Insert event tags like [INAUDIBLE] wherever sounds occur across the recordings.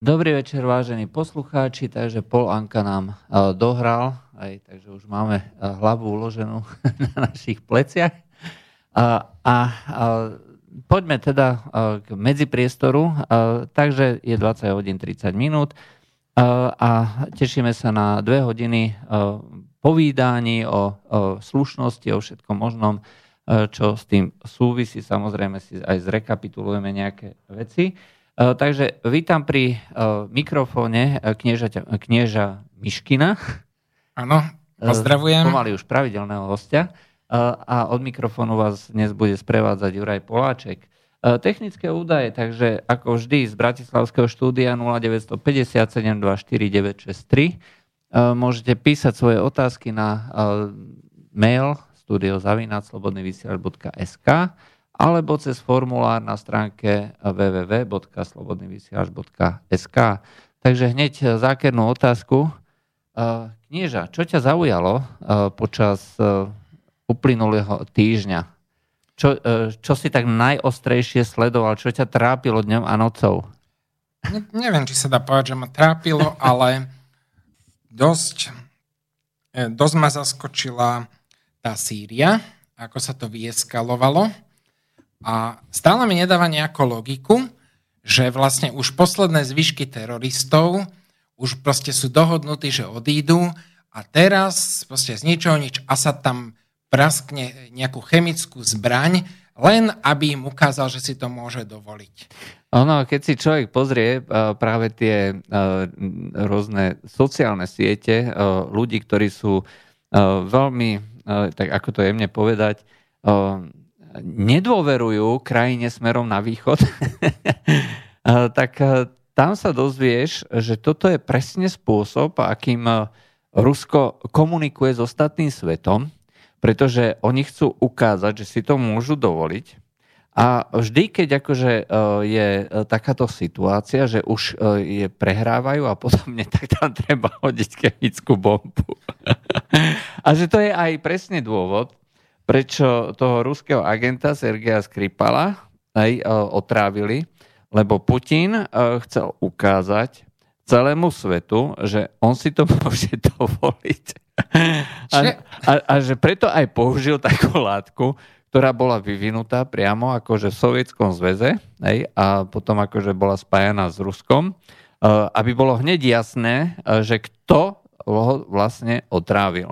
Dobrý večer, vážení poslucháči, takže Pol Anka nám uh, dohral, aj, takže už máme uh, hlavu uloženú [LAUGHS] na našich pleciach. Uh, a uh, poďme teda k medzipriestoru, takže je 20 hodín 30 minút a tešíme sa na dve hodiny povídaní o, o slušnosti, o všetkom možnom, čo s tým súvisí. Samozrejme si aj zrekapitulujeme nejaké veci. E, takže vítam pri e, mikrofóne e, knieža, knieža Miškina. Áno, pozdravujem. Pomaly už pravidelného hostia. A od mikrofónu vás dnes bude sprevádzať Juraj Poláček. Technické údaje, takže ako vždy z Bratislavského štúdia 0957 Môžete písať svoje otázky na mail studiozavinac.slobodnyvysielač.sk alebo cez formulár na stránke www.slobodnyvysielač.sk. Takže hneď zákernú otázku. Knieža, čo ťa zaujalo počas uplynulého týždňa? Čo, čo si tak najostrejšie sledoval? Čo ťa trápilo dňom a nocou? Ne, neviem, či sa dá povedať, že ma trápilo, [LAUGHS] ale dosť, e, dosť ma zaskočila tá Sýria, ako sa to vyeskalovalo a stále mi nedáva nejakú logiku, že vlastne už posledné zvyšky teroristov už proste sú dohodnutí, že odídu a teraz proste z ničoho nič Asad tam praskne nejakú chemickú zbraň, len aby im ukázal, že si to môže dovoliť. Ono, keď si človek pozrie práve tie rôzne sociálne siete ľudí, ktorí sú veľmi, tak ako to jemne povedať, nedôverujú krajine smerom na východ, [LAUGHS] tak tam sa dozvieš, že toto je presne spôsob, akým Rusko komunikuje s ostatným svetom, pretože oni chcú ukázať, že si to môžu dovoliť. A vždy, keď akože eh, je takáto situácia, že už je prehrávajú a podobne, [LAUGHS] tak tam treba hodiť chemickú bombu. [LAUGHS] a že to je aj presne dôvod, prečo toho ruského agenta Sergeja Skripala aj e, otrávili, lebo Putin e, chcel ukázať celému svetu, že on si to [LAUGHS] môže dovoliť. A, a, a že preto aj použil takú látku, ktorá bola vyvinutá priamo akože v Sovietskom zväze hej, a potom akože bola spájana s Ruskom, e, aby bolo hneď jasné, že kto ho vlastne otrávil.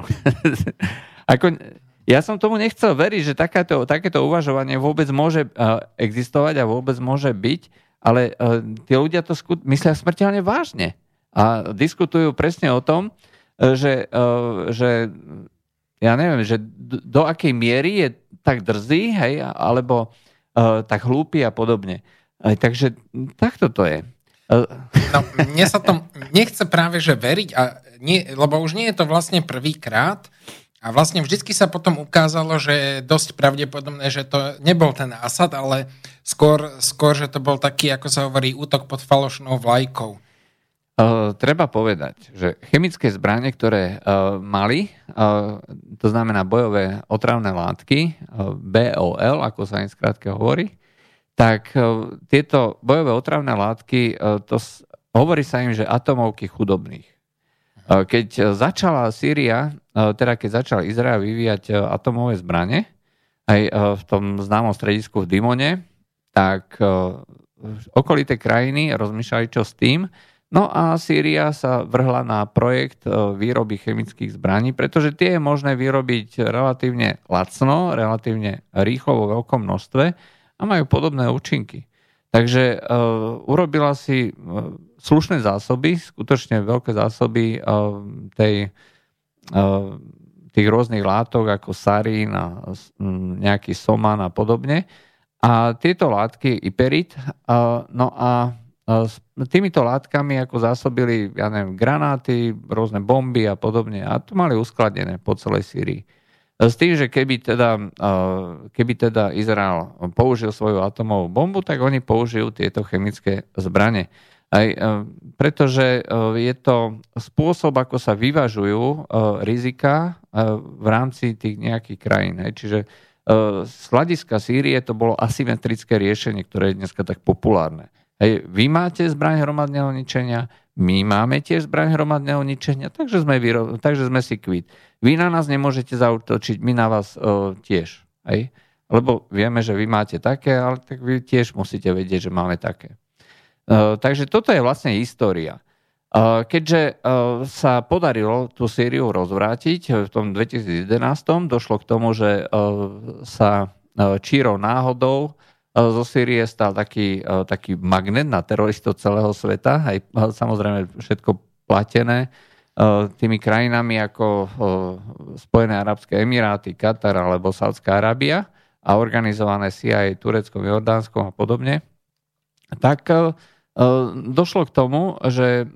[LAUGHS] Ako, ja som tomu nechcel veriť, že takéto, takéto uvažovanie vôbec môže uh, existovať a vôbec môže byť, ale uh, tí ľudia to skut- myslia smrteľne vážne a diskutujú presne o tom, uh, že, že ja neviem, že do, akej miery je tak drzý, hej, alebo uh, tak hlúpy a podobne. Uh, takže takto to je. No, [LAUGHS] mne sa tom nechce práve, že veriť, a nie, lebo už nie je to vlastne prvýkrát, a vlastne vždycky sa potom ukázalo, že je dosť pravdepodobné, že to nebol ten Asad, ale skôr, skôr, že to bol taký, ako sa hovorí, útok pod falošnou vlajkou. Uh, treba povedať, že chemické zbranie, ktoré uh, mali, uh, to znamená bojové otravné látky, BOL, ako sa im skrátke hovorí, tak tieto bojové otravné látky, to, hovorí sa im, že atomovky chudobných. Keď začala Sýria, teda keď začal Izrael vyvíjať atomové zbranie, aj v tom známom stredisku v Dimone, tak okolité krajiny rozmýšľali, čo s tým. No a Sýria sa vrhla na projekt výroby chemických zbraní, pretože tie je možné vyrobiť relatívne lacno, relatívne rýchlo vo veľkom množstve a majú podobné účinky. Takže urobila si slušné zásoby, skutočne veľké zásoby uh, tej, uh, tých rôznych látok ako sarín a um, nejaký soman a podobne. A tieto látky, iperit, uh, no a s týmito látkami ako zásobili, ja neviem, granáty, rôzne bomby a podobne. A to mali uskladnené po celej Syrii. S tým, že keby teda, keby teda Izrael použil svoju atomovú bombu, tak oni použijú tieto chemické zbranie. Aj, pretože je to spôsob, ako sa vyvažujú rizika v rámci tých nejakých krajín. Čiže z hľadiska Sýrie to bolo asymetrické riešenie, ktoré je dneska tak populárne. Vy máte zbraň hromadného ničenia, my máme tiež zbraň hromadného ničenia, takže sme, vyro- takže sme si kvít. Vy na nás nemôžete zautočiť, my na vás tiež. Lebo vieme, že vy máte také, ale tak vy tiež musíte vedieť, že máme také. O, takže toto je vlastne história. O, keďže o, sa podarilo tú Sýriu rozvrátiť v tom 2011, došlo k tomu, že sa čírou náhodou zo Sýrie stal taký, taký magnet na teroristov celého sveta, aj samozrejme všetko platené tými krajinami ako Spojené arabské emiráty, Katar alebo Saudská Arábia a organizované CIA Tureckom, Jordánskom a podobne, tak došlo k tomu, že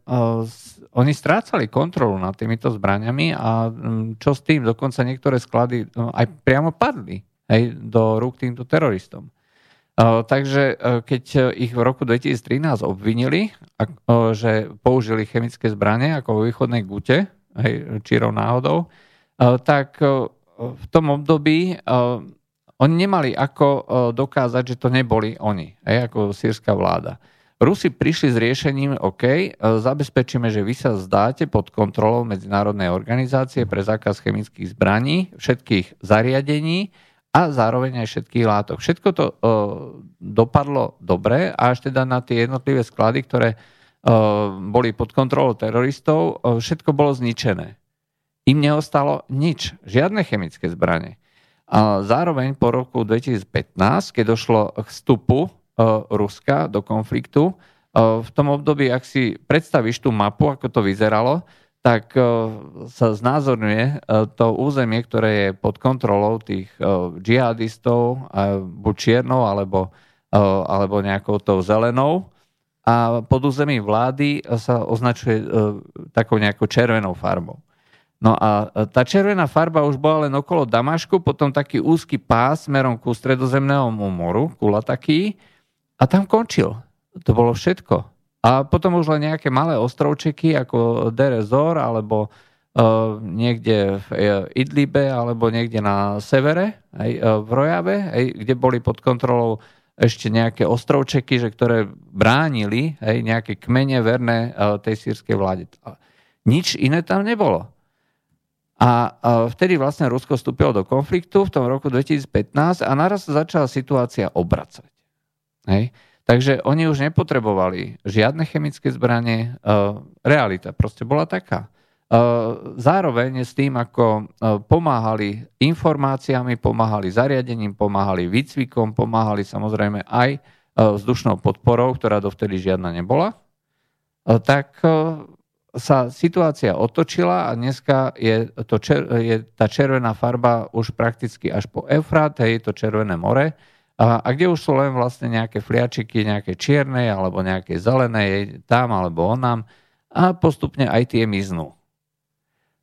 oni strácali kontrolu nad týmito zbraniami a čo s tým, dokonca niektoré sklady aj priamo padli hej, do rúk týmto teroristom. Takže keď ich v roku 2013 obvinili, že použili chemické zbranie ako vo východnej gute, hej, čírov náhodou, tak v tom období oni nemali ako dokázať, že to neboli oni, hej, ako sírska vláda. Rusi prišli s riešením, OK, zabezpečíme, že vy sa zdáte pod kontrolou Medzinárodnej organizácie pre zákaz chemických zbraní, všetkých zariadení, a zároveň aj všetkých látok. Všetko to uh, dopadlo dobre, až teda na tie jednotlivé sklady, ktoré uh, boli pod kontrolou teroristov, uh, všetko bolo zničené. Im neostalo nič, žiadne chemické zbranie. A zároveň po roku 2015, keď došlo k vstupu Ruska do konfliktu, uh, v tom období, ak si predstavíš tú mapu, ako to vyzeralo, tak eh, sa znázorňuje to územie, ktoré je pod kontrolou tých džihadistov, buď čiernou, alebo, alebo nejakou tou zelenou. A pod území vlády sa označuje takou nejakou červenou farbou. No a tá červená farba už bola len okolo Damašku, potom taký úzky pás smerom ku stredozemnému moru, kula taký, a tam končil. To bolo všetko. A potom už len nejaké malé ostrovčeky ako Derezor alebo uh, niekde v uh, Idlibe alebo niekde na severe, aj, uh, v Rojave, aj, kde boli pod kontrolou ešte nejaké ostrovčeky, že ktoré bránili aj, nejaké kmene verné uh, tej sírskej vláde. Nič iné tam nebolo. A vtedy vlastne Rusko vstúpilo do konfliktu v tom roku 2015 a naraz začala situácia obracať. Hej. Takže oni už nepotrebovali žiadne chemické zbranie. E, realita proste bola taká. E, zároveň s tým, ako e, pomáhali informáciami, pomáhali zariadením, pomáhali výcvikom, pomáhali samozrejme aj vzdušnou podporou, ktorá dovtedy žiadna nebola, tak sa situácia otočila a dneska je, to čer, je tá červená farba už prakticky až po Eufrat, je to Červené more, a, a kde už sú len vlastne nejaké fliačiky, nejaké čierne alebo nejaké zelené, tam alebo onám a postupne aj tie miznú.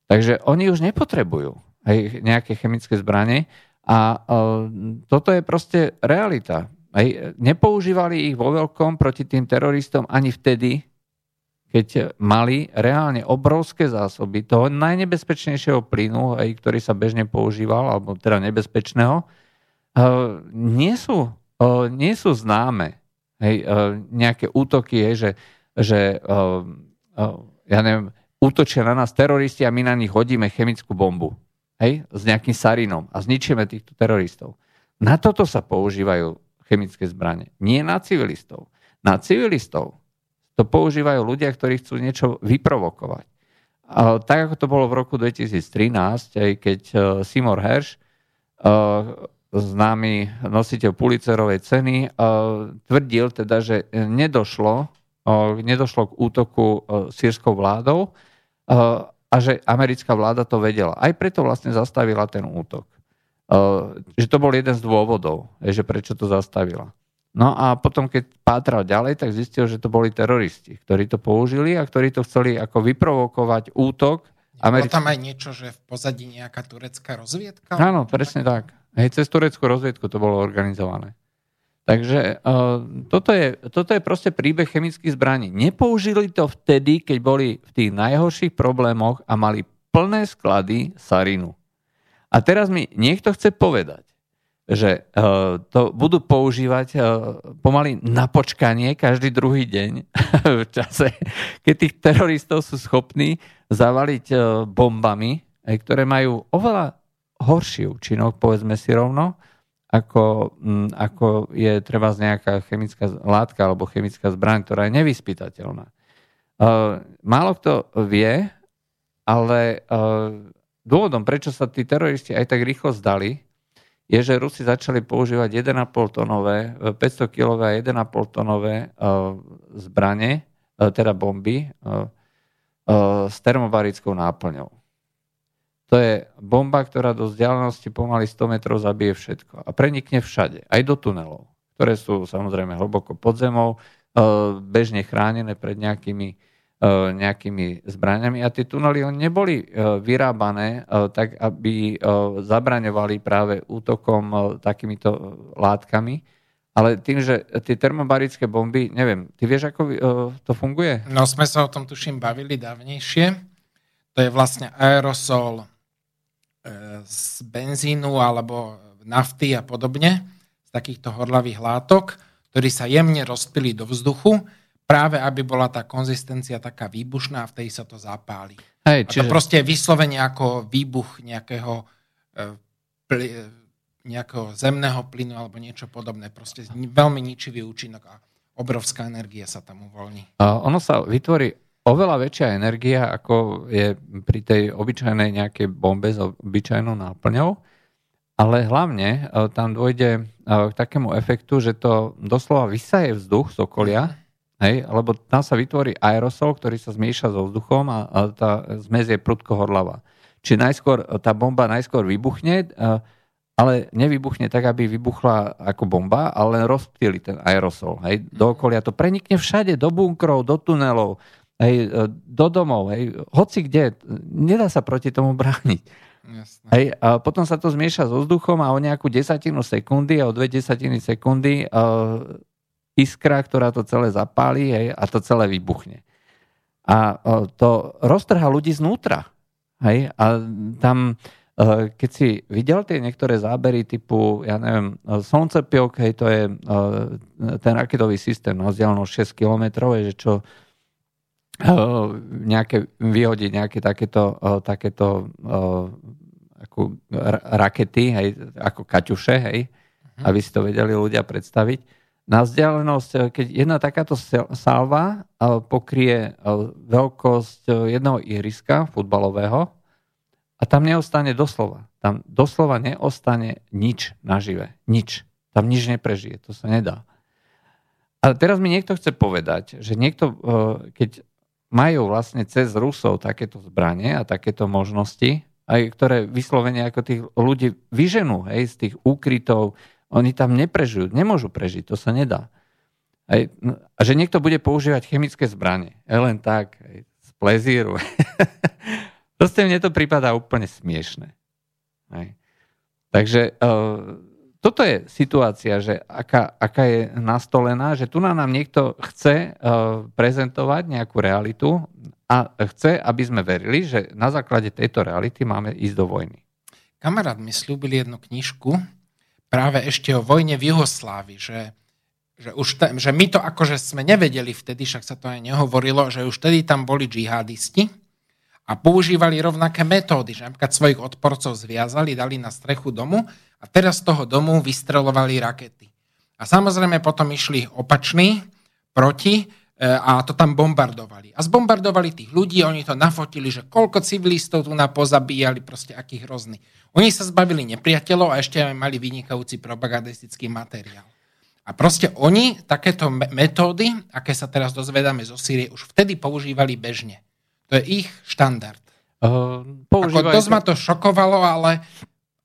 Takže oni už nepotrebujú aj nejaké chemické zbranie a uh, toto je proste realita. Aj, nepoužívali ich vo veľkom proti tým teroristom ani vtedy, keď mali reálne obrovské zásoby toho najnebezpečnejšieho plynu, aj, ktorý sa bežne používal, alebo teda nebezpečného, Nie, sú, nie sú známe hej, nejaké útoky, hej, že, že ja neviem, útočia na nás teroristi a my na nich hodíme chemickú bombu hej, s nejakým sarinom a zničíme týchto teroristov. Na toto sa používajú chemické zbranie. Nie na civilistov. Na civilistov to používajú ľudia, ktorí chcú niečo vyprovokovať. A tak ako to bolo v roku 2013, aj keď Seymour Hersh známy nositeľ Pulitzerovej ceny, tvrdil teda, že nedošlo, nedošlo k útoku sírskou vládou a že americká vláda to vedela. Aj preto vlastne zastavila ten útok. Že to bol jeden z dôvodov, že prečo to zastavila. No a potom, keď pátral ďalej, tak zistil, že to boli teroristi, ktorí to použili a ktorí to chceli ako vyprovokovať útok. Americk... Bolo tam aj niečo, že v pozadí nejaká turecká rozviedka? Áno, presne tak. Hej, cez tureckú rozviedku to bolo organizované. Takže uh, toto, je, toto je proste príbeh chemických zbraní. Nepoužili to vtedy, keď boli v tých najhorších problémoch a mali plné sklady sarinu. A teraz mi niekto chce povedať, že to budú používať pomaly na počkanie každý druhý deň [LAUGHS] v čase, keď tých teroristov sú schopní zavaliť bombami, ktoré majú oveľa horší účinok, povedzme si rovno, ako, mm, ako je treba z nejaká chemická látka alebo chemická zbraň, ktorá je nevyspytateľná. Uh, málo kto vie, ale uh, dôvodom, prečo sa tí teroristi aj tak rýchlo zdali, je, že Rusi začali používať 1,5 tonové, 500 kilové a 1,5 tonové zbranie, teda bomby, s termobarickou náplňou. To je bomba, ktorá do vzdialenosti pomaly 100 metrov zabije všetko a prenikne všade, aj do tunelov, ktoré sú samozrejme hlboko pod zemou, e, bežne chránené pred nejakými, e, nejakými zbraniami. A tie tunely neboli e, vyrábané tak, aby zabraňovali práve útokom takýmito látkami, ale tým, že tie termobarické bomby, neviem, ty vieš, ako to funguje? No sme sa o tom tuším bavili dávnejšie. To je vlastne aerosol z benzínu alebo nafty a podobne, z takýchto horlavých látok, ktorí sa jemne rozpili do vzduchu, práve aby bola tá konzistencia taká výbušná a vtedy sa to zapáli. Hej, čiže... A to proste je vyslovene ako výbuch nejakého, e, pli, nejakého zemného plynu alebo niečo podobné. Proste veľmi ničivý účinok a obrovská energia sa tam uvoľní. A ono sa vytvorí oveľa väčšia energia, ako je pri tej obyčajnej nejakej bombe s obyčajnou náplňou, ale hlavne e, tam dôjde e, k takému efektu, že to doslova vysaje vzduch z okolia, hej, lebo tam sa vytvorí aerosol, ktorý sa zmieša so vzduchom a, a tá zmes je prudko horlava. Či najskôr, tá bomba najskôr vybuchne, e, ale nevybuchne tak, aby vybuchla ako bomba, ale len rozptýli ten aerosol. Hej, do okolia to prenikne všade, do bunkrov, do tunelov, hej, e, do domov, hej, hoci kde, nedá sa proti tomu brániť. Jasne. Hej, a potom sa to zmieša so vzduchom a o nejakú desatinu sekundy a o dve desatiny sekundy uh, iskra, ktorá to celé zapáli hej, a to celé vybuchne. A uh, to roztrhá ľudí znútra. Hej, a tam, uh, keď si videl tie niektoré zábery typu, ja neviem, slncepiok, hej, to je uh, ten raketový systém na vzdialenosť 6 km, že čo nejaké, vyhodiť nejaké takéto, takéto ako rakety, hej, ako kaťuše, hej, uh-huh. aby si to vedeli ľudia predstaviť. Na vzdialenosť, keď jedna takáto salva pokrie veľkosť jedného ihriska futbalového a tam neostane doslova. Tam doslova neostane nič nažive. Nič. Tam nič neprežije. To sa nedá. A teraz mi niekto chce povedať, že niekto, keď majú vlastne cez Rusov takéto zbranie a takéto možnosti, aj ktoré vyslovene ako tých ľudí vyženú hej, z tých úkrytov, oni tam neprežijú, nemôžu prežiť, to sa nedá. Aj, no, a že niekto bude používať chemické zbranie, len tak, aj, z plezíru. [LAUGHS] Proste mne to prípada úplne smiešne. Takže uh, toto je situácia, že aká, aká je nastolená, že tu nám niekto chce uh, prezentovať nejakú realitu a chce, aby sme verili, že na základe tejto reality máme ísť do vojny. Kamarát mi slúbil jednu knižku práve ešte o vojne v Juhoslávii, že, že, už ta, že my to akože sme nevedeli vtedy, však sa to aj nehovorilo, že už vtedy tam boli džihadisti a používali rovnaké metódy, že napríklad svojich odporcov zviazali, dali na strechu domu a teraz z toho domu vystrelovali rakety. A samozrejme potom išli opačný proti e, a to tam bombardovali. A zbombardovali tých ľudí, oni to nafotili, že koľko civilistov tu na pozabíjali, proste aký hrozný. Oni sa zbavili nepriateľov a ešte mali vynikajúci propagandistický materiál. A proste oni takéto metódy, aké sa teraz dozvedáme zo Sýrie, už vtedy používali bežne. To je ich štandard. Uh, Ako dosť ma to šokovalo, ale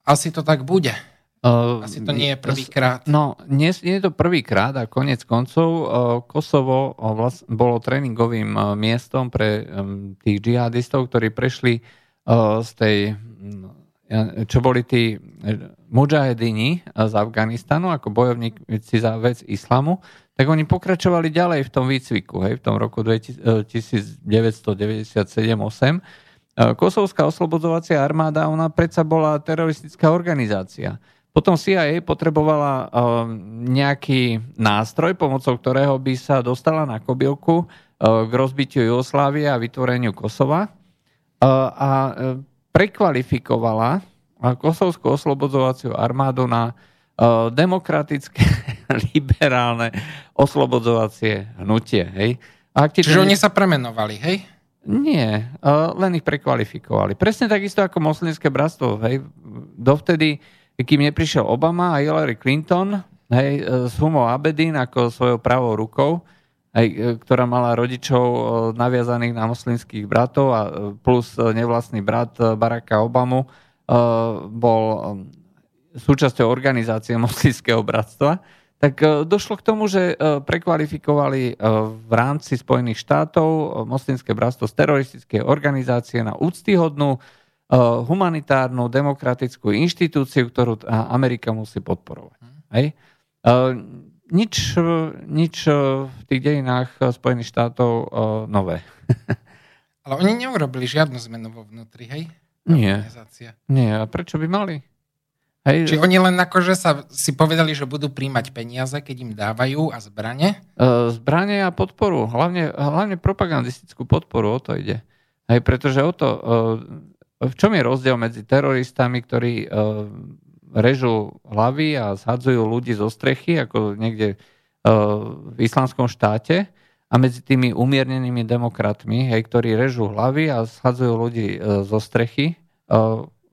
asi to tak bude. Uh, Asi to nie je prvýkrát. No, nie, nie je to prvýkrát a konec koncov uh, Kosovo uh, vlast, bolo tréningovým uh, miestom pre um, tých džihadistov, ktorí prešli uh, z tej, čo boli tí mujahedini uh, z Afganistanu ako bojovníci za vec islamu, tak oni pokračovali ďalej v tom výcviku, hej, v tom roku 1997-8 Kosovská oslobodzovacia armáda, ona predsa bola teroristická organizácia. Potom CIA potrebovala nejaký nástroj, pomocou ktorého by sa dostala na kobylku k rozbitiu Jugoslávie a vytvoreniu Kosova a prekvalifikovala kosovskú oslobodzovaciu armádu na demokratické, [LAUGHS] liberálne oslobodzovacie hnutie. Hej. A Čiže oni sa premenovali, hej? Nie, len ich prekvalifikovali. Presne takisto ako moslimské bratstvo. Hej. Dovtedy, kým neprišiel Obama a Hillary Clinton hej, s Humo Abedin ako svojou pravou rukou, hej, e, ktorá mala rodičov e, naviazaných na moslimských bratov a e, plus nevlastný brat Baracka Obamu bol súčasťou organizácie [LAUGHS] moslimského bratstva, tak došlo k tomu, že prekvalifikovali v rámci Spojených štátov moslimské bratstvo z teroristickej organizácie na úctyhodnú humanitárnu demokratickú inštitúciu, ktorú Amerika musí podporovať. Hej? Nič, nič v tých dejinách Spojených štátov nové. [LAUGHS] Ale oni neurobili žiadnu zmenu vo vnútri, hej? Nie. Nie, a prečo by mali? Hej. Či oni len akože sa si povedali, že budú príjmať peniaze, keď im dávajú a zbranie? Uh, zbranie a podporu. Hlavne, hlavne propagandistickú podporu, o to ide. Hej, pretože o to, uh, v čom je rozdiel medzi teroristami, ktorí uh, režú hlavy a zhadzujú ľudí zo strechy, ako niekde v islamskom štáte, a medzi tými umiernenými demokratmi, hej, ktorí režú hlavy a zhadzujú ľudí zo strechy,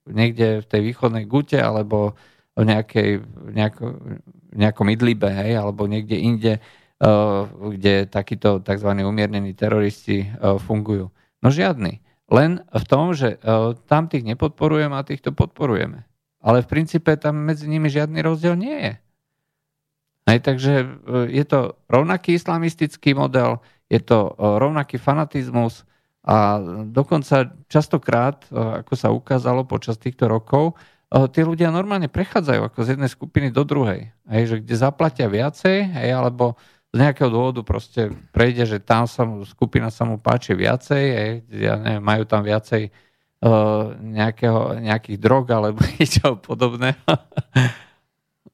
niekde v tej východnej Gute alebo v nejakej, nejako, nejakom Idlibe, hej, alebo niekde inde, uh, kde takíto tzv. umiernení teroristi uh, fungujú. No žiadny. Len v tom, že uh, tam tých nepodporujeme a týchto podporujeme. Ale v princípe tam medzi nimi žiadny rozdiel nie je. Hej, takže je to rovnaký islamistický model, je to rovnaký fanatizmus, a dokonca častokrát, e, ako sa ukázalo počas týchto rokov, e, tí ľudia normálne prechádzajú ako z jednej skupiny do druhej. Hej, že kde zaplatia viacej, hej, alebo z nejakého dôvodu proste prejde, že tam sa mu, skupina sa mu páči viacej, hej, ja neviem, majú tam viacej uh, nejakého, nejakých drog alebo [LAUGHS] niečo podobného.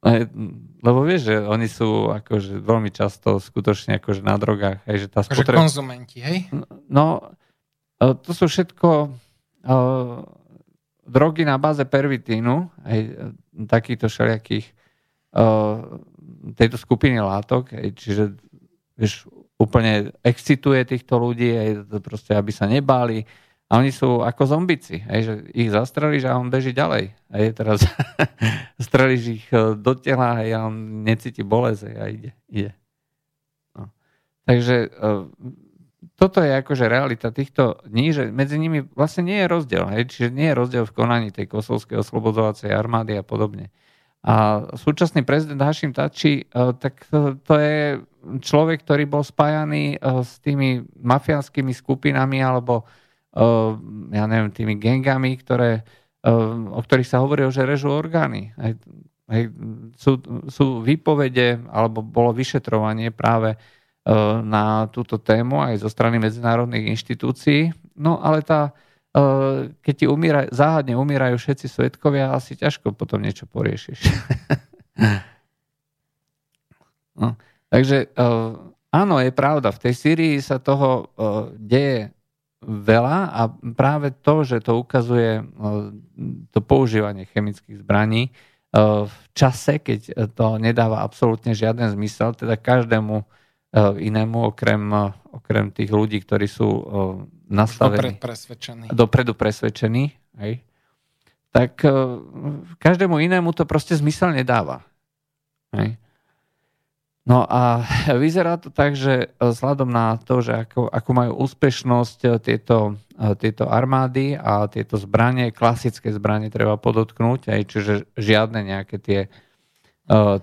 [LAUGHS] Lebo vieš, že oni sú akože veľmi často skutočne akože na drogách. Hej, že tá akože spotreb... konzumenti, hej? No, to sú všetko e, drogy na báze pervitínu, aj e, takýchto všelijakých tejto skupiny látok, čiže vieš, úplne excituje týchto ľudí, aj proste, aby sa nebáli. A oni sú ako zombici, aj, že ich zastrelíš a on beží ďalej. Aj, teraz [LAUGHS] strelíš ich do tela a on necíti bolesť a ide. ide. No. Takže toto je akože realita týchto dní, že medzi nimi vlastne nie je rozdiel. Hej? Čiže nie je rozdiel v konaní tej kosovskej oslobodzovacej armády a podobne. A súčasný prezident Hašim Tači, e, tak to, to je človek, ktorý bol spájaný e, s tými mafiánskymi skupinami alebo e, ja neviem, tými gengami, ktoré, o ktorých sa hovorí, že režú orgány. Hej, hej, sú, sú výpovede alebo bolo vyšetrovanie práve na túto tému aj zo strany medzinárodných inštitúcií. No ale tá, e, keď ti umiera, záhadne umierajú všetci svetkovia, asi ťažko potom niečo poriešiš. [LAUGHS] no, takže e, áno, je pravda, v tej Syrii sa toho deje veľa a práve to, že to ukazuje to používanie chemických zbraní v čase, keď to nedáva absolútne žiaden zmysel, teda každému inému, okrem, eh, okrem tých ľudí, ktorí sú eh, nastavení. Dopredu presvedčení. Dopredu presvedčení, hej. Tak každému inému to proste zmysel nedáva. Hej. No a vyzerá to tak, že vzhľadom na to, že ako, ako majú úspešnosť tieto, tieto armády a tieto zbranie, klasické zbranie treba podotknúť, aj, čiže žiadne nejaké tie,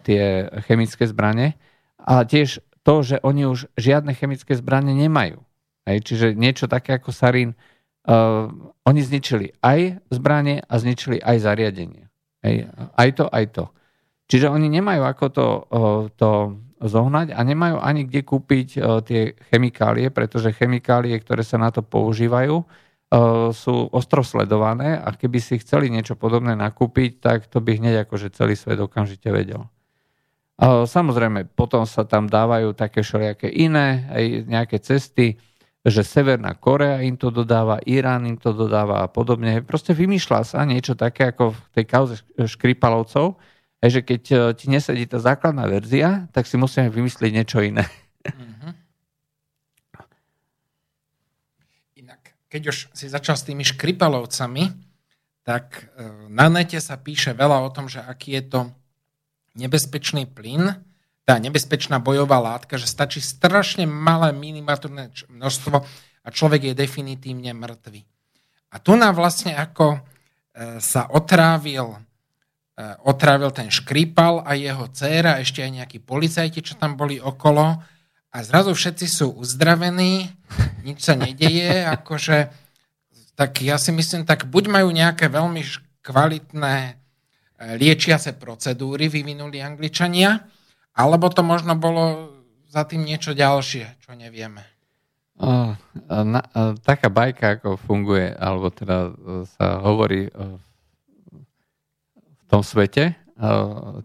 tie chemické zbranie. A tiež to, že oni už žiadne chemické zbranie nemajú. Hej, čiže niečo také ako sarín, uh, oni zničili aj zbranie a zničili aj zariadenie. Hej, aj to, aj to. Čiže oni nemajú ako to, uh, to zohnať a nemajú ani kde kúpiť uh, tie chemikálie, pretože chemikálie, ktoré sa na to používajú, uh, sú ostro sledované a keby si chceli niečo podobné nakúpiť, tak to by hneď akože celý svet okamžite vedel. Samozrejme, potom sa tam dávajú také všelijaké iné, aj nejaké cesty, že Severná Korea im to dodáva, Irán im to dodáva a podobne. Proste vymýšľa sa niečo také ako v tej kauze Škripalovcov, že keď e, ti nesedí tá základná verzia, tak si musíme vymyslieť niečo iné. Mm-hmm. Inak, keď už si začal s tými Škripalovcami, tak e, na nete sa píše veľa o tom, že aký je to nebezpečný plyn, tá nebezpečná bojová látka, že stačí strašne malé minimatúrne množstvo a človek je definitívne mŕtvy. A tu nám vlastne ako e, sa otrávil, e, otrávil ten škripal a jeho dcéra, ešte aj nejakí policajti, čo tam boli okolo a zrazu všetci sú uzdravení, nič sa nedeje, [LAUGHS] akože tak ja si myslím, tak buď majú nejaké veľmi kvalitné liečiace procedúry, vyvinuli Angličania, alebo to možno bolo za tým niečo ďalšie, čo nevieme. O, na, taká bajka, ako funguje, alebo teda sa hovorí v tom svete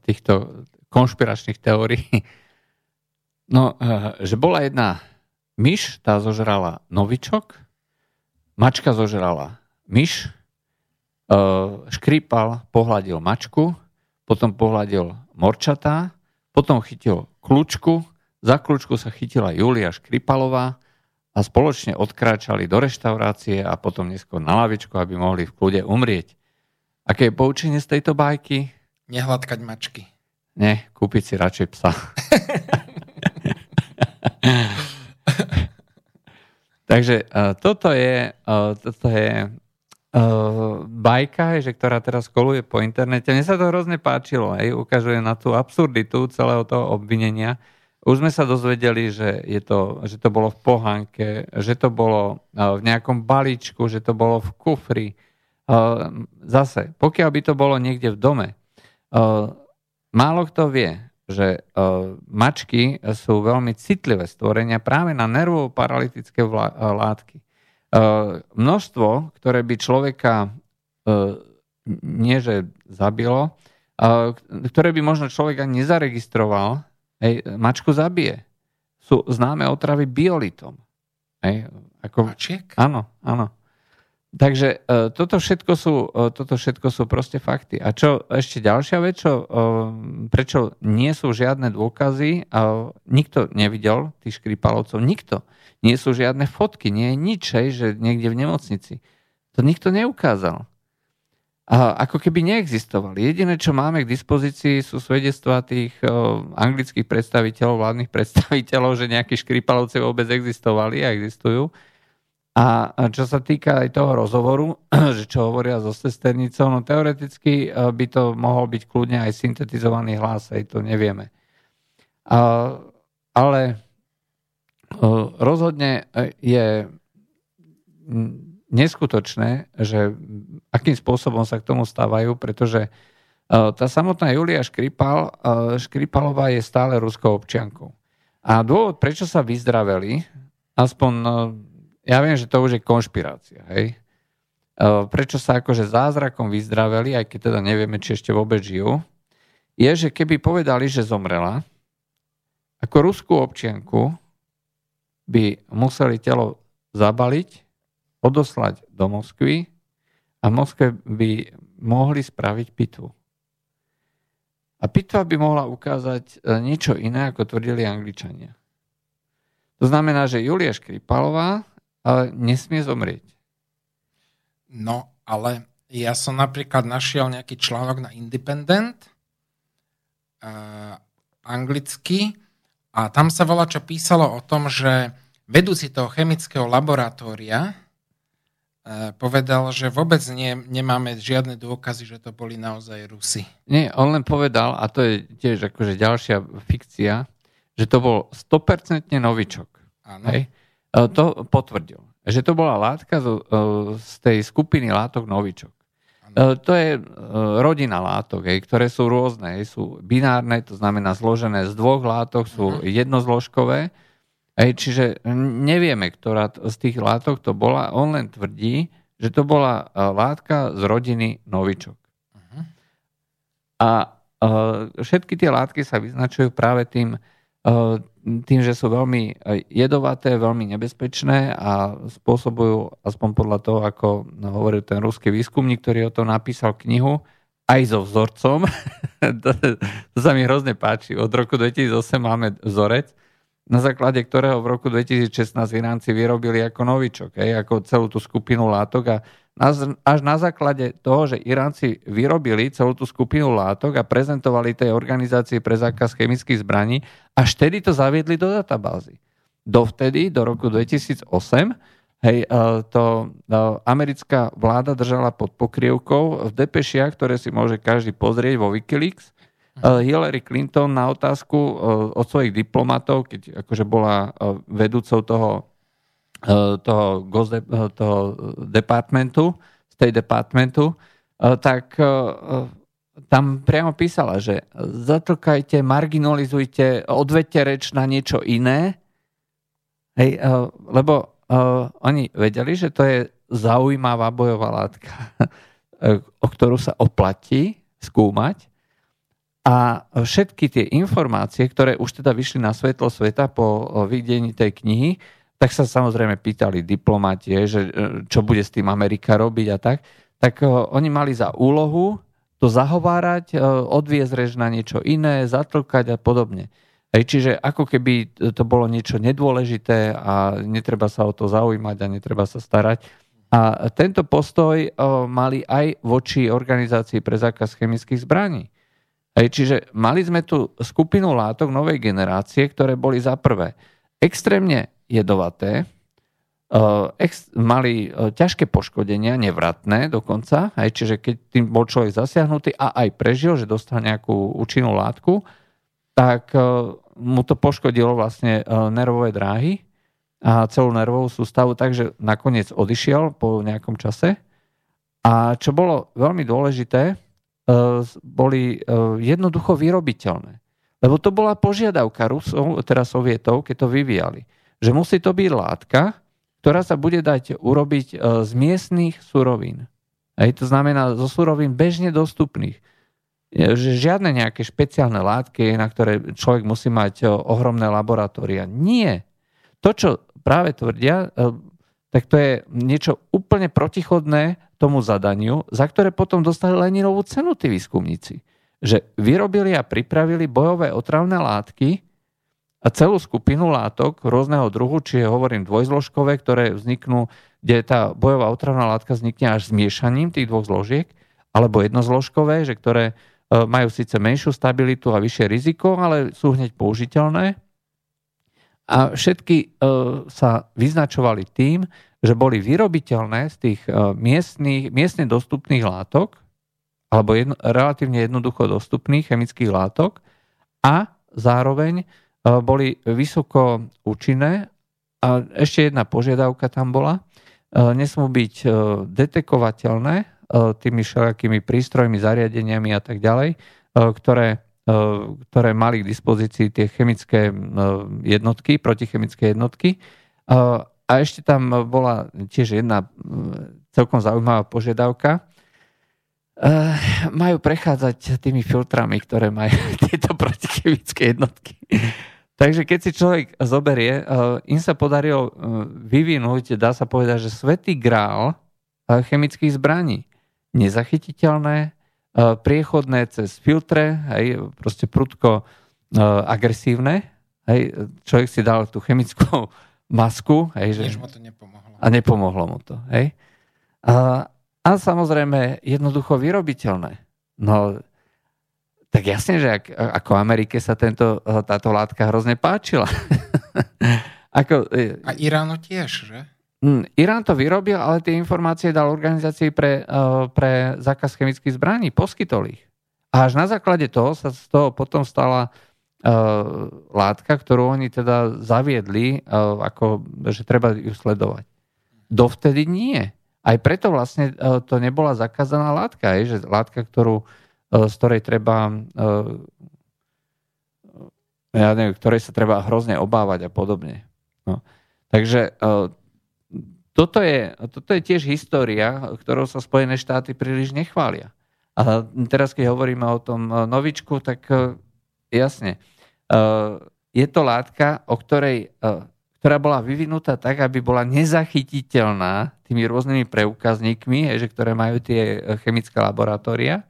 týchto konšpiračných teórií, [LAUGHS] no, že bola jedna myš, tá zožrala novičok, mačka zožrala myš, škrípal, pohľadil mačku, potom pohľadil morčatá, potom chytil kľúčku, za kľúčku sa chytila Julia Škripalová a spoločne odkráčali do reštaurácie a potom neskôr na lavičku, aby mohli v kľude umrieť. Aké je poučenie z tejto bajky? Nehladkať mačky. Nie, kúpiť si radšej psa. [LAUGHS] [LAUGHS] Takže uh, toto je, uh, toto je uh, bajka, že ktorá teraz koluje po internete. Mne sa to hrozne páčilo, aj ukazuje na tú absurditu celého toho obvinenia. Už sme sa dozvedeli, že, je to, že to bolo v pohánke, že to bolo uh, v nejakom balíčku, že to bolo v kufri. Uh, zase, pokiaľ by to bolo niekde v dome, uh, málo kto vie, že uh, mačky sú veľmi citlivé stvorenia práve na nervovo-paralytické vlá- látky. Množstvo, ktoré by človeka nie že zabilo, ktoré by možno človek ani nezaregistroval, hej, mačku zabije. Sú známe otravy biolitom. Hej, ako, Mačiek? Áno, áno. Takže uh, toto, všetko sú, uh, toto všetko sú proste fakty. A čo ešte ďalšia vec, čo, uh, prečo nie sú žiadne dôkazy, uh, nikto nevidel tých škripalovcov, nikto. Nie sú žiadne fotky, nie je nič, že niekde v nemocnici. To nikto neukázal. A ako keby neexistovali. Jediné, čo máme k dispozícii, sú svedectvá tých anglických predstaviteľov, vládnych [LAUGHS] predstaviteľov, že nejakí škripalovci vôbec existovali a existujú. A čo sa týka aj toho rozhovoru, [CLEARS THROAT] že čo hovoria so sesternicou, no teoreticky by to mohol byť kľudne aj syntetizovaný hlas, aj to nevieme. Ale Rozhodne e, je neskutočné, že akým spôsobom sa k tomu stávajú, pretože e, tá samotná Julia Škripal, e, Škripalová je stále ruskou občiankou. A dôvod, prečo sa vyzdraveli, aspoň, ja viem, že to už je konšpirácia, hej? Prečo sa akože zázrakom vyzdraveli, aj keď teda nevieme, či ešte vôbec žijú, je, že keby povedali, že zomrela, ako ruskú občianku, by museli telo zabaliť, odoslať do Moskvy a v Moskve by mohli spraviť pitvu. A pitva by mohla ukázať e, niečo iné, ako tvrdili Angličania. To znamená, že Julia Škripalová nesmie zomrieť. No, ale ja som napríklad našiel nejaký článok na Independent, uh, anglicky, a tam sa volá, čo písalo o tom, že vedúci toho chemického laboratória e, povedal, že vôbec nie, nemáme žiadne dôkazy, že to boli naozaj Rusy. Nie, on len povedal, a to je tiež akože ďalšia fikcia, že to bol 100% novičok. Áno. Hej? E, to potvrdil. Že to bola látka z, e, z tej skupiny látok novičok. To je rodina látok, hej, ktoré sú rôzne. Hej, sú binárne, to znamená zložené z dvoch látok, sú uh-huh. jednozložkové. Hej, čiže nevieme, ktorá z tých látok to bola. On len tvrdí, že to bola látka z rodiny novičok. Uh-huh. A všetky tie látky sa vyznačujú práve tým, tým, že sú veľmi jedovaté, veľmi nebezpečné a spôsobujú, aspoň podľa toho, ako hovoril ten ruský výskumník, ktorý o tom napísal knihu, aj so vzorcom. [LAUGHS] to, to sa mi hrozne páči. Od roku 2008 máme vzorec, na základe ktorého v roku 2016 Iránci vyrobili ako novičok, hej, ako celú tú skupinu látok a až na základe toho, že Iránci vyrobili celú tú skupinu látok a prezentovali tej organizácii pre zákaz chemických zbraní, až vtedy to zaviedli do databázy. Dovtedy, do roku 2008, Hej, e, to e, americká vláda držala pod pokrievkou v depešiach, ktoré si môže každý pozrieť vo Wikileaks. E, Hillary Clinton na otázku od svojich diplomatov, keď akože bola vedúcou toho, toho, toho departmentu, State Departmentu, tak tam priamo písala, že zatlkajte, marginalizujte, odvedte reč na niečo iné, hej, lebo oni vedeli, že to je zaujímavá bojová látka, [LAUGHS] o ktorú sa oplatí skúmať. A všetky tie informácie, ktoré už teda vyšli na svetlo sveta po videní tej knihy, tak sa samozrejme pýtali diplomatie, že čo bude s tým Amerika robiť a tak. Tak oni mali za úlohu to zahovárať, odviezť rež na niečo iné, zatlkať a podobne. Hej, čiže ako keby to bolo niečo nedôležité a netreba sa o to zaujímať a netreba sa starať. A tento postoj mali aj voči organizácii pre zákaz chemických zbraní. Hej, čiže mali sme tu skupinu látok novej generácie, ktoré boli za prvé extrémne jedovaté, o, ex, mali o, ťažké poškodenia, nevratné dokonca, hej, čiže keď tým bol človek zasiahnutý a aj prežil, že dostal nejakú účinnú látku, tak e, mu to poškodilo vlastne e, nervové dráhy a celú nervovú sústavu, takže nakoniec odišiel po nejakom čase. A čo bolo veľmi dôležité, e, boli jednoducho vyrobiteľné. Lebo to bola požiadavka Rusov, teda Sovietov, keď to vyvíjali. Že musí to byť látka, ktorá sa bude dať urobiť z miestných surovín. Hej, to znamená zo surovín bežne dostupných že žiadne nejaké špeciálne látky, na ktoré človek musí mať ohromné laboratória. Nie. To, čo práve tvrdia, e, tak to je niečo úplne protichodné tomu zadaniu, za ktoré potom dostali Leninovú cenu tí výskumníci. Že vyrobili a pripravili bojové otravné látky celú skupinu látok rôzneho druhu, čiže hovorím dvojzložkové, ktoré vzniknú, kde tá bojová otravná látka vznikne až zmiešaním tých dvoch zložiek, alebo jednozložkové, že ktoré E, majú síce menšiu stabilitu a vyššie riziko, ale sú hneď použiteľné. A všetky e, sa vyznačovali tým, že boli vyrobiteľné z tých e, miestných, miestne dostupných látok, alebo jedno, relatívne jednoducho dostupných chemických látok a zároveň boli vysoko účinné. A ešte jedna požiadavka tam bola. Nesmú byť detekovateľné E, tými všelijakými prístrojmi, zariadeniami a tak ďalej, ktoré, ktoré mali k dispozícii tie chemické jednotky, protichemické jednotky. A ešte tam bola tiež jedna celkom zaujímavá požiadavka. Majú prechádzať tými filtrami, ktoré majú [LAUGHS] tieto protichemické jednotky. Takže keď si človek zoberie, im sa podarilo vyvinúť, dá sa povedať, že svetý grál chemických zbraní nezachytiteľné, e, priechodné cez filtre, hej, proste prudko agresívne. Hej, človek si dal tú chemickú [LAUGHS] masku. Hej, že, mu to nepomohlo. A nepomohlo mu to. Hej. A, a samozrejme jednoducho vyrobiteľné. No, tak jasne, že ak, ako Amerike sa tento, táto látka hrozne páčila. [LAUGHS] ako, e, a Iránu tiež, že? Hm, Irán to vyrobil, ale tie informácie dal organizácii pre, uh, pre zákaz chemických zbraní, poskytol ich. A až na základe toho sa z toho potom stala uh, látka, ktorú oni teda zaviedli, uh, ako, že treba ju sledovať. Dovtedy nie. Aj preto vlastne uh, to nebola zakázaná látka, je, že látka, ktorú, uh, z ktorej treba uh, ja neviem, ktorej sa treba hrozne obávať a podobne. No. Takže toto je, toto je tiež história, ktorou sa Spojené štáty príliš nechvália. A teraz, keď hovoríme o tom novičku, tak jasne, je to látka, o ktorej, ktorá bola vyvinutá tak, aby bola nezachytiteľná tými rôznymi preukazníkmi, že ktoré majú tie chemické laboratória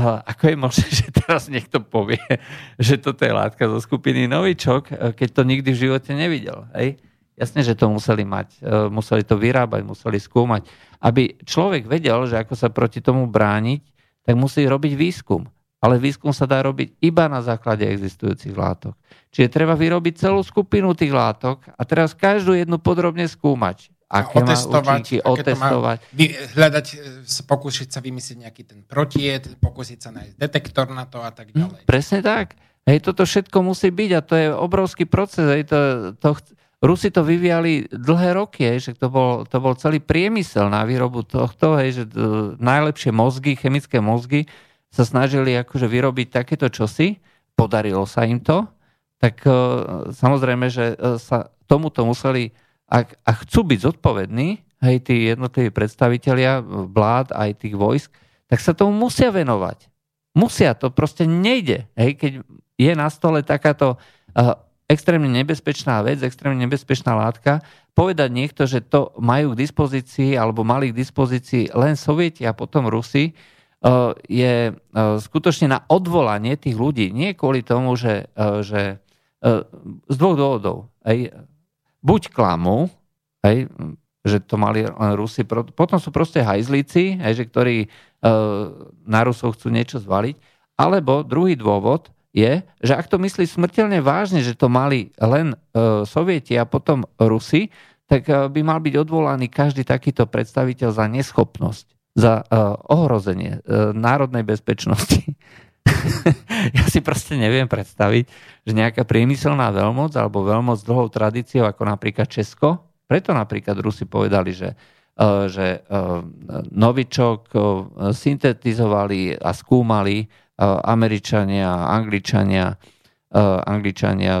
ako je možné, [LAUGHS] že teraz niekto povie, že toto je látka zo skupiny novičok, e, keď to nikdy v živote nevidel. Hej? Jasne, že to museli mať, e, museli to vyrábať, museli skúmať. Aby človek vedel, že ako sa proti tomu brániť, tak musí robiť výskum. Ale výskum sa dá robiť iba na základe existujúcich látok. Čiže treba vyrobiť celú skupinu tých látok a teraz každú jednu podrobne skúmať aké otestovať, má účinky, otestovať. Má vy, hľadať, e, pokúsiť sa vymyslieť nejaký ten protied, pokúsiť sa nájsť detektor na to a tak ďalej. Hm, presne tak. Hej, toto všetko musí byť a to je obrovský proces. Hej, to, to, Rusi to vyvíjali dlhé roky, hej, že to bol, to bol celý priemysel na výrobu tohto, hej, že to, najlepšie mozgy, chemické mozgy sa snažili akože vyrobiť takéto čosi, podarilo sa im to, tak uh, samozrejme, že uh, sa tomuto museli ak, a chcú byť zodpovední, hej, tí jednotliví predstavitelia vlád, aj tých vojsk, tak sa tomu musia venovať. Musia, to proste nejde. Hej, keď je na stole takáto uh, extrémne nebezpečná vec, extrémne nebezpečná látka, povedať niekto, že to majú k dispozícii alebo mali k dispozícii len Sovieti a potom Rusi, uh, je uh, skutočne na odvolanie tých ľudí. Nie kvôli tomu, že, uh, že z dvoch dôvodov. Hej, buď klamu, hej, že to mali len Rusi, potom sú proste hajzlíci, hej, že ktorí e, na Rusov chcú niečo zvaliť, alebo druhý dôvod je, že ak to myslí smrteľne vážne, že to mali len e, Sovieti a potom Rusi, tak e, by mal byť odvolaný každý takýto predstaviteľ za neschopnosť, za e, ohrozenie e, národnej bezpečnosti. [LAUGHS] [LAUGHS] ja si proste neviem predstaviť, že nejaká priemyselná veľmoc alebo veľmoc s dlhou tradíciou, ako napríklad Česko, preto napríklad Rusi povedali, že, e, že e, novičok e, syntetizovali a skúmali Američania, Angličania, Angličania,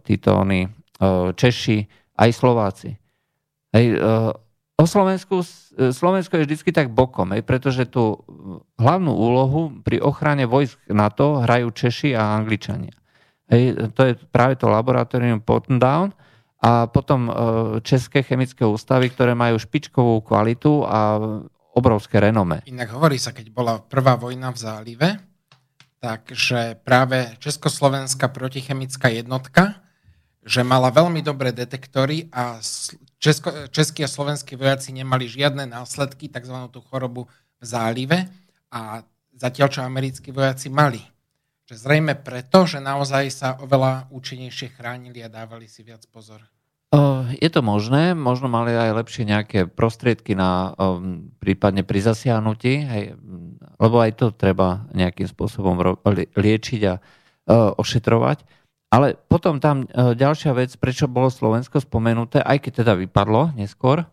títo oni, Češi, aj Slováci. Hej, o Slovensku, Slovensko je vždy tak bokom, pretože tú hlavnú úlohu pri ochrane vojsk NATO hrajú Češi a Angličania. To je práve to laboratórium Down a potom e, České chemické ústavy, ktoré majú špičkovú kvalitu a obrovské renome. Inak hovorí sa, keď bola prvá vojna v zálive, takže práve Československá protichemická jednotka, že mala veľmi dobré detektory a Česko, českí a slovenskí vojaci nemali žiadne následky, tzv. tú chorobu v zálive a zatiaľ, čo americkí vojaci mali. Že zrejme preto, že naozaj sa oveľa účinnejšie chránili a dávali si viac pozor. Je to možné, možno mali aj lepšie nejaké prostriedky na um, prípadne pri zasiahnutí, hej, lebo aj to treba nejakým spôsobom liečiť a uh, ošetrovať. Ale potom tam e, ďalšia vec, prečo bolo Slovensko spomenuté, aj keď teda vypadlo neskôr. E,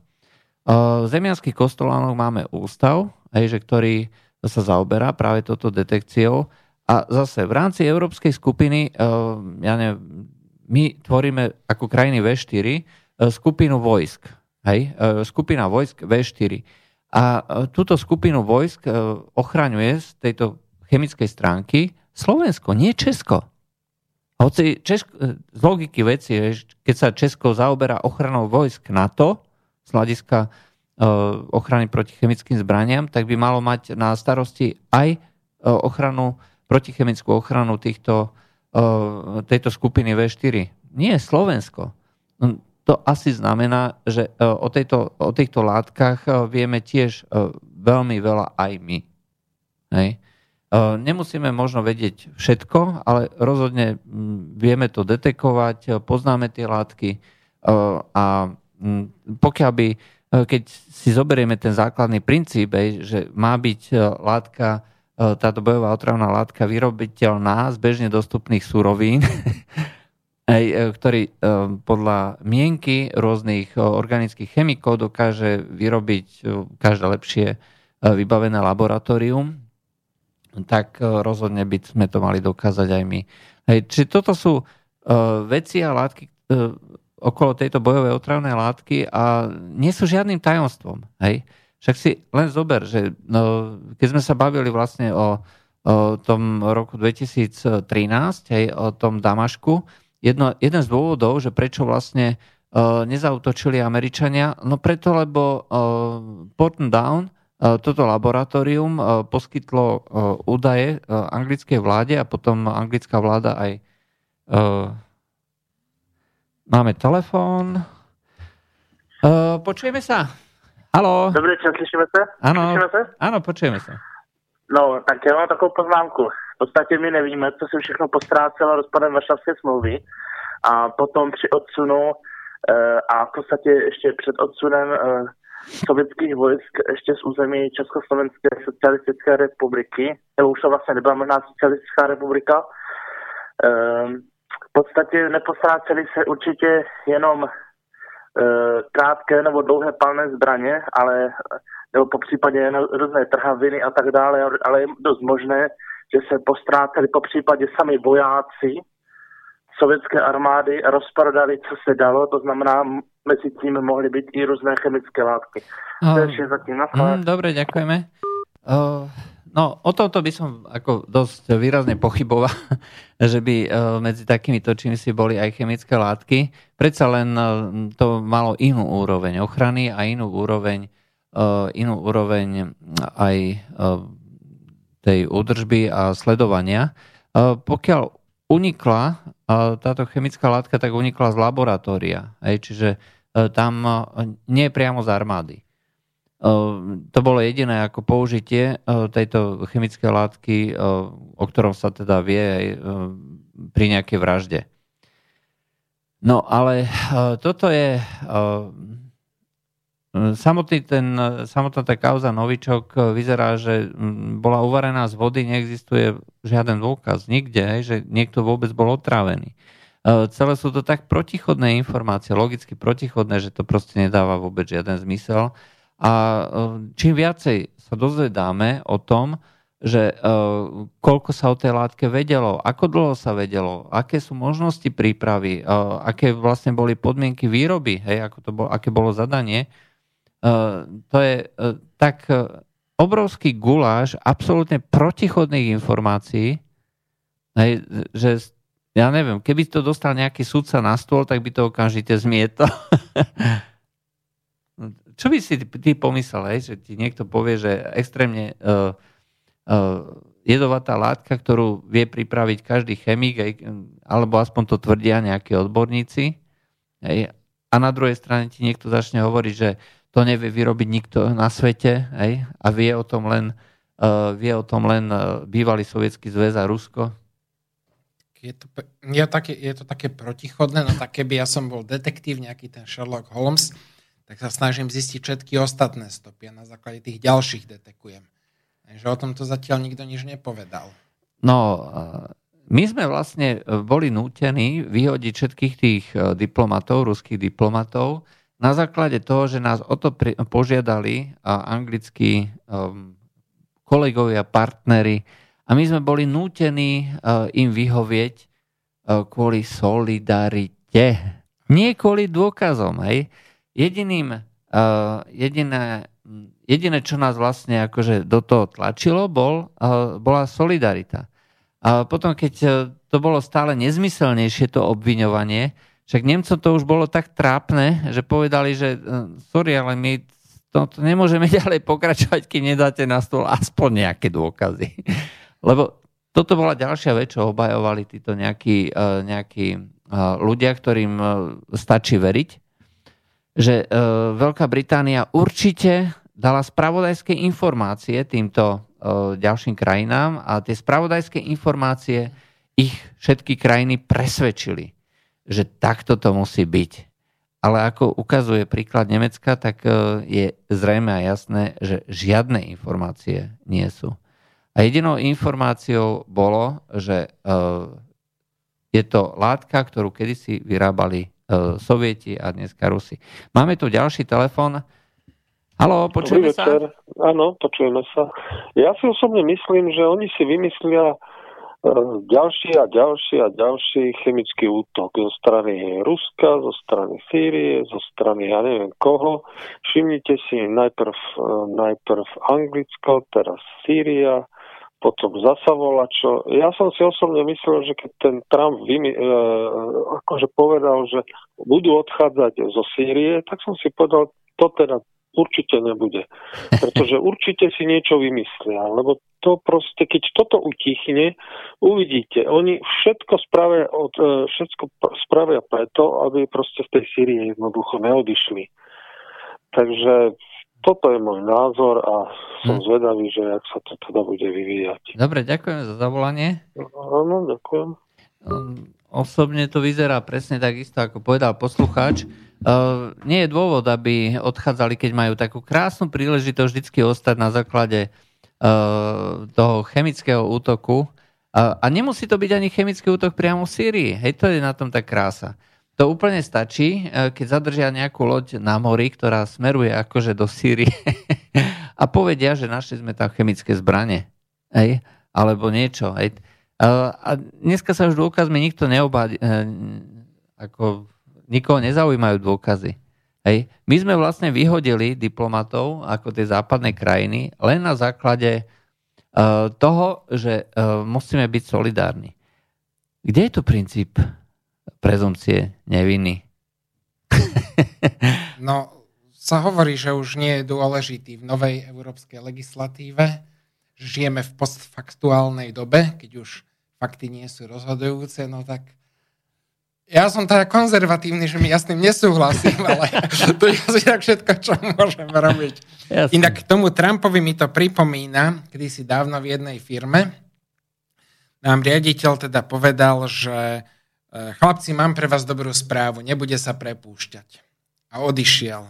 zemianských kostolánok máme ústav, hej, že ktorý sa zaoberá práve toto detekciou. A zase v rámci európskej skupiny, e, ja neviem, my tvoríme ako krajiny V4 skupinu vojsk. Hej, skupina vojsk V4. A túto skupinu vojsk ochraňuje z tejto chemickej stránky Slovensko, nie Česko. Hoci Česko, z logiky veci, keď sa Česko zaoberá ochranou vojsk NATO z hľadiska e, ochrany proti chemickým zbraniam, tak by malo mať na starosti aj e, ochranu, protichemickú ochranu týchto, e, tejto skupiny V4. Nie Slovensko. No, to asi znamená, že o, tejto, o týchto látkach vieme tiež veľmi veľa aj my. Hej? Nemusíme možno vedieť všetko, ale rozhodne vieme to detekovať, poznáme tie látky a pokiaľ by, keď si zoberieme ten základný princíp, že má byť látka, táto bojová otravná látka vyrobiteľná z bežne dostupných surovín, [LAUGHS] ktorý podľa mienky rôznych organických chemikov dokáže vyrobiť každé lepšie vybavené laboratórium, tak e, rozhodne by sme to mali dokázať aj my. Hej, či toto sú uh, veci a látky, uh, okolo tejto bojovej otravnej látky a nie sú žiadnym tajomstvom. Hej? Však si len zober, že no, keď sme sa bavili vlastne o, o tom roku 2013, hej, o tom Damašku, jedno, jeden z dôvodov, že prečo vlastne uh, nezautočili Američania, no preto, lebo uh, Porton Down toto laboratórium poskytlo údaje anglickej vláde a potom anglická vláda aj máme telefón. Počujeme sa? Halo. Dobrý čas, slyšíme slyšíme se? ano, počujeme se. No, tak já mám takovou poznámku. V podstatě my nevíme, co se všechno postrácelo rozpadem Varšavské smlouvy a potom při odsunu a v podstatě ještě před odsunem sovětských vojsk ještě z území Československé socialistické republiky, nebo už to vlastně nebyla možná socialistická republika. Ehm, v podstatě nepostráceli se určitě jenom eh, krátké nebo dlouhé palné zbraně, ale nebo po případě různé trhaviny a tak dále, ale je dost možné, že se postráceli po případě sami vojáci sovětské armády rozprodali, co se dalo, to znamená medzi tým mohli byť i rôzne chemické látky. Oh. To je zatím na mm, Dobre, ďakujeme. Uh, no, o tomto by som ako dosť výrazne pochyboval, [LAUGHS] že by medzi takýmito si boli aj chemické látky. Predsa len to malo inú úroveň ochrany a inú úroveň, inú úroveň aj tej údržby a sledovania. Pokiaľ unikla táto chemická látka, tak unikla z laboratória. Hej, čiže E, tam e, nie priamo z armády. E, to bolo jediné ako použitie tejto chemickej látky, o ktorom sa teda vie aj pri nejakej vražde. No ale toto je samotný ten, samotná tá kauza Novičok vyzerá, že bola uvarená z vody, neexistuje žiaden dôkaz nikde, že niekto vôbec bol otrávený. Eh, celé sú to tak protichodné informácie, logicky protichodné, že to proste nedáva vôbec žiaden zmysel. A eh, čím viacej sa dozvedáme o tom, že eh, koľko sa o tej látke vedelo, ako dlho sa vedelo, aké sú možnosti prípravy, aké vlastne boli podmienky výroby, hej, ako to bolo, aké bolo zadanie, to je tak obrovský guláš absolútne protichodných informácií, že ja neviem, keby to dostal nejaký sudca na stôl, tak by to okamžite zmietol. [LAUGHS] Čo by si ty pomyslel, že ti niekto povie, že extrémne jedovatá látka, ktorú vie pripraviť každý chemik, alebo aspoň to tvrdia nejakí odborníci, a na druhej strane ti niekto začne hovoriť, že to nevie vyrobiť nikto na svete hej, a vie o tom len, uh, vie o tom len uh, bývalý sovietský zväz a Rusko, je to, je, také, je to také protichodné, no tak keby ja som bol detektív, nejaký ten Sherlock Holmes, tak sa snažím zistiť všetky ostatné stopy a na základe tých ďalších detekujem. Takže o tomto zatiaľ nikto nič nepovedal. No, my sme vlastne boli nútení vyhodiť všetkých tých e, diplomatov, ruských diplomatov, na základe toho, že nás o to požiadali anglickí um, kolegovia, partnery, a my sme boli nútení uh, im vyhovieť uh, kvôli solidarite. Nie kvôli dôkazom. Hej. Jediným, uh, jediné, jediné, čo nás vlastne akože do toho tlačilo, bol, uh, bola solidarita. A potom, keď to bolo stále nezmyselnejšie, to obviňovanie, však Nemcom to už bolo tak trápne, že povedali, že sorry, ale my to, to nemôžeme [LAUGHS] ďalej pokračovať, keď nedáte na stôl aspoň nejaké dôkazy. [LAUGHS] Lebo toto bola ďalšia vec, čo obajovali títo nejakí, e, nejakí e, ľudia, ktorým e, stačí veriť, že Veľká Británia určite dala spravodajské informácie týmto ďalším krajinám a tie spravodajské informácie ich všetky krajiny presvedčili, že takto to musí byť. Ale ako ukazuje príklad Nemecka, tak je zrejme a jasné, že žiadne informácie nie sú. A jedinou informáciou bolo, že uh, je to látka, ktorú kedysi vyrábali uh, Sovieti a dneska Rusi. Máme tu ďalší telefon. Halo, počujeme sa? Áno, počujeme sa. Ja si osobne myslím, že oni si vymyslia ďalší a ďalší a ďalší chemický útok zo strany Ruska, zo strany Sýrie, zo strany ja neviem koho. Všimnite si najprv, e, najprv Anglicko, teraz Sýria, potom zasa čo. Ja som si osobne myslel, že keď ten Trump vymi, e, akože povedal, že budú odchádzať zo Sýrie, tak som si povedal, to teda určite nebude. Pretože určite si niečo vymyslia, lebo to proste, keď toto utichne, uvidíte, oni všetko spravia, od, e, všetko spravia preto, aby proste z tej Sýrie jednoducho neodišli. Takže toto je môj názor a som hm. zvedavý, že jak sa to teda bude vyvíjať. Dobre, ďakujem za zavolanie. Áno, ďakujem. Um, osobne to vyzerá presne takisto, ako povedal poslucháč. Uh, nie je dôvod, aby odchádzali, keď majú takú krásnu príležitosť vždy ostať na základe uh, toho chemického útoku. A nemusí to byť ani chemický útok priamo v Sýrii. Hej, to je na tom tá krása. To úplne stačí, keď zadržia nejakú loď na mori, ktorá smeruje akože do Sýrie [LAUGHS] a povedia, že našli sme tam chemické zbranie. Hej? Alebo niečo. Hej? A dneska sa už dôkazmi nikto neobádi, ako nikoho nezaujímajú dôkazy. Hej. My sme vlastne vyhodili diplomatov ako tie západné krajiny len na základe uh, toho, že uh, musíme byť solidárni. Kde je tu princíp prezumcie neviny? [LAUGHS] no, sa hovorí, že už nie je dôležitý v novej európskej legislatíve. Žijeme v postfaktuálnej dobe, keď už fakty nie sú rozhodujúce, no tak ja som teda konzervatívny, že mi ja s tým nesúhlasím, [LAUGHS] ale to je asi tak všetko, čo môžeme robiť. Jasne. Inak k tomu Trumpovi mi to pripomína, kedy si dávno v jednej firme nám riaditeľ teda povedal, že e, chlapci, mám pre vás dobrú správu, nebude sa prepúšťať. A odišiel.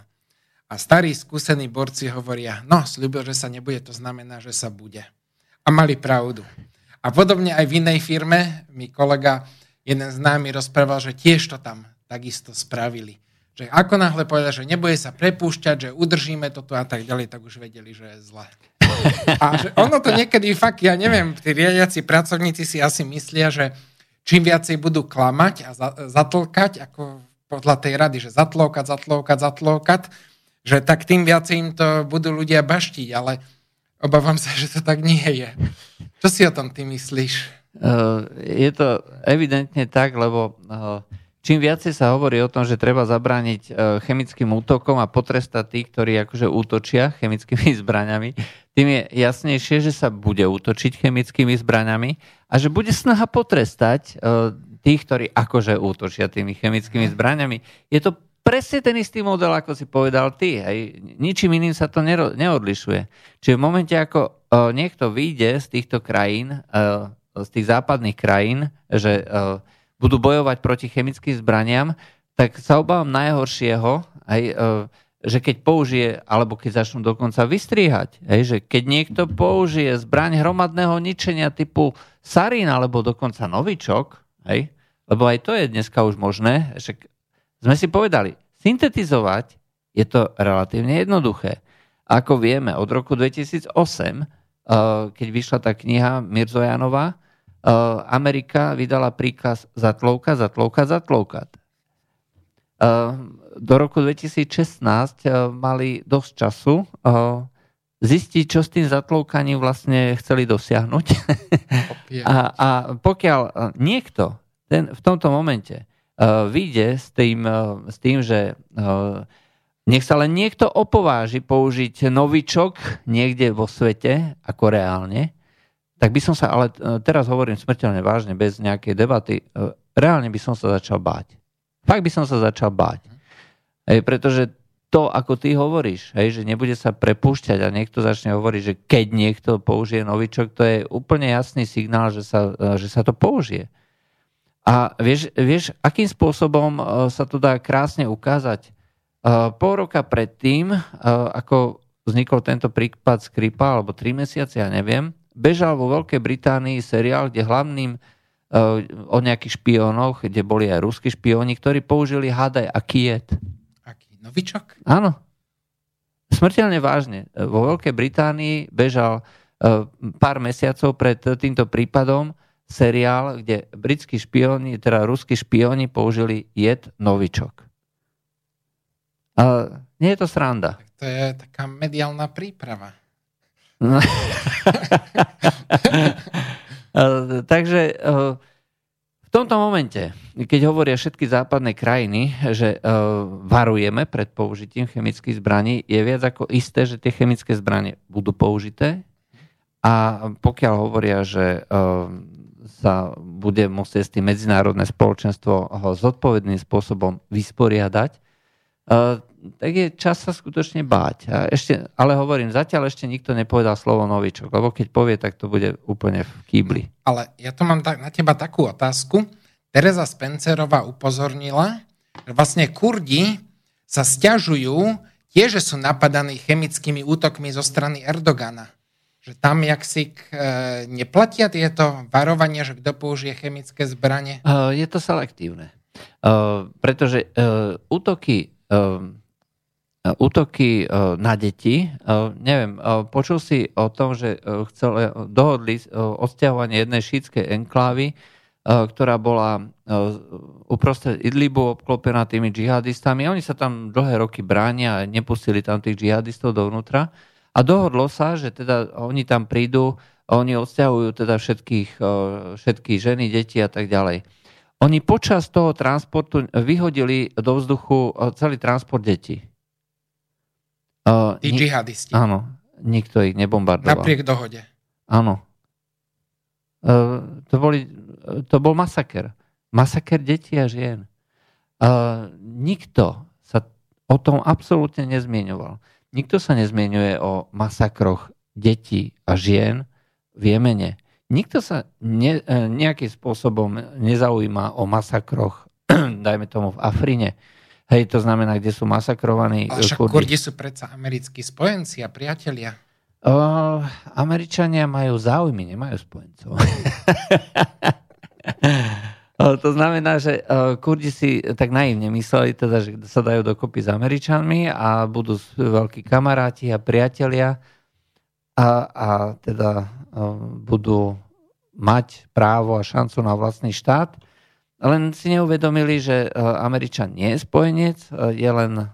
A starí skúsení borci hovoria, no, slúbil, že sa nebude, to znamená, že sa bude. A mali pravdu. A podobne aj v inej firme mi kolega jeden známy rozprával, že tiež to tam takisto spravili. Že ako náhle povedal, že nebude sa prepúšťať, že udržíme toto a tak ďalej, tak už vedeli, že je zle. A že ono to niekedy fakt, ja neviem, tí riadiaci pracovníci si asi myslia, že čím viacej budú klamať a zatlkať, ako podľa tej rady, že zatlokať, zatlokať, zatlokať, že tak tým viacej im to budú ľudia baštiť, ale obávam sa, že to tak nie je. Čo si o tom ty myslíš? Eh, je to evidentne tak, lebo eh, čím viacej sa hovorí o tom, že treba zabrániť eh, chemickým útokom a potrestať tých, ktorí akože útočia chemickými [LAUGHS] zbraňami, tým je jasnejšie, že sa bude útočiť chemickými zbraňami a že bude snaha potrestať tých, ktorí akože útočia tými chemickými zbraňami. Je to presne ten istý model, ako si povedal ty. Aj ničím iným sa to neodlišuje. Čiže v momente, ako niekto vyjde z týchto krajín, z tých západných krajín, že uh, budú bojovať proti chemickým zbraniam, tak sa obávam najhoršieho, aj, uh, že keď použije, alebo keď začnú dokonca vystriehať, aj, že keď niekto použije zbraň hromadného ničenia typu sarín alebo dokonca novičok, aj, lebo aj to je dneska už možné, že sme si povedali, syntetizovať je to relatívne jednoduché. Ako vieme, od roku 2008, keď vyšla tá kniha Mirzojanová, Eh, Amerika vydala príkaz zatlovka, zatlovka, zatlovkať. Eh, do roku 2016 eh, mali dosť času zistiť, čo s tým zatlovkaním vlastne chceli dosiahnuť. [LAUGHS] a, a pokiaľ niekto ten, v tomto momente vyjde s tým, s tým, že nech sa len niekto opováži použiť novičok niekde vo svete, ako reálne, tak by som sa, ale teraz hovorím smrteľne vážne, bez nejakej debaty, reálne by som sa začal báť. Fakt by som sa začal báť. Ej, pretože to, ako ty hovoríš, hej, že nebude sa prepúšťať a niekto začne hovoriť, že keď niekto použije novičok, to je úplne jasný signál, že sa, že sa to použije. A vieš, vieš, akým spôsobom sa to dá krásne ukázať? Pol roka predtým, ako vznikol tento prípad Skripa, alebo tri mesiace, ja neviem, bežal vo Veľkej Británii seriál, kde hlavným o nejakých špiónoch, kde boli aj ruskí špióni, ktorí použili hádaj a kiet. Aký? Novičok? Áno. Smrteľne vážne. Vo Veľkej Británii bežal pár mesiacov pred týmto prípadom seriál, kde britskí špioni, teda ruskí špioni použili jed novičok. A nie je to sranda. Tak to je taká mediálna príprava. No. [LAUGHS] Takže v tomto momente, keď hovoria všetky západné krajiny, že varujeme pred použitím chemických zbraní, je viac ako isté, že tie chemické zbranie budú použité a pokiaľ hovoria, že sa bude musieť s tým medzinárodné spoločenstvo ho zodpovedným spôsobom vysporiadať, tak je čas sa skutočne báť. A ešte, ale hovorím, zatiaľ ešte nikto nepovedal slovo novičok, lebo keď povie, tak to bude úplne v kýbli. Ale ja tu mám tak, na teba takú otázku. Teresa Spencerová upozornila, že vlastne Kurdi sa stiažujú tiež, že sú napadaní chemickými útokmi zo strany Erdogana. Že tam jak si e, neplatia tieto varovania, že kto použije chemické zbranie? Uh, je to selektívne. Uh, pretože uh, útoky uh, útoky na deti. Neviem, počul si o tom, že chcel, dohodli odsťahovanie jednej šítskej enklávy, ktorá bola uprostred Idlibu obklopená tými džihadistami. Oni sa tam dlhé roky bránia a nepustili tam tých džihadistov dovnútra. A dohodlo sa, že teda oni tam prídu, oni odsťahujú teda všetkých, všetky ženy, deti a tak ďalej. Oni počas toho transportu vyhodili do vzduchu celý transport detí. Uh, Tí džihadisti. Áno, nikto ich nebombardoval. Napriek dohode. Áno. To, boli, to bol masaker. Masaker detí a žien. Nikto sa o tom absolútne nezmieňoval. Nikto sa nezmienuje o masakroch detí a žien v Jemene. Nikto sa ne, nejakým spôsobom nezaujíma o masakroch, [CLEARS THROAT] dajme tomu v Afrine. Hej, to znamená, kde sú masakrovaní Ale však kurdi. sú predsa americkí spojenci a priatelia. O, Američania majú záujmy, nemajú spojencov. [LAUGHS] to znamená, že o, Kurdi si tak naivne mysleli, teda, že sa dajú dokopy s Američanmi a budú veľkí kamaráti a priatelia a, a teda o, budú mať právo a šancu na vlastný štát len si neuvedomili, že e, Američan nie je spojenec, e, je len e,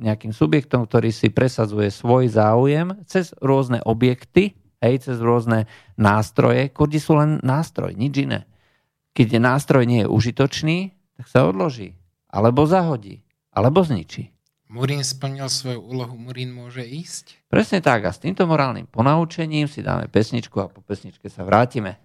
nejakým subjektom, ktorý si presadzuje svoj záujem cez rôzne objekty, hej, cez rôzne nástroje. Kurdi sú len nástroj, nič iné. Keď nástroj nie je užitočný, tak sa odloží, alebo zahodí, alebo zničí. Murín splnil svoju úlohu, Murín môže ísť? Presne tak a s týmto morálnym ponaučením si dáme pesničku a po pesničke sa vrátime.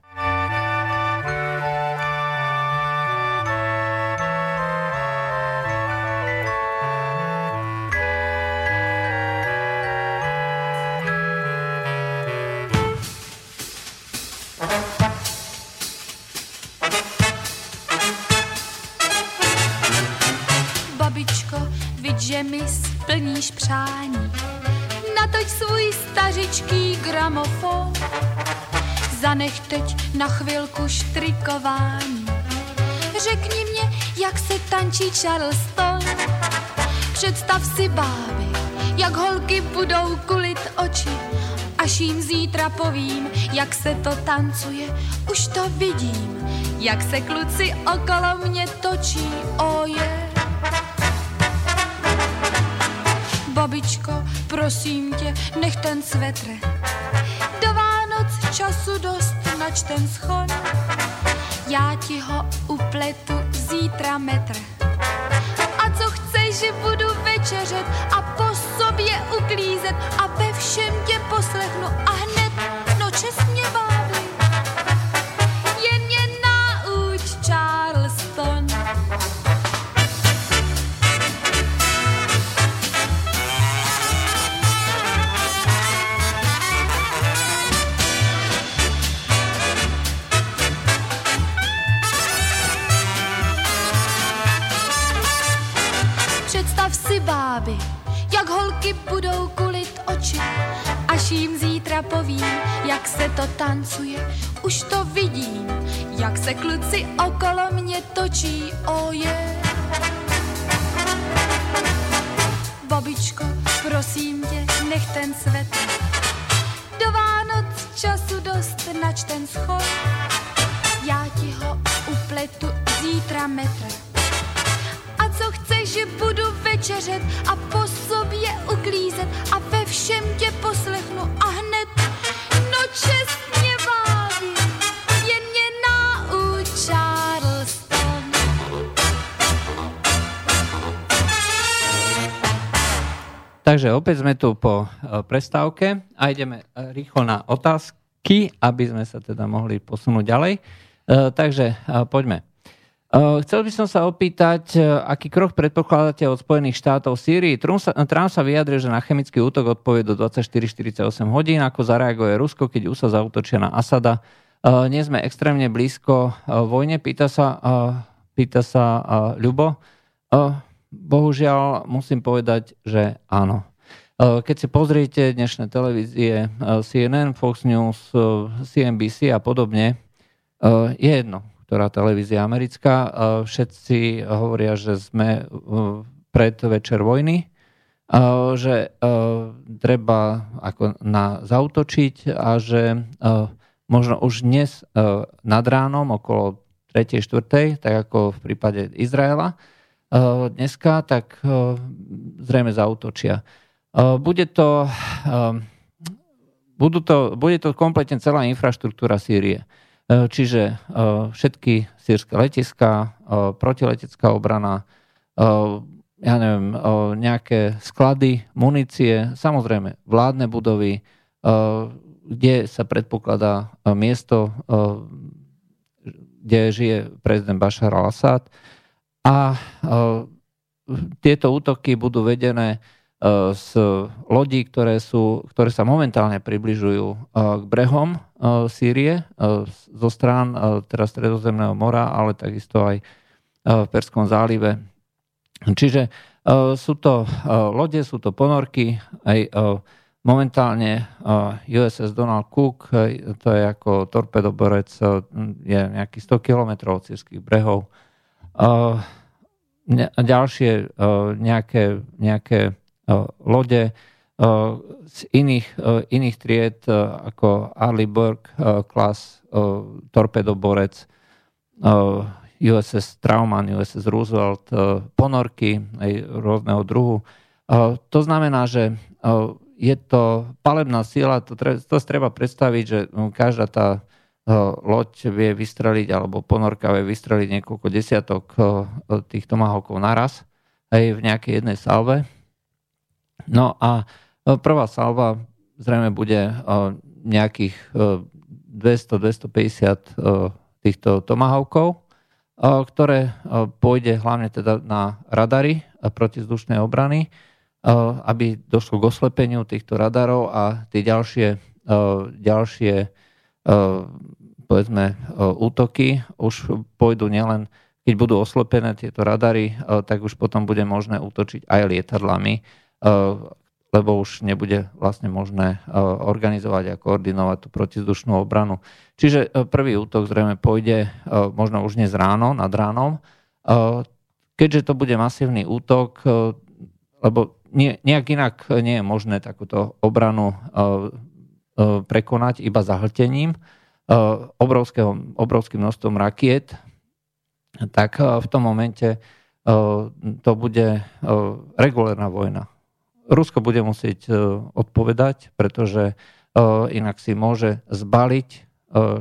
Tančí Charleston, představ si báby, jak holky budou kulit oči, až jim zítra povím, jak se to tancuje, už to vidím, jak se kluci okolo mě točí, oje. Oh yeah. Babičko, prosím tě, nech ten svetr. Do Vánoc času dost, nač ten schon. Já ti ho upletu zítra metr. A co chceš, že budu večeřet a po sobě uklízet a ve všem tě poslechnu a hned, no čestně holky budou kulit oči, až jim zítra povím, jak se to tancuje, už to vidím, jak se kluci okolo mě točí, oje. Oh yeah. Babičko, prosím tě, nech ten svět. Do Vánoc času dost, nač ten schod. já ti ho upletu zítra metr. Chceš, že budu večeřet a po sobě uklízet a ve všem tě poslechnu a hned, no čestně vávi, jen mě nauč Charleston. Takže opäť sme tu po e, prestávke a ideme e, rýchlo na otázky, aby sme sa teda mohli posunúť ďalej. E, takže poďme. Chcel by som sa opýtať, aký krok predpokladáte od Spojených štátov v Sýrii. Trump sa, Trump sa vyjadril, že na chemický útok odpovie do 24-48 hodín, ako zareaguje Rusko, keď USA zautočia na Asada. Nie sme extrémne blízko vojne, pýta sa, pýta sa Ľubo. Bohužiaľ musím povedať, že áno. Keď si pozriete dnešné televízie CNN, Fox News, CNBC a podobne, je jedno, ktorá televízia americká. Všetci hovoria, že sme pred večer vojny, že treba ako na zautočiť a že možno už dnes nad ránom okolo 3. 4. tak ako v prípade Izraela, dneska, tak zrejme zautočia. Bude to, budú to, bude to kompletne celá infraštruktúra Sýrie. E, čiže e, všetky sírske letiska, e, protiletecká obrana, ja neviem, nejaké sklady, munície, samozrejme vládne budovy, kde sa predpokladá miesto, kde žije prezident Bashar al-Assad. A tieto útoky budú vedené z lodí, ktoré, sú, ktoré sa momentálne približujú k brehom Sýrie e, zo strán teraz Stredozemného mora, ale takisto aj v Perskom zálive. Čiže sú to lode, sú to ponorky, aj momentálne USS Donald Cook, to je ako torpedoborec, je nejakých 100 km od sírských brehov. Ďalšie nejaké, nejaké lode z iných, iných tried ako Arleigh klas torpedoborec USS Trauman, USS Roosevelt, ponorky aj rôzneho druhu. To znamená, že je to palebná sila, to, treba, to treba predstaviť, že no, každá tá loď vie vystreliť, alebo ponorka vie vystreliť niekoľko desiatok tých tomahawkov naraz, aj v nejakej jednej salve. No a e, prvá salva zrejme bude e, nejakých 200-250 e, týchto tomahawkov, ktoré pôjde hlavne teda na radary protizdušnej obrany, aby došlo k oslepeniu týchto radarov a tie ďalšie, ďalšie povedzme, útoky už pôjdu nielen, keď budú oslepené tieto radary, tak už potom bude možné útočiť aj lietadlami, Eh, lebo už nebude vlastne možné eh, organizovať a koordinovať tú protizdušnú obranu. Čiže eh, prvý útok zrejme pôjde možno už dnes ráno, nad ránom. Keďže to bude masívny útok, lebo nejak inak nie je možné takúto obranu prekonať iba zahltením obrovským množstvom rakiet, tak v tom momente to bude regulárna vojna Rusko bude musieť e, odpovedať, pretože e, inak si môže zbaliť e,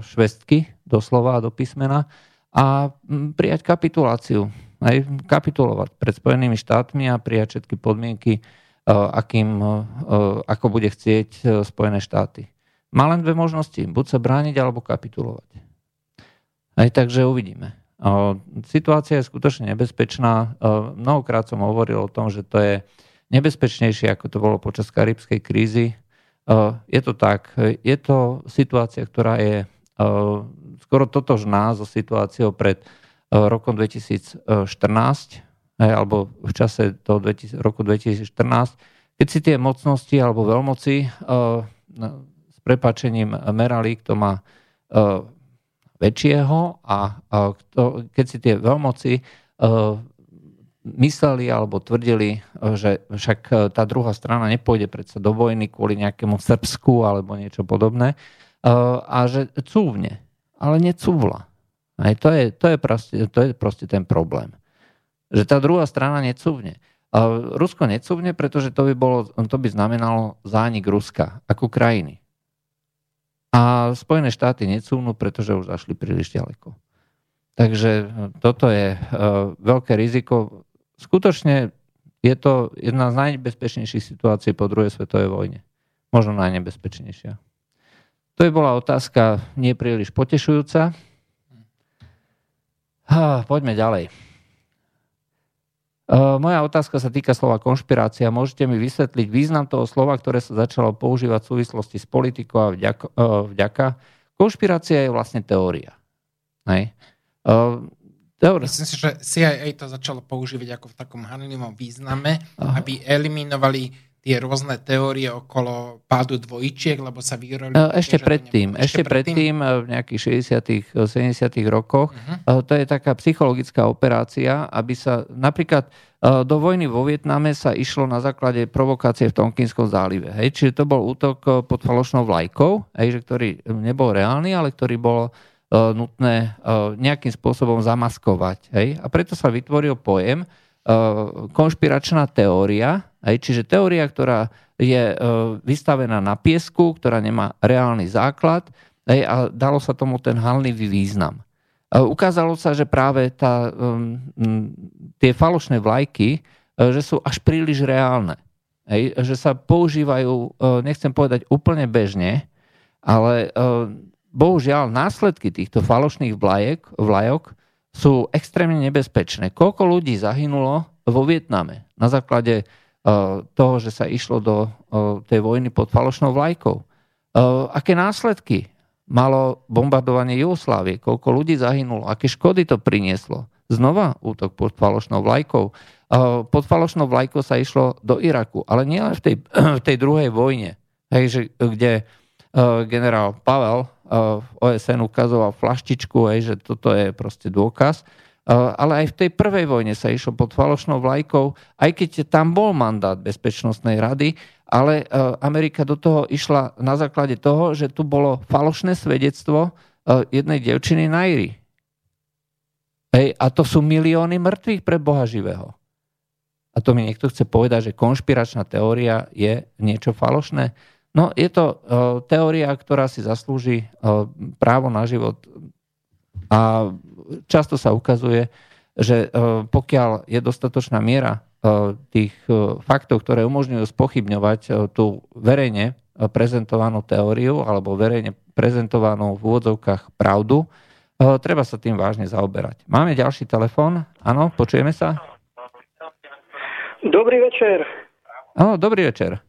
švestky doslova do písmena a prijať kapituláciu. Aj kapitulovať pred Spojenými štátmi a prijať všetky podmienky, akým, ako bude chcieť Spojené štáty. Má len dve možnosti, buď sa brániť, alebo kapitulovať. Aj takže uvidíme. Situácia je skutočne nebezpečná. Mnohokrát som hovoril o tom, že to je nebezpečnejšie, ako to bolo počas karibskej krízy. Uh, je to tak, je to situácia, ktorá je uh, skoro totožná so situáciou pred uh, rokom 2014, alebo v čase toho roku 2014, keď si tie mocnosti alebo veľmoci s prepačením merali, kto má väčšieho a keď si tie veľmoci mysleli alebo tvrdili, že však e, tá druhá strana nepôjde predsa do vojny kvôli nejakému Srbsku alebo niečo podobné e, a že cúvne, ale necúvla. Aj to je, to, je proste, to je proste ten problém. Že tá druhá strana necúvne. Rusko necúvne, pretože to by, bolo, to by znamenalo zánik Ruska ako krajiny. A Spojené štáty necúvnú, pretože už zašli príliš ďaleko. Takže toto je veľké riziko. Skutočne je to jedna z najbezpečnejších situácií po druhej svetovej vojne. Možno najnebezpečnejšia. To je bola otázka nie príliš potešujúca. Poďme ďalej. Uh, moja otázka sa týka slova konšpirácia. Môžete mi vysvetliť význam toho slova, ktoré sa začalo používať v súvislosti s politikou a? Uh, vďaka. Konšpirácia je vlastne teória. Hej. Teória. Myslím si, že CIA to začalo používať ako v takom hanlivom význame, Aha. aby eliminovali tie rôzne teórie okolo pádu dvojčiek, lebo sa vyroli... E, ešte predtým, ešte predtým, e, v nejakých 60 70 rokoch, uh-huh. to je taká psychologická operácia, aby sa napríklad do vojny vo Vietname sa išlo na základe provokácie v Tonkinskom zálive. Hej? Čiže to bol útok pod falošnou vlajkou, hej, že ktorý nebol reálny, ale ktorý bol nutné nejakým spôsobom zamaskovať. Hej? A preto sa vytvoril pojem konšpiračná teória, Hej, čiže teória, ktorá je e, vystavená na piesku, ktorá nemá reálny základ hej, a dalo sa tomu ten hanlivý význam. E, ukázalo sa, že práve tá, tie falošné vlajky, e, že sú až príliš reálne. Hej, že sa používajú, nechcem povedať úplne bežne, ale bohužiaľ následky týchto falošných vlajek, vlajok sú extrémne nebezpečné. Koľko ľudí zahynulo vo Vietname na základe Eh, toho, že sa išlo do eh, tej vojny pod falošnou vlajkou. Eh, aké následky malo bombardovanie Jugoslávie? Koľko ľudí zahynulo? Aké škody to prinieslo? Znova útok pod falošnou vlajkou. Pod falošnou vlajkou sa išlo do Iraku, ale nie len v tej, [CLEARS THROAT] v tej druhej vojne, hej, že, kde generál Pavel OSN ukazoval flaštičku, že toto je proste dôkaz. Ale aj v tej prvej vojne sa išlo pod falošnou vlajkou, aj keď tam bol mandát Bezpečnostnej rady, ale Amerika do toho išla na základe toho, že tu bolo falošné svedectvo jednej devčiny Nairi. Hej, a to sú milióny mŕtvych pre Boha živého. A to mi niekto chce povedať, že konšpiračná teória je niečo falošné. No, je to uh, teória, ktorá si zaslúži uh, právo na život. A často sa ukazuje, že e, pokiaľ je dostatočná miera e, tých e, faktov, ktoré umožňujú spochybňovať tú verejne prezentovanú teóriu alebo verejne prezentovanú v úvodzovkách pravdu, treba sa tým vážne zaoberať. Máme ďalší telefón. Áno, počujeme sa? Dobrý večer. Áno, dobrý večer.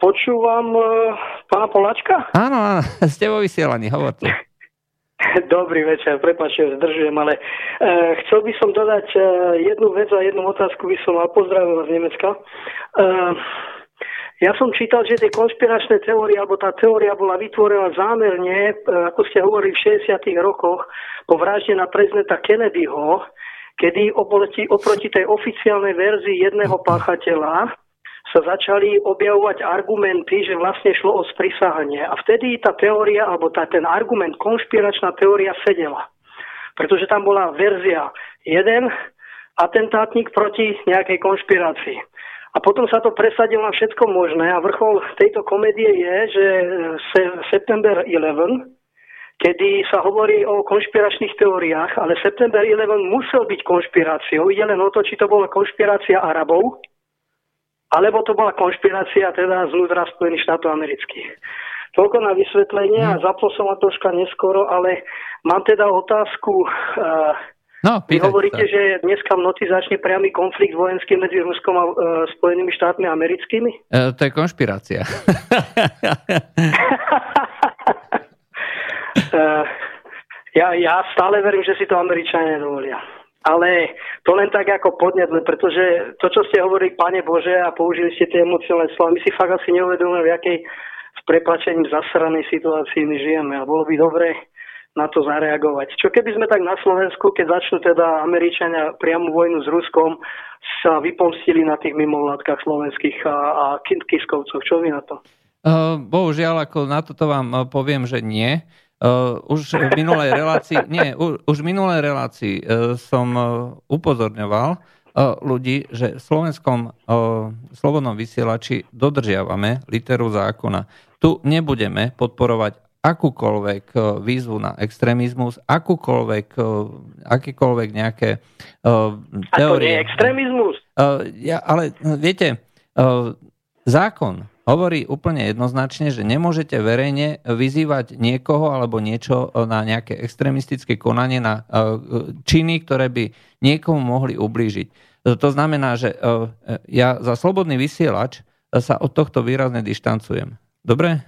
Počúvam pána Poláčka? Áno, áno, [LAUGHS] ste vo vysielaní, hovorte. [LAUGHS] Dobrý večer, prepáčte, zdržujem, ale uh, chcel by som dodať uh, jednu vec a jednu otázku by som mal pozdravil z Nemecka. Uh, ja som čítal, že tie konšpiračné teórie, alebo tá teória bola vytvorená zámerne, ako ste hovorili, v 60. rokoch po vražde na prezidenta Kennedyho, kedy oproti, oproti tej oficiálnej verzii jedného páchateľa sa začali objavovať argumenty, že vlastne šlo o sprisahanie. A vtedy tá teória, alebo tá, ten argument, konšpiračná teória sedela. Pretože tam bola verzia jeden atentátnik proti nejakej konšpirácii. A potom sa to presadilo na všetko možné a vrchol tejto komédie je, že September 11, kedy sa hovorí o konšpiračných teóriách, ale September 11 musel byť konšpiráciou. Ide len o to, či to bola konšpirácia Arabov, alebo to bola konšpirácia teda znútra Spojených štátov amerických. Toľko na vysvetlenie a mhm. zapol som ma troška neskoro, ale mám teda otázku. No, Vy hovoríte, sa. že dneska v noci začne priamy konflikt vojenský medzi Ruskom a uh, Spojenými štátmi americkými? Uh, to je konšpirácia. uh, [LAUGHS] ja, ja stále verím, že si to Američania nedovolia ale to len tak ako podnet, pretože to, čo ste hovorili, Pane Bože, a použili ste tie emocionálne slova, my si fakt asi neuvedomujeme, v jakej s preplačením zasranej situácii my žijeme a bolo by dobre na to zareagovať. Čo keby sme tak na Slovensku, keď začnú teda Američania priamu vojnu s Ruskom, sa vypomstili na tých mimovládkach slovenských a, a kiskovcov. Čo vy na to? Uh, bohužiaľ, ako na toto vám poviem, že nie. Uh, už v minulej relácii, nie, už, v minulej relácii uh, som uh, upozorňoval uh, ľudí, že v slovenskom uh, slobodnom vysielači dodržiavame literu zákona. Tu nebudeme podporovať akúkoľvek výzvu na extrémizmus, akúkoľvek, akýkoľvek nejaké uh, teórie. A to nie je extrémizmus? Uh, ja, ale viete, uh, zákon hovorí úplne jednoznačne, že nemôžete verejne vyzývať niekoho alebo niečo na nejaké extrémistické konanie, na e, činy, ktoré by niekomu mohli ublížiť. To znamená, že e, ja za slobodný vysielač sa od tohto výrazne dištancujem. Dobre?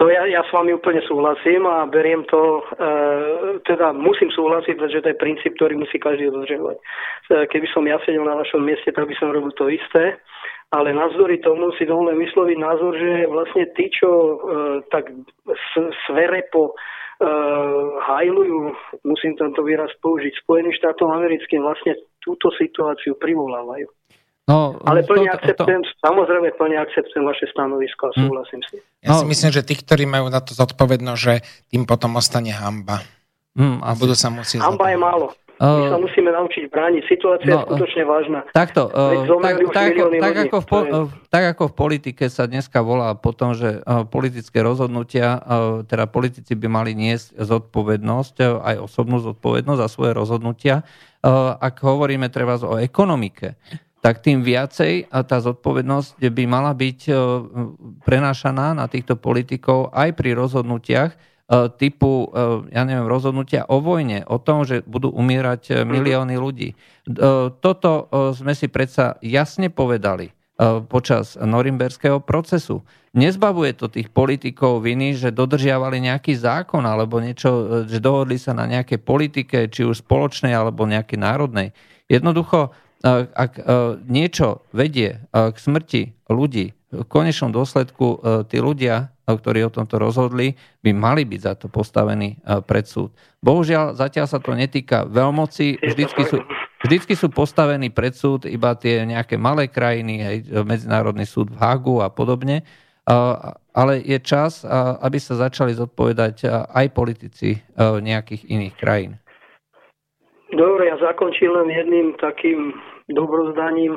To ja, ja s vami úplne súhlasím a beriem to, e, teda musím súhlasiť, pretože to je princíp, ktorý musí každý dodržiavať. E, keby som ja sedel na vašom mieste, tak by som robil to isté ale navzdory tomu si dovolím vysloviť názor, že vlastne tí, čo e, tak sverepo e, hajlujú, musím tento výraz použiť, Spojeným štátom americkým, vlastne túto situáciu privolávajú. No, ale plne to, akceptujem, to... samozrejme plne akceptujem vaše stanovisko a hm. súhlasím hmm. s tým. Ja si no. myslím, že tí, ktorí majú na to zodpovednosť, že tým potom ostane hamba. Hmm, a budú sa musieť... Hamba je málo. My sa musíme naučiť brániť. Situácia no, je skutočne vážna. Takto, tak, tak, ako, tak, ako v, tak ako v politike sa dneska volá po tom, že politické rozhodnutia, teda politici by mali niesť zodpovednosť, aj osobnú zodpovednosť za svoje rozhodnutia. Ak hovoríme treba o ekonomike, tak tým viacej tá zodpovednosť by mala byť prenášaná na týchto politikov aj pri rozhodnutiach, typu, e, ja neviem, rozhodnutia o vojne, o tom, že budú umierať e, milióny ľudí. Toto sme si predsa jasne povedali počas norimberského procesu. Nezbavuje to tých politikov viny, že dodržiavali nejaký zákon alebo niečo, že dohodli sa na nejakej politike, či už spoločnej alebo nejakej národnej. Jednoducho, ak niečo vedie k smrti ľudí, v konečnom dôsledku tí ľudia ktorí o tomto rozhodli, by mali byť za to postavení e, pred súd. Bohužiaľ, zatiaľ sa to netýka veľmoci, vždycky sú, vždycky sú postavení pred súd iba tie nejaké malé krajiny, hej, Medzinárodný súd v Hagu a podobne, ale je čas, aby sa začali zodpovedať aj politici e, nejakých iných krajín. Dobre, ja zakončím len jedným takým dobrozdaním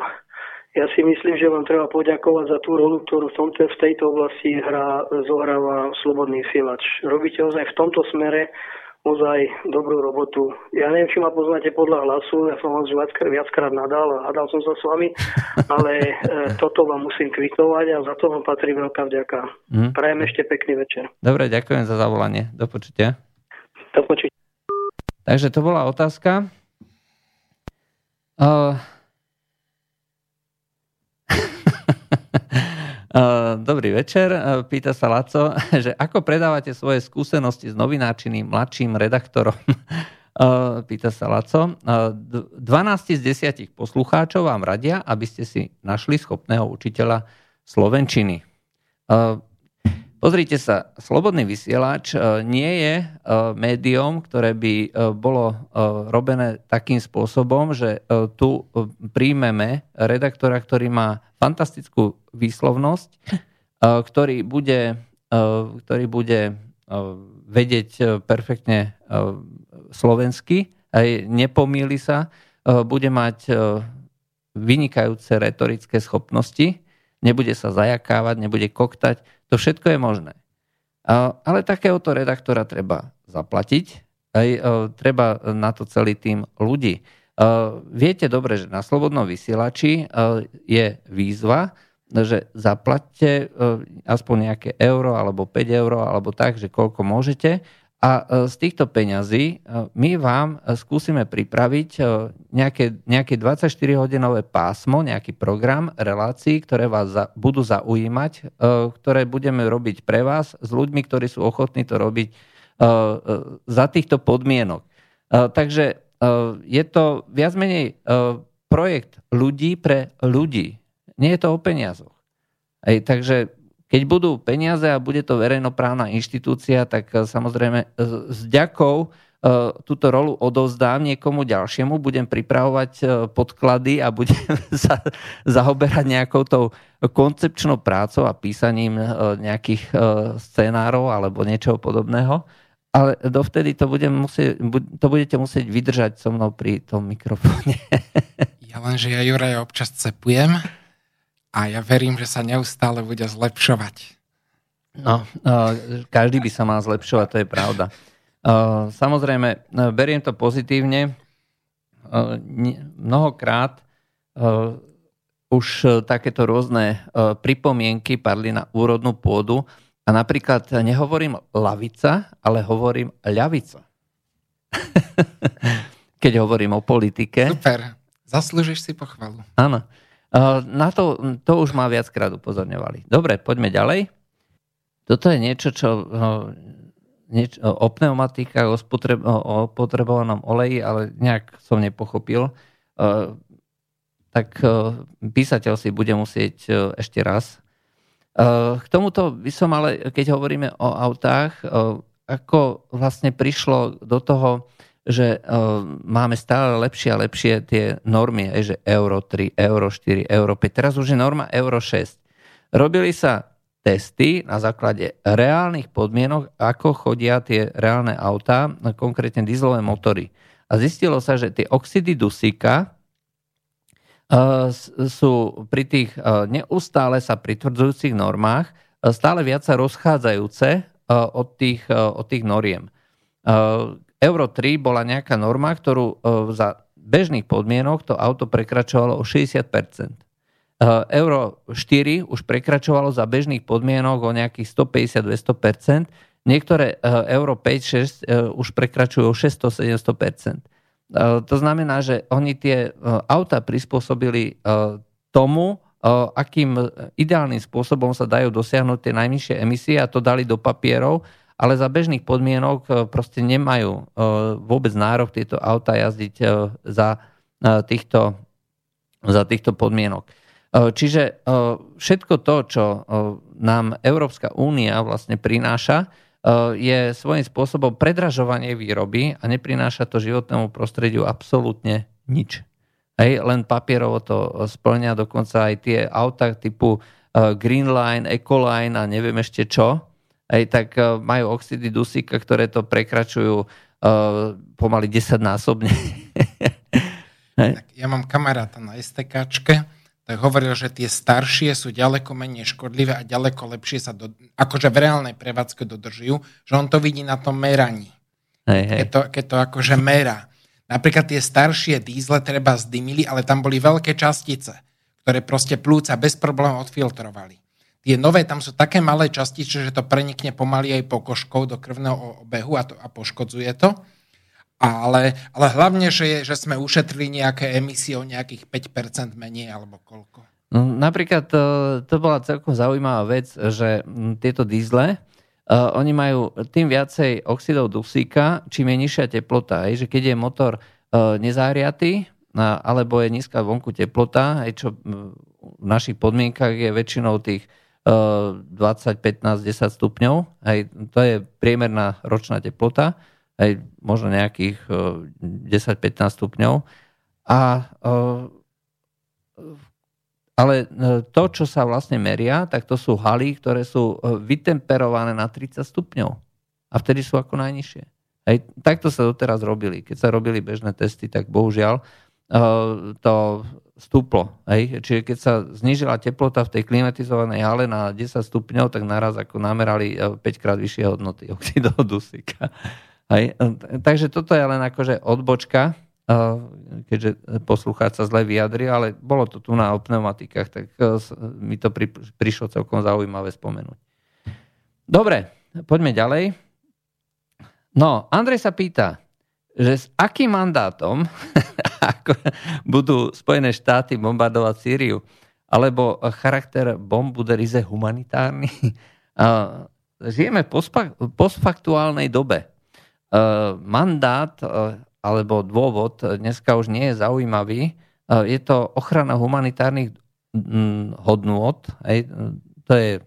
ja si myslím, že vám treba poďakovať za tú rolu, ktorú v, tomto, v tejto oblasti hrá, zohráva Slobodný sielač. Robíte ozaj v tomto smere ozaj dobrú robotu. Ja neviem, či ma poznáte podľa hlasu, ja som vás viackrát, viackrát nadal a hadal som sa s vami, [LAUGHS] ale e, toto vám musím kvitovať a za to vám patrí veľká vďaka. Mm. Prajem ešte pekný večer. Dobre, ďakujem za zavolanie. Do počutia. Do počutia. Takže to bola otázka. Uh, Dobrý večer, pýta sa Laco, [LAUGHS] že ako predávate svoje skúsenosti s novináčiným mladším redaktorom? [LAUGHS] Pýta sa Laco. 12 z 10 poslucháčov vám radia, aby ste si našli schopného učiteľa slovenčiny. Pozrite sa, Slobodný vysielač nie je médium, ktoré by bolo robené takým spôsobom, že tu príjmeme redaktora, ktorý má fantastickú výslovnosť, ktorý bude, ktorý bude vedieť perfektne slovensky, aj nepomíli sa, bude mať vynikajúce retorické schopnosti, nebude sa zajakávať, nebude koktať, to všetko je možné. Ale takéhoto redaktora treba zaplatiť, aj treba na to celý tým ľudí. Uh, viete dobre, že na Slobodnom vysielači uh, je výzva, že zaplatte aspoň nejaké euro alebo 5 euro alebo tak, že koľko môžete a z týchto peňazí my vám skúsime pripraviť nejaké, nejaké 24-hodinové pásmo, nejaký program relácií, ktoré vás za, budú zaujímať, ktoré budeme robiť pre vás s ľuďmi, ktorí sú ochotní to robiť za týchto podmienok. Takže je to viac menej projekt ľudí pre ľudí. Nie je to o peniazoch. Ej, takže keď budú peniaze a bude to verejnoprávna inštitúcia, tak eh, samozrejme s ďakou túto rolu odovzdám niekomu ďalšiemu, budem pripravovať podklady a budem [LAUGHS] sa zaoberať nejakou tou koncepčnou prácou a písaním nejakých scenárov alebo niečoho podobného. Ale dovtedy to, budem musieť, to budete musieť vydržať so mnou pri tom mikrofóne. [LAUGHS] ja len, že ja Juraj občas cepujem a ja verím, že sa neustále bude zlepšovať. No, každý by sa mal zlepšovať, to je pravda. [LAUGHS] Samozrejme, beriem to pozitívne. Mnohokrát už takéto rôzne pripomienky padli na úrodnú pôdu, a napríklad nehovorím lavica, ale hovorím ľavica. [LAUGHS] Keď hovorím o politike. Super, zaslúžiš si pochvalu. Áno. Na to, to už ma viackrát upozorňovali. Dobre, poďme ďalej. Toto je niečo, čo niečo, o pneumatikách, o, spotreb, o potrebovanom oleji, ale nejak som nepochopil. Tak písateľ si bude musieť ešte raz Eh, k tomuto by som ale, keď hovoríme o autách, eh, ako vlastne prišlo do toho, že eh, máme stále lepšie a lepšie tie normy, že Euro 3, Euro 4, Euro 5. Teraz už je norma Euro 6. Robili sa testy na základe reálnych podmienok, ako chodia tie reálne autá, konkrétne dieselové motory. A zistilo sa, že tie oxidy dusíka sú pri tých neustále sa pritvrdzujúcich normách stále viac sa rozchádzajúce od tých, od tých noriem. Euro 3 bola nejaká norma, ktorú za bežných podmienok to auto prekračovalo o 60% Euro 4 už prekračovalo za bežných podmienok o nejakých 150-200% Niektoré Euro 5-6 už prekračujú o 600-700 to znamená, že oni tie e, auta prispôsobili e, tomu, e, akým ideálnym spôsobom sa dajú dosiahnuť tie najnižšie emisie a to dali do papierov, ale za bežných podmienok proste nemajú vôbec nárok tieto auta jazdiť za týchto, za týchto podmienok. Čiže všetko to, čo nám Európska únia vlastne prináša, je svojím spôsobom predražovanie výroby a neprináša to životnému prostrediu absolútne nič. Hej, len papierovo to splňa, dokonca aj tie auta typu Greenline, Ecoline a neviem ešte čo, hej, tak eh, majú oxidy dusíka, ktoré to prekračujú pomaly 10 násobne. [LAUGHS] tak ja mám kamaráta na STKčke, tak hovoril, že tie staršie sú ďaleko menej škodlivé a ďaleko lepšie sa, do, akože v reálnej prevádzke dodržujú, že on to vidí na tom meraní. Hej, hej. Keď, to, keď to akože merá. Napríklad tie staršie dízle treba zdymili, ale tam boli veľké častice, ktoré proste plúca bez problémov odfiltrovali. Tie nové tam sú také malé častice, že to prenikne pomaly aj pokožkou do krvného obehu a, to, a poškodzuje to. Ale, ale hlavne, že, že sme ušetrili nejaké emisie o nejakých 5% menej alebo koľko. No, napríklad to, to bola celkom zaujímavá vec, že tieto dízle, uh, oni majú tým viacej oxidov dusíka, čím je nižšia teplota. Aj, že keď je motor uh, nezahriatý, alebo je nízka vonku teplota, aj čo v našich podmienkach je väčšinou tých 20, 15, 10 stupňov, aj to je priemerná ročná teplota, aj možno nejakých 10-15 e, stupňov. A, e, ale e, to, čo sa vlastne meria, tak to sú haly, ktoré sú vytemperované na 30 stupňov. A vtedy sú ako najnižšie. Aj takto sa doteraz robili. Keď sa robili bežné testy, tak bohužiaľ to stúplo. Hej? Čiže keď sa znížila teplota v tej klimatizovanej hale na 10 stupňov, tak naraz ako namerali 5 krát vyššie hodnoty [LAUGHS] oxidov dusíka. Hej. Takže toto je len akože odbočka, keďže poslucháč sa zle vyjadri, ale bolo to tu na pneumatikách, tak mi to pri, prišlo celkom zaujímavé spomenúť. Dobre, poďme ďalej. No, Andrej sa pýta, že s akým mandátom [LAUGHS] ako budú Spojené štáty bombardovať Sýriu, alebo charakter bomb bude rize humanitárny. [LAUGHS] Žijeme v postfaktuálnej dobe. Mandát alebo dôvod dneska už nie je zaujímavý. Je to ochrana humanitárnych hodnôt, to je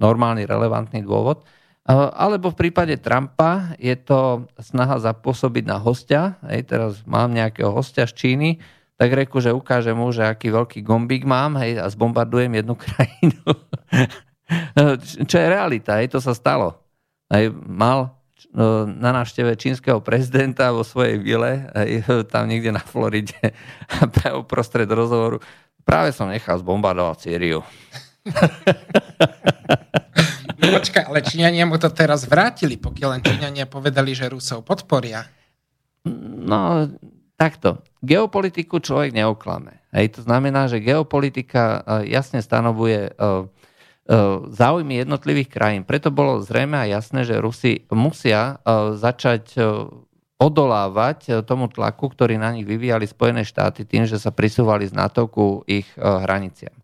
normálny, relevantný dôvod. Alebo v prípade Trumpa je to snaha zapôsobiť na hostia. Hej, teraz mám nejakého hostia z Číny, tak reku, že ukážem mu, že aký veľký gombík mám hej, a zbombardujem jednu [LAUGHS] krajinu. Čo je realita, hej, to sa stalo. Hej, mal na návšteve čínskeho prezidenta vo svojej vile, [LAUGHS] tam niekde na Floride, a [LAUGHS] uprostred rozhovoru, práve som nechal zbombardovať Sýriu. Počkaj, ale Číňania mu to teraz vrátili, pokiaľ len Číňania povedali, že Rusov podporia. No, takto. Geopolitiku človek neoklame. Hej, to znamená, že geopolitika jasne stanovuje E, záujmy jednotlivých krajín. Preto bolo zrejme a jasné, že Rusi musia e, začať e, odolávať tomu tlaku, ktorý na nich vyvíjali Spojené štáty tým, že sa prisúvali z NATO ku ich hraniciam.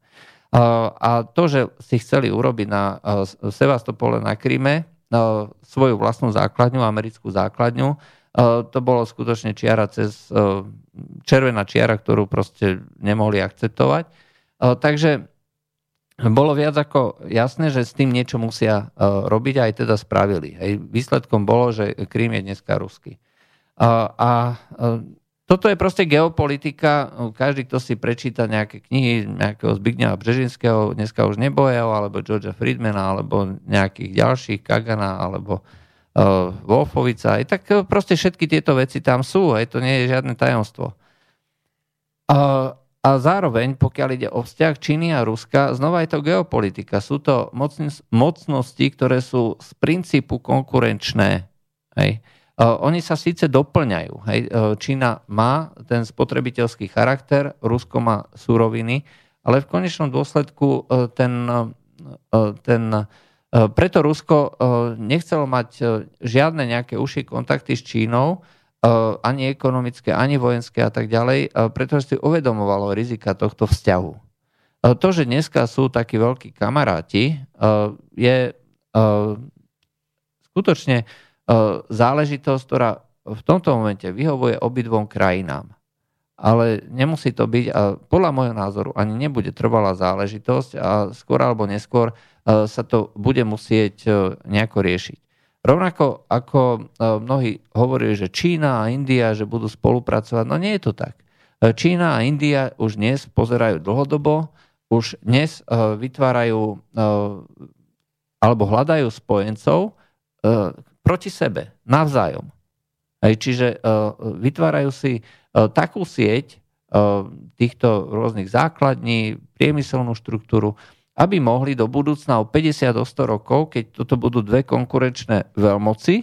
A to, že si chceli urobiť na Sevastopole na Kríme svoju vlastnú základňu, americkú základňu, to bolo skutočne čiara cez červená čiara, ktorú proste nemohli akceptovať. Takže bolo viac ako jasné, že s tým niečo musia robiť a aj teda spravili. Výsledkom bolo, že Krím je dneska ruský. A toto je proste geopolitika. Každý, kto si prečíta nejaké knihy nejakého Zbignewa Břežinského, dneska už nebojeho, alebo Georgia Friedmana, alebo nejakých ďalších, Kagana, alebo uh, Wolfovica, aj tak proste všetky tieto veci tam sú. Hej. To nie je žiadne tajomstvo. Uh, a zároveň, pokiaľ ide o vzťah Číny a Ruska, znova je to geopolitika. Sú to mocnosti, ktoré sú z princípu konkurenčné. Hej. Oni sa síce doplňajú. Hej. Čína má ten spotrebiteľský charakter, Rusko má súroviny, ale v konečnom dôsledku e, ten, ten preto Rusko nechcelo mať žiadne nejaké užšie kontakty s Čínou, Eh, ani ekonomické, ani vojenské a tak ďalej, eh, pretože si uvedomovalo rizika tohto vzťahu. Eh, to, že dneska sú takí veľkí kamaráti, je skutočne záležitosť, ktorá v tomto momente vyhovuje obidvom krajinám. Ale nemusí to byť, a podľa môjho názoru, ani nebude trvalá záležitosť a skôr alebo neskôr sa to bude musieť nejako riešiť. Rovnako ako mnohí hovorili, že Čína a India, že budú spolupracovať, no nie je to tak. Čína a India už dnes pozerajú dlhodobo, už dnes vytvárajú alebo hľadajú spojencov proti sebe, navzájom. Čiže vytvárajú si takú sieť týchto rôznych základní, priemyselnú štruktúru, aby mohli do budúcna o 50 o 100 rokov, keď toto budú dve konkurenčné veľmoci,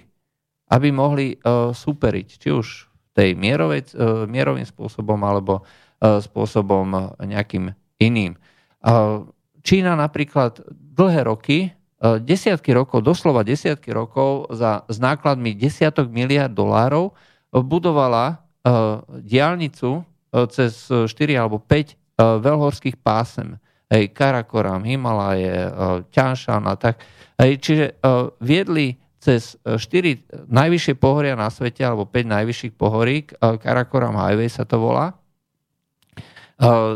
aby mohli uh, superiť, či už tej mierovej, uh, mierovým spôsobom alebo uh, spôsobom nejakým iným. Uh, Čína napríklad dlhé roky, uh, desiatky rokov, doslova desiatky rokov za, s nákladmi desiatok miliard dolárov uh, budovala uh, diálnicu cez 4 alebo 5 uh, veľhorských pásem hej, Karakoram, Himalaje, e, Ťanšan a tak. Hej, čiže e, viedli cez 4 e, najvyššie pohoria na svete, alebo 5 najvyšších pohorí, Karakoram Highway sa to volá,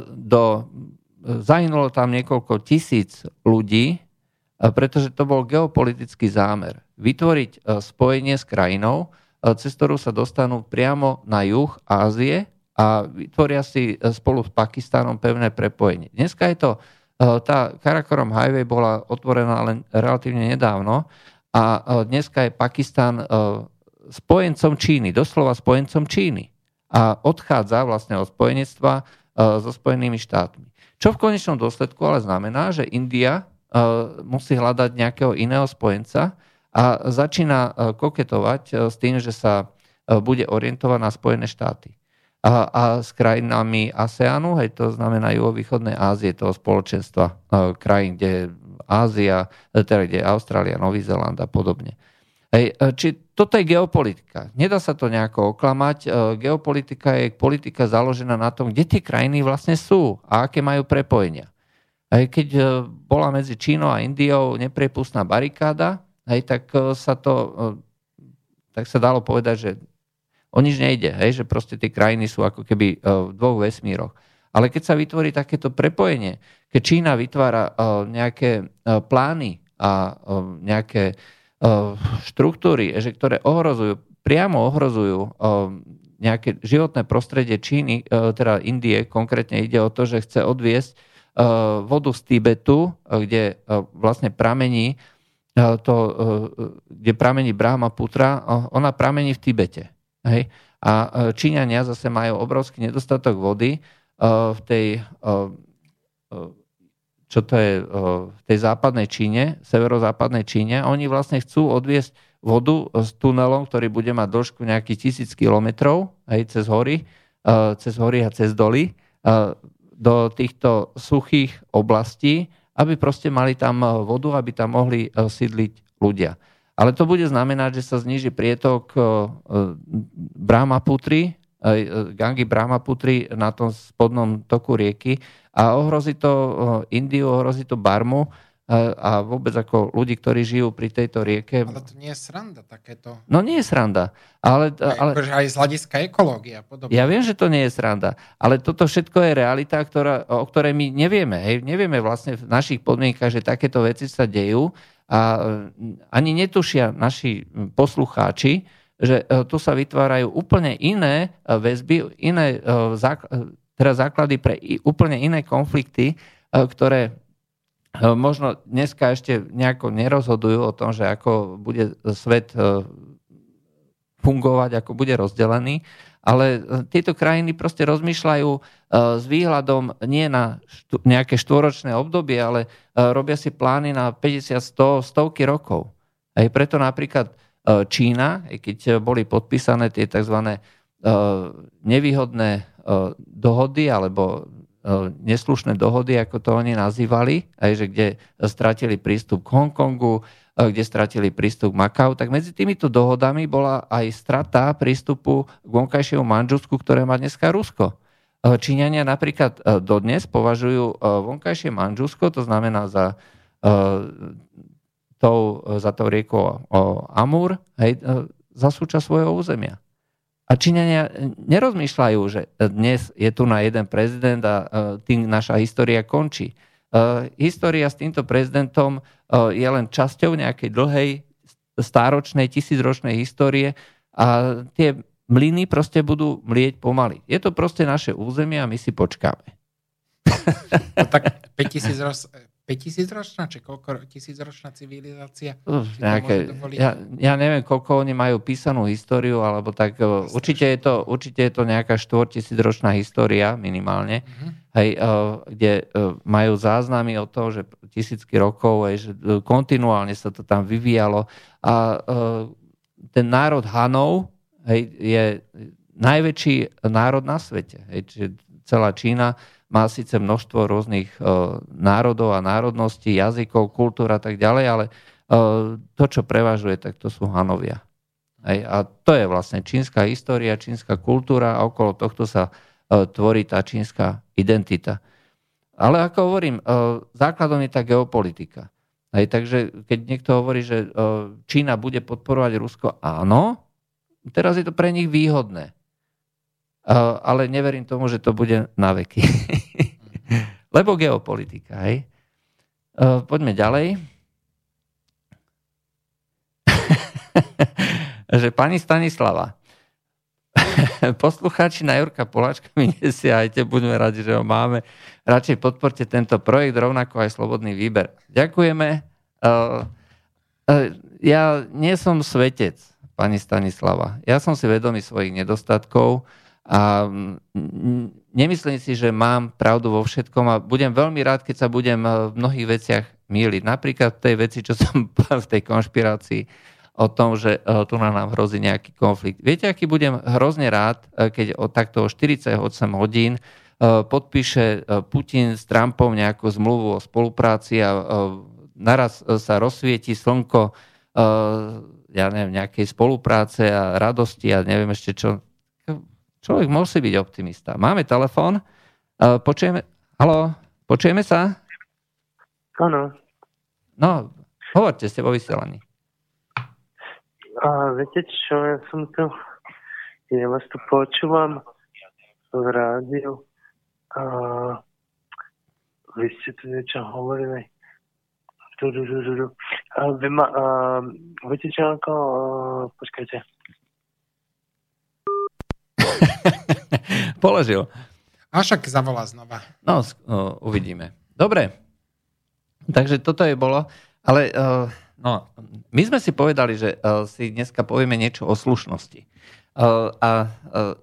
do, zahynulo tam niekoľko tisíc ľudí, pretože to bol geopolitický zámer. Vytvoriť spojenie s krajinou, cez ktorú sa dostanú priamo na juh Ázie a vytvoria si e, spolu s Pakistanom pevné prepojenie. Dneska je to, e, tá Karakoram Highway bola otvorená len relatívne nedávno a e, dneska je Pakistan spojencom Číny, doslova spojencom Číny a odchádza vlastne od spojenectva so Spojenými štátmi. Čo v konečnom dôsledku ale znamená, že India musí hľadať nejakého iného spojenca a začína koketovať s tým, že sa bude orientovať na Spojené štáty a, a s krajinami ASEANu, hej, to znamená juhovýchodnej Ázie, toho spoločenstva e, krajín, kde Ázia, e, teda kde Austrália, Nový Zeland a podobne. Hej, e, či toto je geopolitika. Nedá sa to nejako oklamať. Geopolitika je politika založená na tom, kde tie krajiny vlastne sú a aké majú prepojenia. Hej, keď bola medzi Čínou a Indiou nepriepustná barikáda, hej, tak sa to tak sa dalo povedať, že o nič nejde, hej, že proste tie krajiny sú ako keby e, v dvoch vesmíroch. Ale keď sa vytvorí takéto prepojenie, keď Čína vytvára e, nejaké e, plány a nejaké štruktúry, že ktoré ohrozujú, priamo ohrozujú nejaké životné prostredie Číny, teda Indie, konkrétne ide o to, že chce odviesť vodu z Tibetu, kde vlastne pramení to, kde pramení Brahma Putra, ona pramení v Tibete. Hej? A Číňania zase majú obrovský nedostatok vody v tej, čo to je, v tej západnej Číne, severozápadnej Číne. Oni vlastne chcú odviesť vodu s tunelom, ktorý bude mať dĺžku nejakých tisíc kilometrov, hej, cez hory, cez hory a cez doly, do týchto suchých oblastí, aby proste mali tam vodu, aby tam mohli sídliť ľudia. Ale to bude znamenať, že sa zniží prietok Brahmaputri, Gangy Brahmaputri na tom spodnom toku rieky a ohrozí to Indiu, ohrozí to Barmu, a vôbec ako ľudí, ktorí žijú pri tejto rieke. Ale to nie je sranda takéto. No nie je sranda. Ale, ale, akože aj z hľadiska ekológie a podobne. Ja viem, že to nie je sranda, ale toto všetko je realita, ktorá, o ktorej my nevieme. Hej. Nevieme vlastne v našich podmienkach, že takéto veci sa dejú a ani netušia naši poslucháči, že e, tu sa vytvárajú úplne iné e, väzby, iné e, teda základy pre úplne iné konflikty, ktoré možno dneska ešte nejako nerozhodujú o tom, že ako bude svet e, fungovať, ako bude rozdelený, ale e, tieto krajiny proste rozmýšľajú e, s výhľadom nie na nejaké štvoročné obdobie, ale robia si plány na 50, 100, stovky rokov. Aj preto napríklad Čína, keď boli podpísané tie tzv. nevýhodné dohody alebo E, neslušné dohody, ako to oni nazývali, aj že kde stratili prístup k Hongkongu, e, kde stratili prístup k Makau, tak medzi týmito dohodami bola aj strata prístupu k vonkajšiemu Manžusku, ktoré má dneska Rusko. E, Číňania napríklad dodnes považujú vonkajšie Manžusko, to znamená za tou, za tou riekou Amur, hej, za súčasť svojho územia. A Číňania nerozmýšľajú, že dnes je tu na jeden prezident a e, tým naša história končí. História s týmto prezidentom je len časťou nejakej dlhej, stáročnej, tisícročnej histórie a tie mlyny proste budú mlieť pomaly. Je to proste naše územie a my si počkáme. No tak 5000 roz, 5000 ročná, či koľko tisícročná civilizácia? Uh, nejaké, ja, ja neviem, koľko oni majú písanú históriu, alebo tak uh, určite je, to, určite je to nejaká štvortisícročná história minimálne, uh-huh. hej, uh, kde uh, majú záznamy o toho, že tisícky rokov, hej, že uh, kontinuálne sa to tam vyvíjalo a ten národ Hanov hej, je najväčší národ na svete. Hej, čiže celá Čína má síce množstvo rôznych e, národov a národností, jazykov, kultúr a tak ďalej, ale e, to, čo prevažuje, tak to sú Hanovia. A to je vlastne čínska história, čínska kultúra a okolo tohto sa e, tvorí tá čínska identita. Ale ako hovorím, základom je tá geopolitika. Hej, takže keď niekto hovorí, že Čína bude podporovať Rusko, áno, teraz je to pre nich výhodné ale neverím tomu, že to bude na veky. [LAUGHS] Lebo geopolitika, hej. Poďme ďalej. [LAUGHS] že pani Stanislava, [LAUGHS] poslucháči na Jurka Poláčka mi nesiahajte, budeme radi, že ho máme. Radšej podporte tento projekt, rovnako aj Slobodný výber. Ďakujeme. Ja nie som svetec, pani Stanislava. Ja som si vedomý svojich nedostatkov a nemyslím si, že mám pravdu vo všetkom a budem veľmi rád, keď sa budem v mnohých veciach míliť. Napríklad tej veci, čo som [LAUGHS] v tej konšpirácii o tom, že e, tu na nám hrozí nejaký konflikt. Viete, aký budem hrozne rád, e, keď o takto 48 hodín e, podpíše Putin s Trumpom nejakú zmluvu o spolupráci a naraz sa rozsvieti slnko ja neviem, nejakej spolupráce a radosti a neviem ešte čo, Človek musí byť optimista. Máme telefón. Počujeme... Halo, počujeme sa? Áno. No, hovorte, ste vo vysielaní. A viete čo, ja som tu, ja vás tu počúvam v rádiu a vy ste tu niečo hovorili. A vy ma, a, viete čo, ako, a, počkajte, [LAUGHS] Položil. A však zavolá znova. No, uvidíme. Dobre. Takže toto je bolo. Ale uh, No, my sme si povedali, že uh, si dneska povieme niečo o slušnosti. Uh, a uh,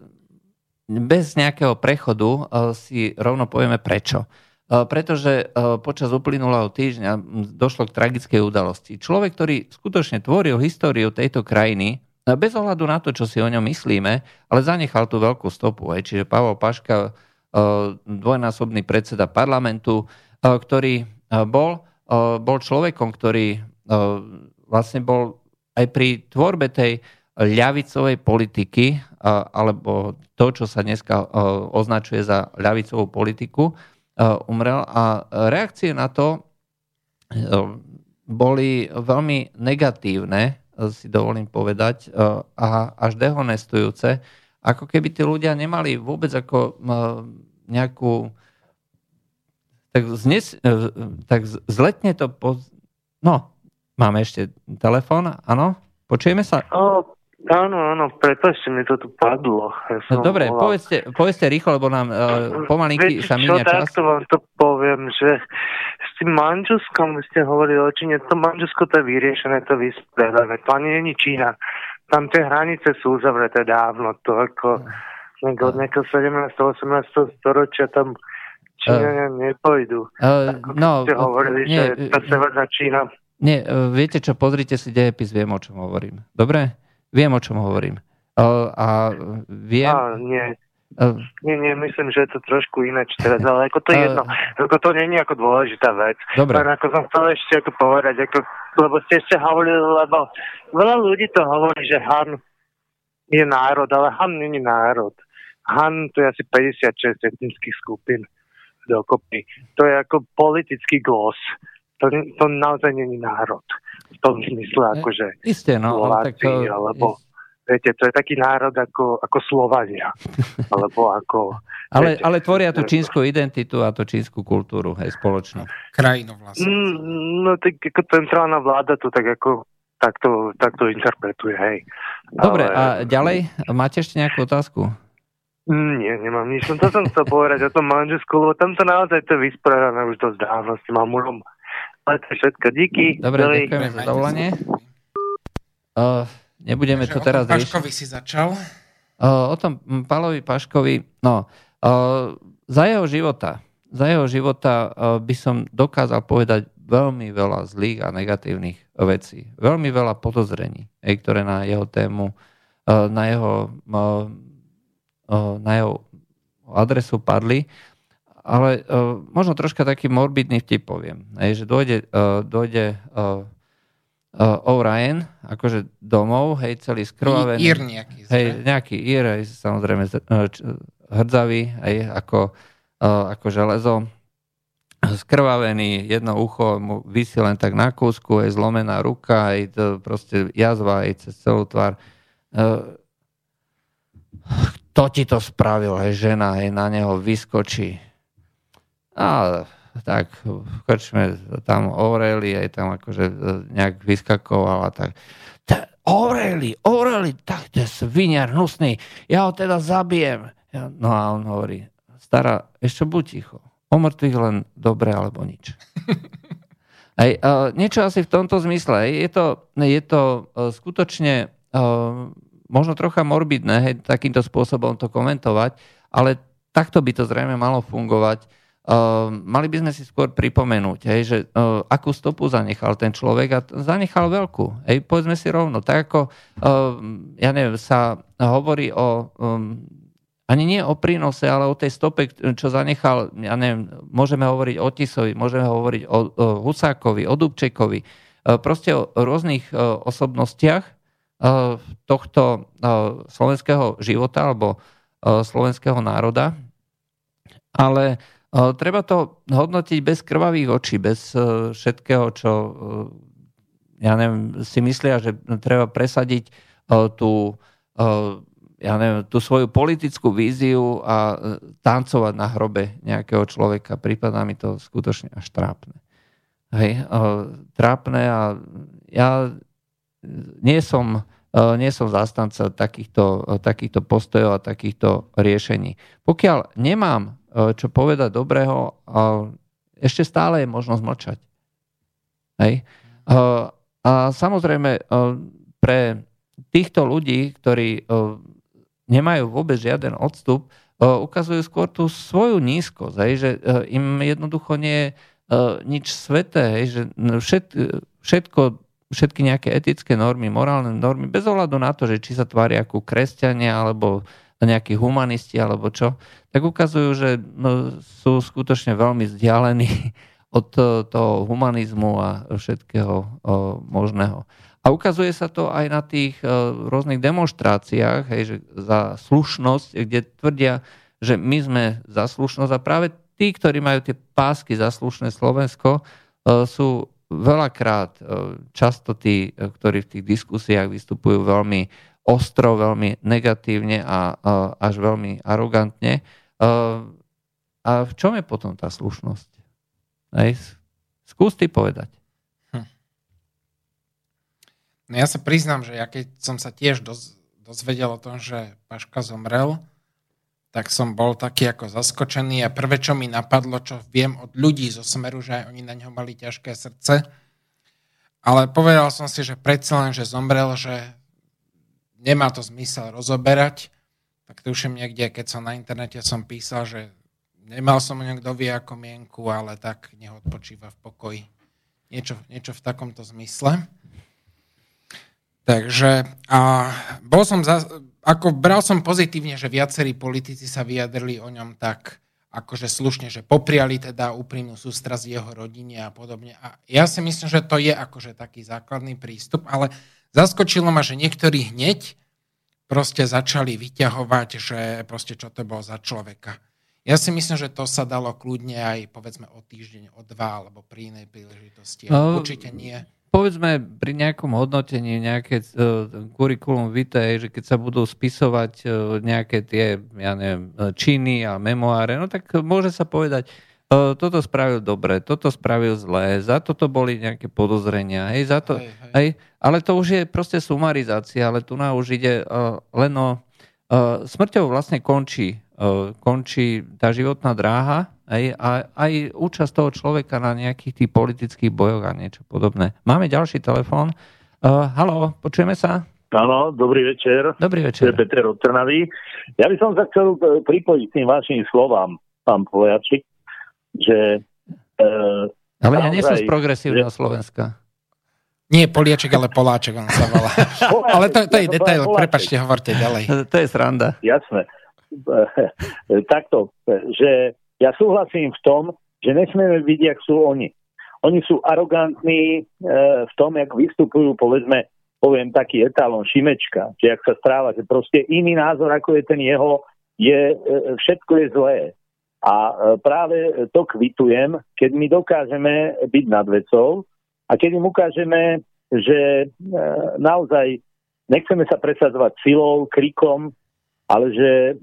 bez nejakého prechodu uh, si rovno povieme prečo. Uh, pretože uh, počas uplynulého týždňa došlo k tragickej udalosti. Človek, ktorý skutočne tvoril históriu tejto krajiny, bez ohľadu na to, čo si o ňom myslíme, ale zanechal tú veľkú stopu. Hej. Čiže Pavel Paška, dvojnásobný predseda parlamentu, ktorý bol, bol človekom, ktorý vlastne bol aj pri tvorbe tej ľavicovej politiky, alebo to, čo sa dneska označuje za ľavicovú politiku, umrel. A reakcie na to boli veľmi negatívne, si dovolím povedať, a až dehonestujúce, ako keby tí ľudia nemali vôbec ako nejakú tak, znes, tak zletne to po, no, Máme ešte telefón, áno? Počujeme sa? O, áno, áno, prepáčte, mi to tu padlo. Ja no, dobre, volal. povedzte, povedzte rýchlo, lebo nám uh, pomalinky Viete, sa míňa čas. Takto vám to poviem, že s tým Manžuskom, ste hovorili o Číne, to Manžusko to je vyriešené, to vyspredajme. To ani není Čína. Tam tie hranice sú uzavreté dávno, to ako od nejakého 17. 18. storočia tam Číňania uh, nepojdu. Uh, no, ste hovorili, nie, že tá severná Čína nie, e, viete čo, pozrite si dejepis, viem, o čom hovorím. Dobre? Viem, o čom hovorím. Uh, a viem... A, nie. Uh, nie, nie, myslím, že je to trošku iné teraz, ale ako to je uh, jedno, ako to je ako dôležitá vec. Dobre. Len ako som chcel ešte ako povedať, ako, lebo ste ešte hovorili, lebo veľa ľudí to hovorí, že Han je národ, ale Han není národ. Han to je asi 56 etnických skupín dokopy. To je ako politický glos to, to naozaj není národ. V tom zmysle, e, akože Isté, no, Slováci, tak, alebo viete, to je taký národ ako, ako Slovania. [LAUGHS] alebo ako... Ale, viete, ale tvoria tú čínsku identitu a tú čínsku kultúru, hej, spoločnú. Krajinu vlastne. Mm, no tak ako centrálna vláda to tak ako takto, takto interpretuje, hej. Dobre, ale... a ďalej? Máte ešte nejakú otázku? Mm, nie, nemám nič. No to som chcel povedať o tom manželsku, lebo tam to naozaj to je vysporiadané už dosť dávno s tým Amurom. Je všetko. Díky. Dobre, Dobre. ďakujeme za zavolanie. Uh, nebudeme Takže to teraz riešiť. Paškovi si začal. Uh, o tom Palovi Paškovi, no, uh, za jeho života, za jeho života uh, by som dokázal povedať veľmi veľa zlých a negatívnych vecí. Veľmi veľa podozrení, ktoré na jeho tému, uh, na jeho, uh, uh, na jeho adresu padli ale uh, možno troška taký morbidný vtip poviem. Hej, že dojde, uh, dojde uh, uh, O'Ryan akože domov, hej, celý skrvavený. Ír nejaký. Hej, nejaký Ír, hej, samozrejme hrdzavý, hej, ako, uh, ako železo. Skrvavený, jedno ucho mu vysí len tak na kúsku, hej, zlomená ruka, hej, to proste jazva, hej, cez celú tvár. Uh, kto ti to spravil, hej, žena, hej, na neho vyskočí a tak krčme tam Aureli, aj tam akože e, nejak vyskakovala, tak Aureli, Aureli, tak to je sviniar hnusný, ja ho teda zabijem. No a on hovorí, stará, ešte buď ticho, o mŕtvych len dobre alebo nič. [LAUGHS] Aj, uh, niečo asi v tomto zmysle. Je to, je to uh, skutočne uh, možno trocha morbidné hej, takýmto spôsobom to komentovať, ale takto by to zrejme malo fungovať Uh, mali by sme si skôr pripomenúť, hej, že uh, akú stopu zanechal ten človek a zanechal veľkú. Hej, povedzme si rovno, tak ako uh, ja neviem, sa hovorí o um, ani nie o prínose, ale o tej stope, čo zanechal, ja neviem, môžeme hovoriť o Tisovi, môžeme hovoriť o, o Husákovi, o Dubčekovi, uh, proste o rôznych uh, osobnostiach tohto slovenského života alebo slovenského národa, ale Treba to hodnotiť bez krvavých očí, bez e, všetkého, čo e, ja neviem, si myslia, že treba presadiť e, tú, ja neviem, tú svoju politickú víziu a tancovať na hrobe nejakého človeka. Prípadá mi to skutočne až trápne. Hej, trápne a ja nie som, nie som zastanca takýchto, takýchto postojov a takýchto riešení. Pokiaľ nemám E, čo povedať dobrého, ešte stále je možnosť mlčať. Hej? E, a samozrejme pre týchto ľudí, ktorí nemajú vôbec žiaden odstup, ukazujú skôr tú svoju nízkosť, hej, že im jednoducho nie je nič sveté, hej, že všet, všetko, všetky nejaké etické normy, morálne normy, bez ohľadu na to, že či sa tvária ako kresťania alebo nejakí humanisti alebo čo, tak ukazujú, že no, sú skutočne veľmi vzdialení [LAUGHS] od toho humanizmu a všetkého možného. A ukazuje sa to aj na tých rôznych demonstráciách, hej, že za slušnosť, kde tvrdia, že my sme za slušnosť a práve tí, ktorí majú tie pásky za slušné Slovensko, sú veľakrát často tí, ktorí v tých diskusiách vystupujú veľmi ostro, veľmi negatívne a až veľmi arogantne. A v čom je potom tá slušnosť? Hej. Skús ty povedať. Hm. No ja sa priznám, že ja keď som sa tiež doz, dozvedel o tom, že Paška zomrel, tak som bol taký ako zaskočený a prvé, čo mi napadlo, čo viem od ľudí zo Smeru, že aj oni na ňo mali ťažké srdce, ale povedal som si, že predsa len, že zomrel, že nemá to zmysel rozoberať, tak tuším niekde, keď som na internete som písal, že Nemal som o vie ako mienku, ale tak nech odpočíva v pokoji. Niečo, niečo v takomto zmysle. Takže a bol som za, ako bral som pozitívne, že viacerí politici sa vyjadrili o ňom tak, akože slušne, že popriali teda úprimnú sústrasť jeho rodine a podobne. A ja si myslím, že to je akože taký základný prístup, ale zaskočilo ma, že niektorí hneď proste začali vyťahovať, že proste čo to bolo za človeka. Ja si myslím, že to sa dalo kľudne aj povedzme o týždeň, o dva, alebo pri inej príležitosti. No, Určite nie. Povedzme pri nejakom hodnotení nejaké uh, kurikulum vitae, že keď sa budú spisovať uh, nejaké tie, ja neviem, činy a memoáre, no tak môže sa povedať, toto spravil dobre, toto spravil zlé, za toto boli nejaké podozrenia, hej, za to, hej, hej. hej, ale to už je proste sumarizácia, ale tu na už ide uh, len o uh, smrťou vlastne končí končí tá životná dráha aj, a aj účasť toho človeka na nejakých tých politických bojoch a niečo podobné. Máme ďalší telefón. Uh, halo, počujeme sa? Áno, dobrý večer. Dobrý večer. Je Peter od Trnavy. Ja by som sa chcel e, pripojiť tým vašim slovám, pán Pojačik, že... Uh, ale ja nie som z progresívneho že... Slovenska. Nie Poliaček, ale Poláček on sa volá. ale to, to je detail, prepačte, hovorte ďalej. To je sranda. Jasné. [LAUGHS] takto, že ja súhlasím v tom, že nesmieme byť, jak sú oni. Oni sú arogantní e, v tom, jak vystupujú, povedzme, poviem taký etalon Šimečka, že ak sa správa, že proste iný názor, ako je ten jeho, je, e, všetko je zlé. A e, práve to kvitujem, keď my dokážeme byť nad vecou a keď im ukážeme, že naozaj nechceme sa presadzovať silou, krikom, ale že e,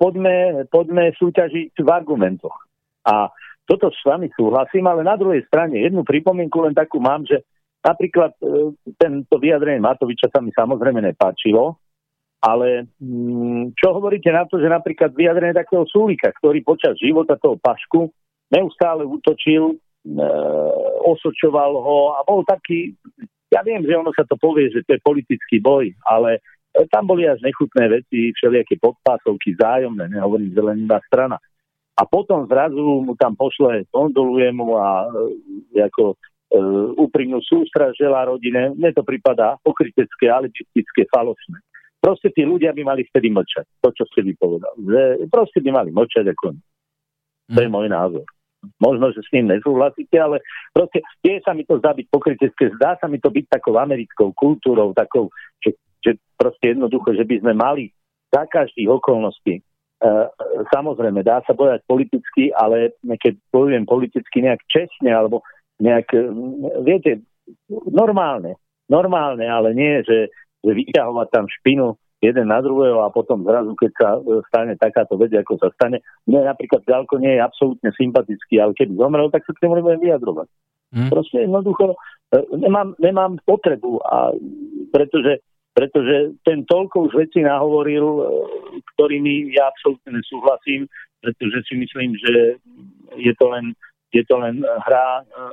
poďme, poďme súťažiť v argumentoch. A toto s vami súhlasím, ale na druhej strane jednu pripomienku len takú mám, že napríklad e, tento vyjadrenie Matoviča sa mi samozrejme nepáčilo, ale mm, čo hovoríte na to, že napríklad vyjadrenie takého súlika, ktorý počas života toho Pašku neustále útočil, e, osočoval ho a bol taký, ja viem, že ono sa to povie, že to je politický boj, ale tam boli až nechutné veci, všelijaké podpásovky, zájomné, nehovorím, že len iba strana. A potom zrazu mu tam pošle, kondoluje mu a e, ako e, úprimnú sústra želá rodine. Mne to prípada pokrytecké, alibistické, falošné. Proste tí ľudia by mali vtedy mlčať. To, čo povedali. Že proste by mali mlčať ako To je mhm. môj názor. Možno, že s tým nesúhlasíte, ale proste tie sa mi to zdá byť pokrytecké. Zdá sa mi to byť takou americkou kultúrou, takou, že že proste jednoducho, že by sme mali za každých okolností Uh, samozrejme, dá sa bojať politicky, ale keď bojujem politicky nejak čestne, alebo nejak, viete, normálne, normálne, ale nie, že, že vyťahovať tam špinu jeden na druhého a potom zrazu, keď sa stane takáto vec, ako sa stane. Mne napríklad ďalko nie je absolútne sympatický, ale keby zomrel, tak sa k tomu nebudem vyjadrovať. Hmm. Proste jednoducho e, nemám, nemám potrebu, a pretože pretože ten toľko už veci nahovoril, e, ktorými ja absolútne nesúhlasím, pretože si myslím, že je to len, je to len hra e,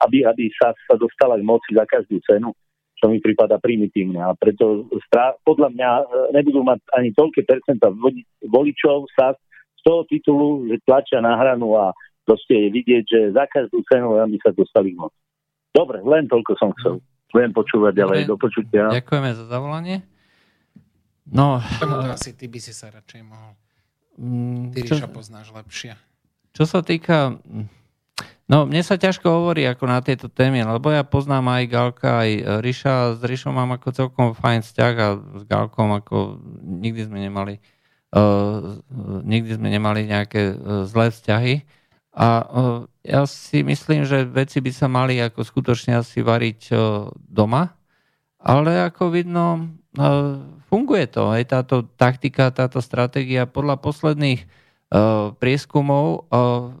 aby, aby sa, sa dostala k moci za každú cenu, čo mi prípada primitívne. A preto strá, podľa mňa e, nebudú mať ani toľké percenta voličov sa z toho titulu, že tlačia na hranu a proste je vidieť, že za každú cenu aby sa dostali k moci. Dobre, len toľko som chcel. Budem počúvať ďalej. Do počutia. Ďakujeme za zavolanie. No, Tomu asi ty by si sa radšej mohol. Mm, ty čo, poznáš lepšie. Čo sa týka... No, mne sa ťažko hovorí ako na tieto témy, lebo ja poznám aj Galka, aj Ríša. S Ríšom mám ako celkom fajn vzťah a s Galkom ako nikdy sme nemali uh, nikdy sme nemali nejaké uh, zlé vzťahy. A uh, ja si myslím, že veci by sa mali ako skutočne asi variť uh, doma, ale ako vidno, uh, funguje to. Aj táto taktika, táto stratégia podľa posledných uh, prieskumov uh,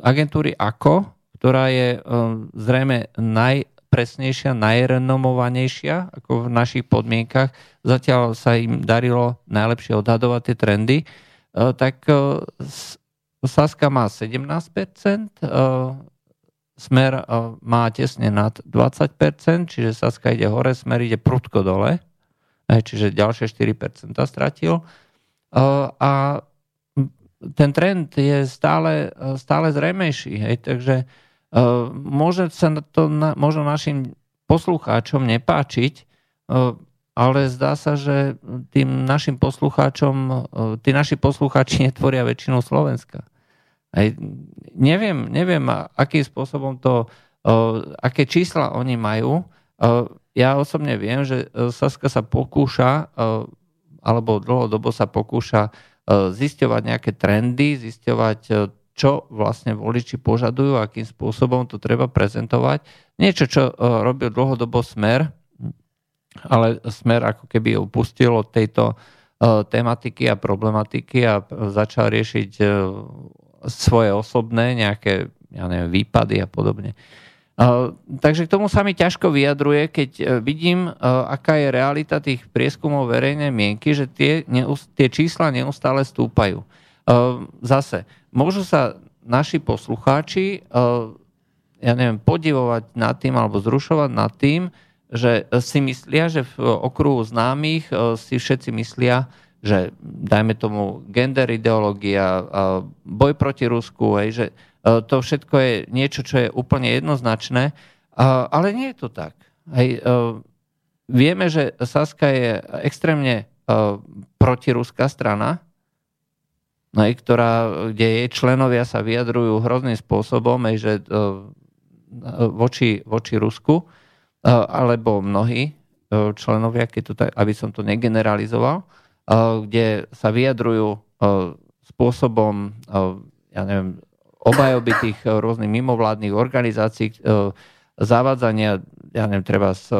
agentúry AKO, ktorá je uh, zrejme najpresnejšia, najrenomovanejšia ako v našich podmienkach, zatiaľ sa im darilo najlepšie odhadovať tie trendy, uh, tak uh, Saska má 17%, Smer má tesne nad 20%, čiže Saska ide hore, Smer ide prudko dole, čiže ďalšie 4% stratil. A ten trend je stále, stále zrejmejší. Hej, takže môže sa to na, možno našim poslucháčom nepáčiť, ale zdá sa, že tým našim poslucháčom, tí naši poslucháči [LAUGHS] netvoria väčšinu Slovenska. Aj, neviem, neviem, akým spôsobom to, aké čísla oni majú. Ja osobne viem, že Saska sa pokúša, alebo dlhodobo sa pokúša zisťovať nejaké trendy, zisťovať, e, čo vlastne voliči požadujú, akým spôsobom to treba prezentovať. Niečo, čo e, robil dlhodobo Smer, ale Smer ako keby upustil od tejto tematiky a problematiky a začal riešiť svoje osobné nejaké ja neviem, výpady a podobne. Uh, takže k tomu sa mi ťažko vyjadruje, keď uh, vidím, uh, aká je realita tých prieskumov verejnej mienky, že tie, tie čísla neustále stúpajú. Zase, môžu sa naši poslucháči ja neviem, podivovať nad tým alebo zrušovať nad tým, že si myslia, že v okruhu známych si všetci myslia, že dajme tomu gender ideológia, boj proti Rusku, hej, že to všetko je niečo, čo je úplne jednoznačné, ale nie je to tak. Hej, e, vieme, že Saska je extrémne protiruská strana, ktorá, kde jej členovia sa vyjadrujú hrozným spôsobom, hej, že voči, voči Rusku, alebo mnohí členovia, keď to tak, aby som to negeneralizoval, kde sa vyjadrujú spôsobom, ja neviem, obajoby tých rôznych mimovládnych organizácií, zavádzania, ja neviem, treba z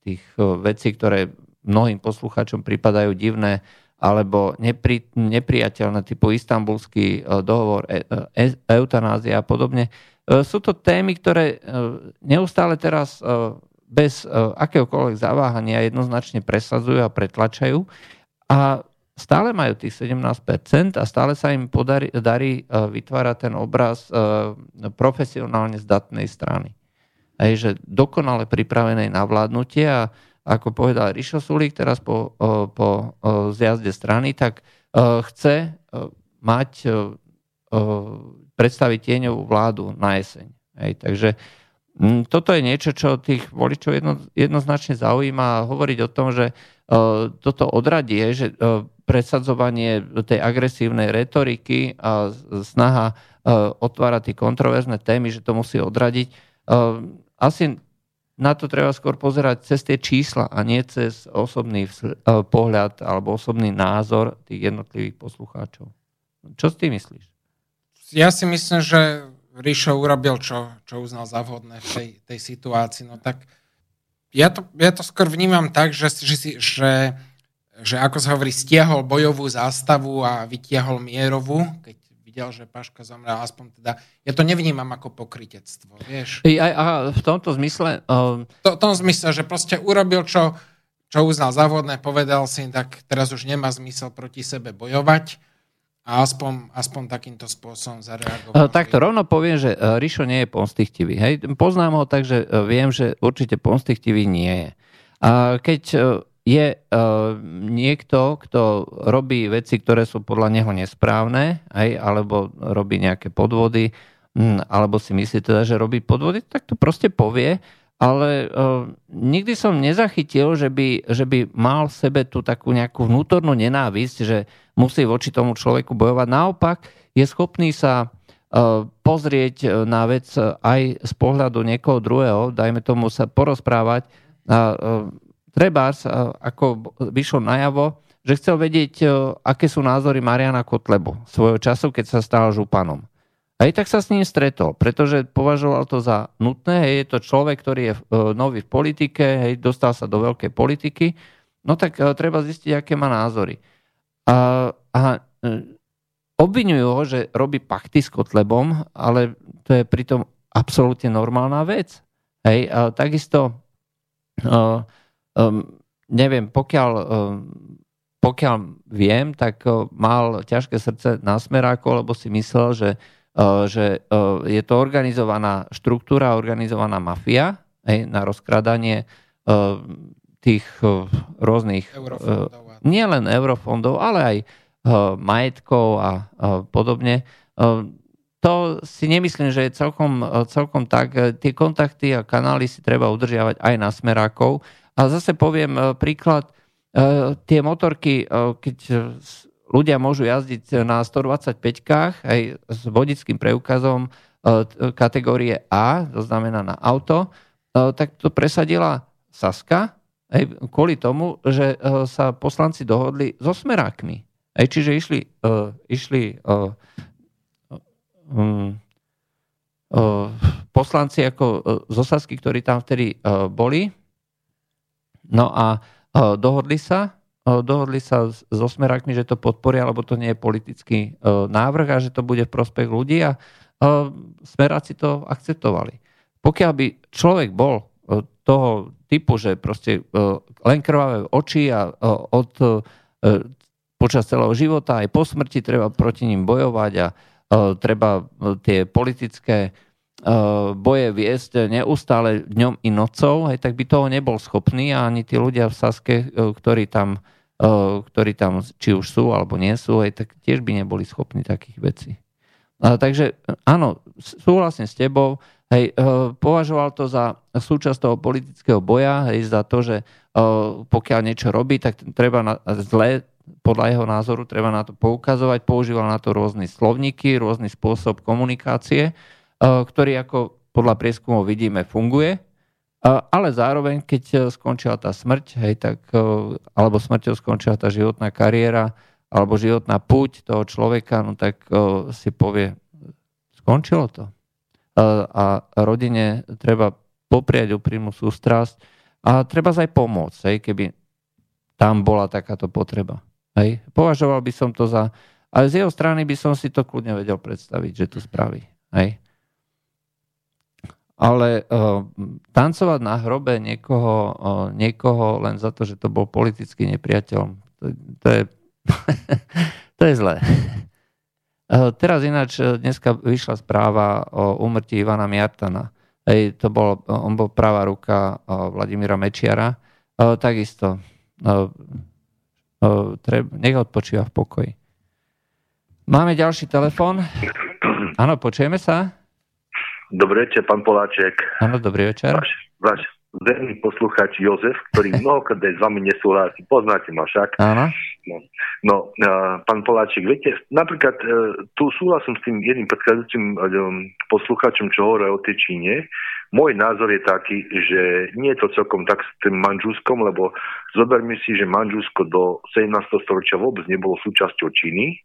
tých vecí, ktoré mnohým poslucháčom pripadajú divné, alebo nepri, nepriateľné typu istambulský dohovor, e, e, eutanázia a podobne. Sú to témy, ktoré neustále teraz bez akéhokoľvek zaváhania jednoznačne presadzujú a pretlačajú a stále majú tých 17% a stále sa im podarí, darí e, vytvárať ten obraz e, profesionálne zdatnej strany. Hej, že dokonale pripravenej na vládnutie a ako povedal Rišo Sulík teraz po, e, po zjazde strany, tak chce mať predstaviť tieňovú vládu na jeseň. Hej, takže toto je niečo, čo tých voličov jedno, jednoznačne zaujíma hovoriť o tom, že toto odradie, že e, presadzovanie tej agresívnej retoriky a snaha e, otvárať tie kontroverzné témy, že to musí odradiť. Asi na to treba skôr pozerať cez tie čísla a nie cez osobný pohľad alebo osobný názor tých jednotlivých poslucháčov. Čo si ty myslíš? Ja si myslím, že Ríšo urobil, čo, čo uznal za vhodné v tej, tej situácii. No tak uh, ja to, ja to skôr vnímam tak, že, že, že, že ako sa hovorí, stiahol bojovú zástavu a vytiahol mierovú, keď videl, že Paška zomrel, aspoň teda, ja to nevnímam ako pokritectvo, vieš. I, a, a v tomto zmysle... Um... To, v tom zmysle, že proste urobil, čo, čo uznal závodné, povedal si, tak teraz už nemá zmysel proti sebe bojovať a aspoň, aspoň takýmto spôsobom zareagoval. Uh, takto rovno poviem, že uh, Rišo nie je pomstichtivý. Hej? Poznám ho tak, že uh, viem, že určite pomstichtivý nie je. A keď je niekto, kto robí veci, ktoré sú podľa neho nesprávne, hej? alebo robí nejaké podvody, alebo si myslí teda, že robí podvody, tak to proste povie ale uh, nikdy som nezachytil, že by, že by mal v sebe tú takú nejakú vnútornú nenávisť, že musí voči tomu človeku bojovať. Naopak je schopný sa uh, pozrieť na vec aj z pohľadu niekoho druhého, dajme tomu sa porozprávať. Uh, treba, uh, ako vyšlo najavo, že chcel vedieť, aké sú názory Mariana Kotlebu svojho času, keď sa stal županom. Aj tak sa s ním stretol, pretože považoval to za nutné. Hej, je to človek, ktorý je e, nový v politike, hej, dostal sa do veľkej politiky, no tak e, treba zistiť, aké má názory. A, a e, obvinujú ho, že robí pakty s Kotlebom, ale to je pritom absolútne normálna vec. Hej, a takisto, uh, um, neviem, pokiaľ, um, pokiaľ viem, tak uh, mal ťažké srdce na smeráko, lebo si myslel, že že eh, je to organizovaná štruktúra, organizovaná mafia hej, na rozkradanie eh, tých rôznych, eurofondov. nielen eurofondov, ale aj majetkov a podobne. To si nemyslím, že je celkom, celkom tak. Tie kontakty a kanály si treba udržiavať aj na smerákov. A zase poviem príklad, tie motorky, keď ľudia môžu jazdiť na 125-kách aj s vodickým preukazom e, kategórie A, to znamená na auto, e, tak to presadila Saska aj kvôli tomu, že e, sa poslanci dohodli so smerákmi. Aj, čiže išli, išli um, poslanci ako zo Sasky, ktorí tam vtedy boli. No a dohodli sa dohodli sa so smerákmi, že to podporia, lebo to nie je politický návrh a že to bude v prospech ľudí a smeráci to akceptovali. Pokiaľ by človek bol toho typu, že proste len krvavé oči a od, počas celého života aj po smrti treba proti ním bojovať a treba tie politické boje viesť neustále dňom i nocou, aj tak by toho nebol schopný a ani tí ľudia v Saske, ktorí tam ktorí tam či už sú alebo nie sú, aj tak tiež by neboli schopní takých vecí. A, takže áno, súhlasím s tebou, hej, e, považoval to za súčasť toho politického boja, hej, za to, že pokiaľ niečo robí, tak treba na, zle, podľa jeho názoru, treba na to poukazovať, používal na to rôzne slovníky, rôzny spôsob komunikácie, ktorý ako podľa prieskumov vidíme funguje, ale zároveň, keď e, skončila tá smrť, hej, tak, alebo smrťou skončila tá životná kariéra, alebo životná púť toho človeka, no tak si povie, skončilo to. A rodine treba popriať úprimnú sústrasť a treba aj pomôcť, hej, keby tam bola takáto potreba. Hej. Považoval by som to za... Ale z jeho strany by som si to kľudne vedel predstaviť, že to spraví. Hej ale uh, tancovať na hrobe niekoho, uh, niekoho len za to, že to bol politický nepriateľ, to, to je, [LAUGHS] to je zlé. Uh, teraz ináč dneska vyšla správa o umrtí Ivana Miartana. Hej, to bol, on bol pravá ruka uh, Vladimíra Mečiara. Uh, takisto uh, uh, treb, nech odpočíva v pokoji. Máme ďalší telefon. Áno, počujeme sa? Dobrý večer, pán Poláček. Áno, dobrý večer. Váš, váš verný posluchač Jozef, ktorý [LAUGHS] mnohokrát s vami nesúhlasí. Poznáte ma však. Áno. No, no pán Poláček, viete, napríklad uh, tu súhlasím s tým jedným predchádzajúcim uh, posluchačom, čo hovorí o tej Číne. Môj názor je taký, že nie je to celkom tak s tým Manžuskom, lebo zoberme si, že Manžusko do 17. storočia vôbec nebolo súčasťou Číny,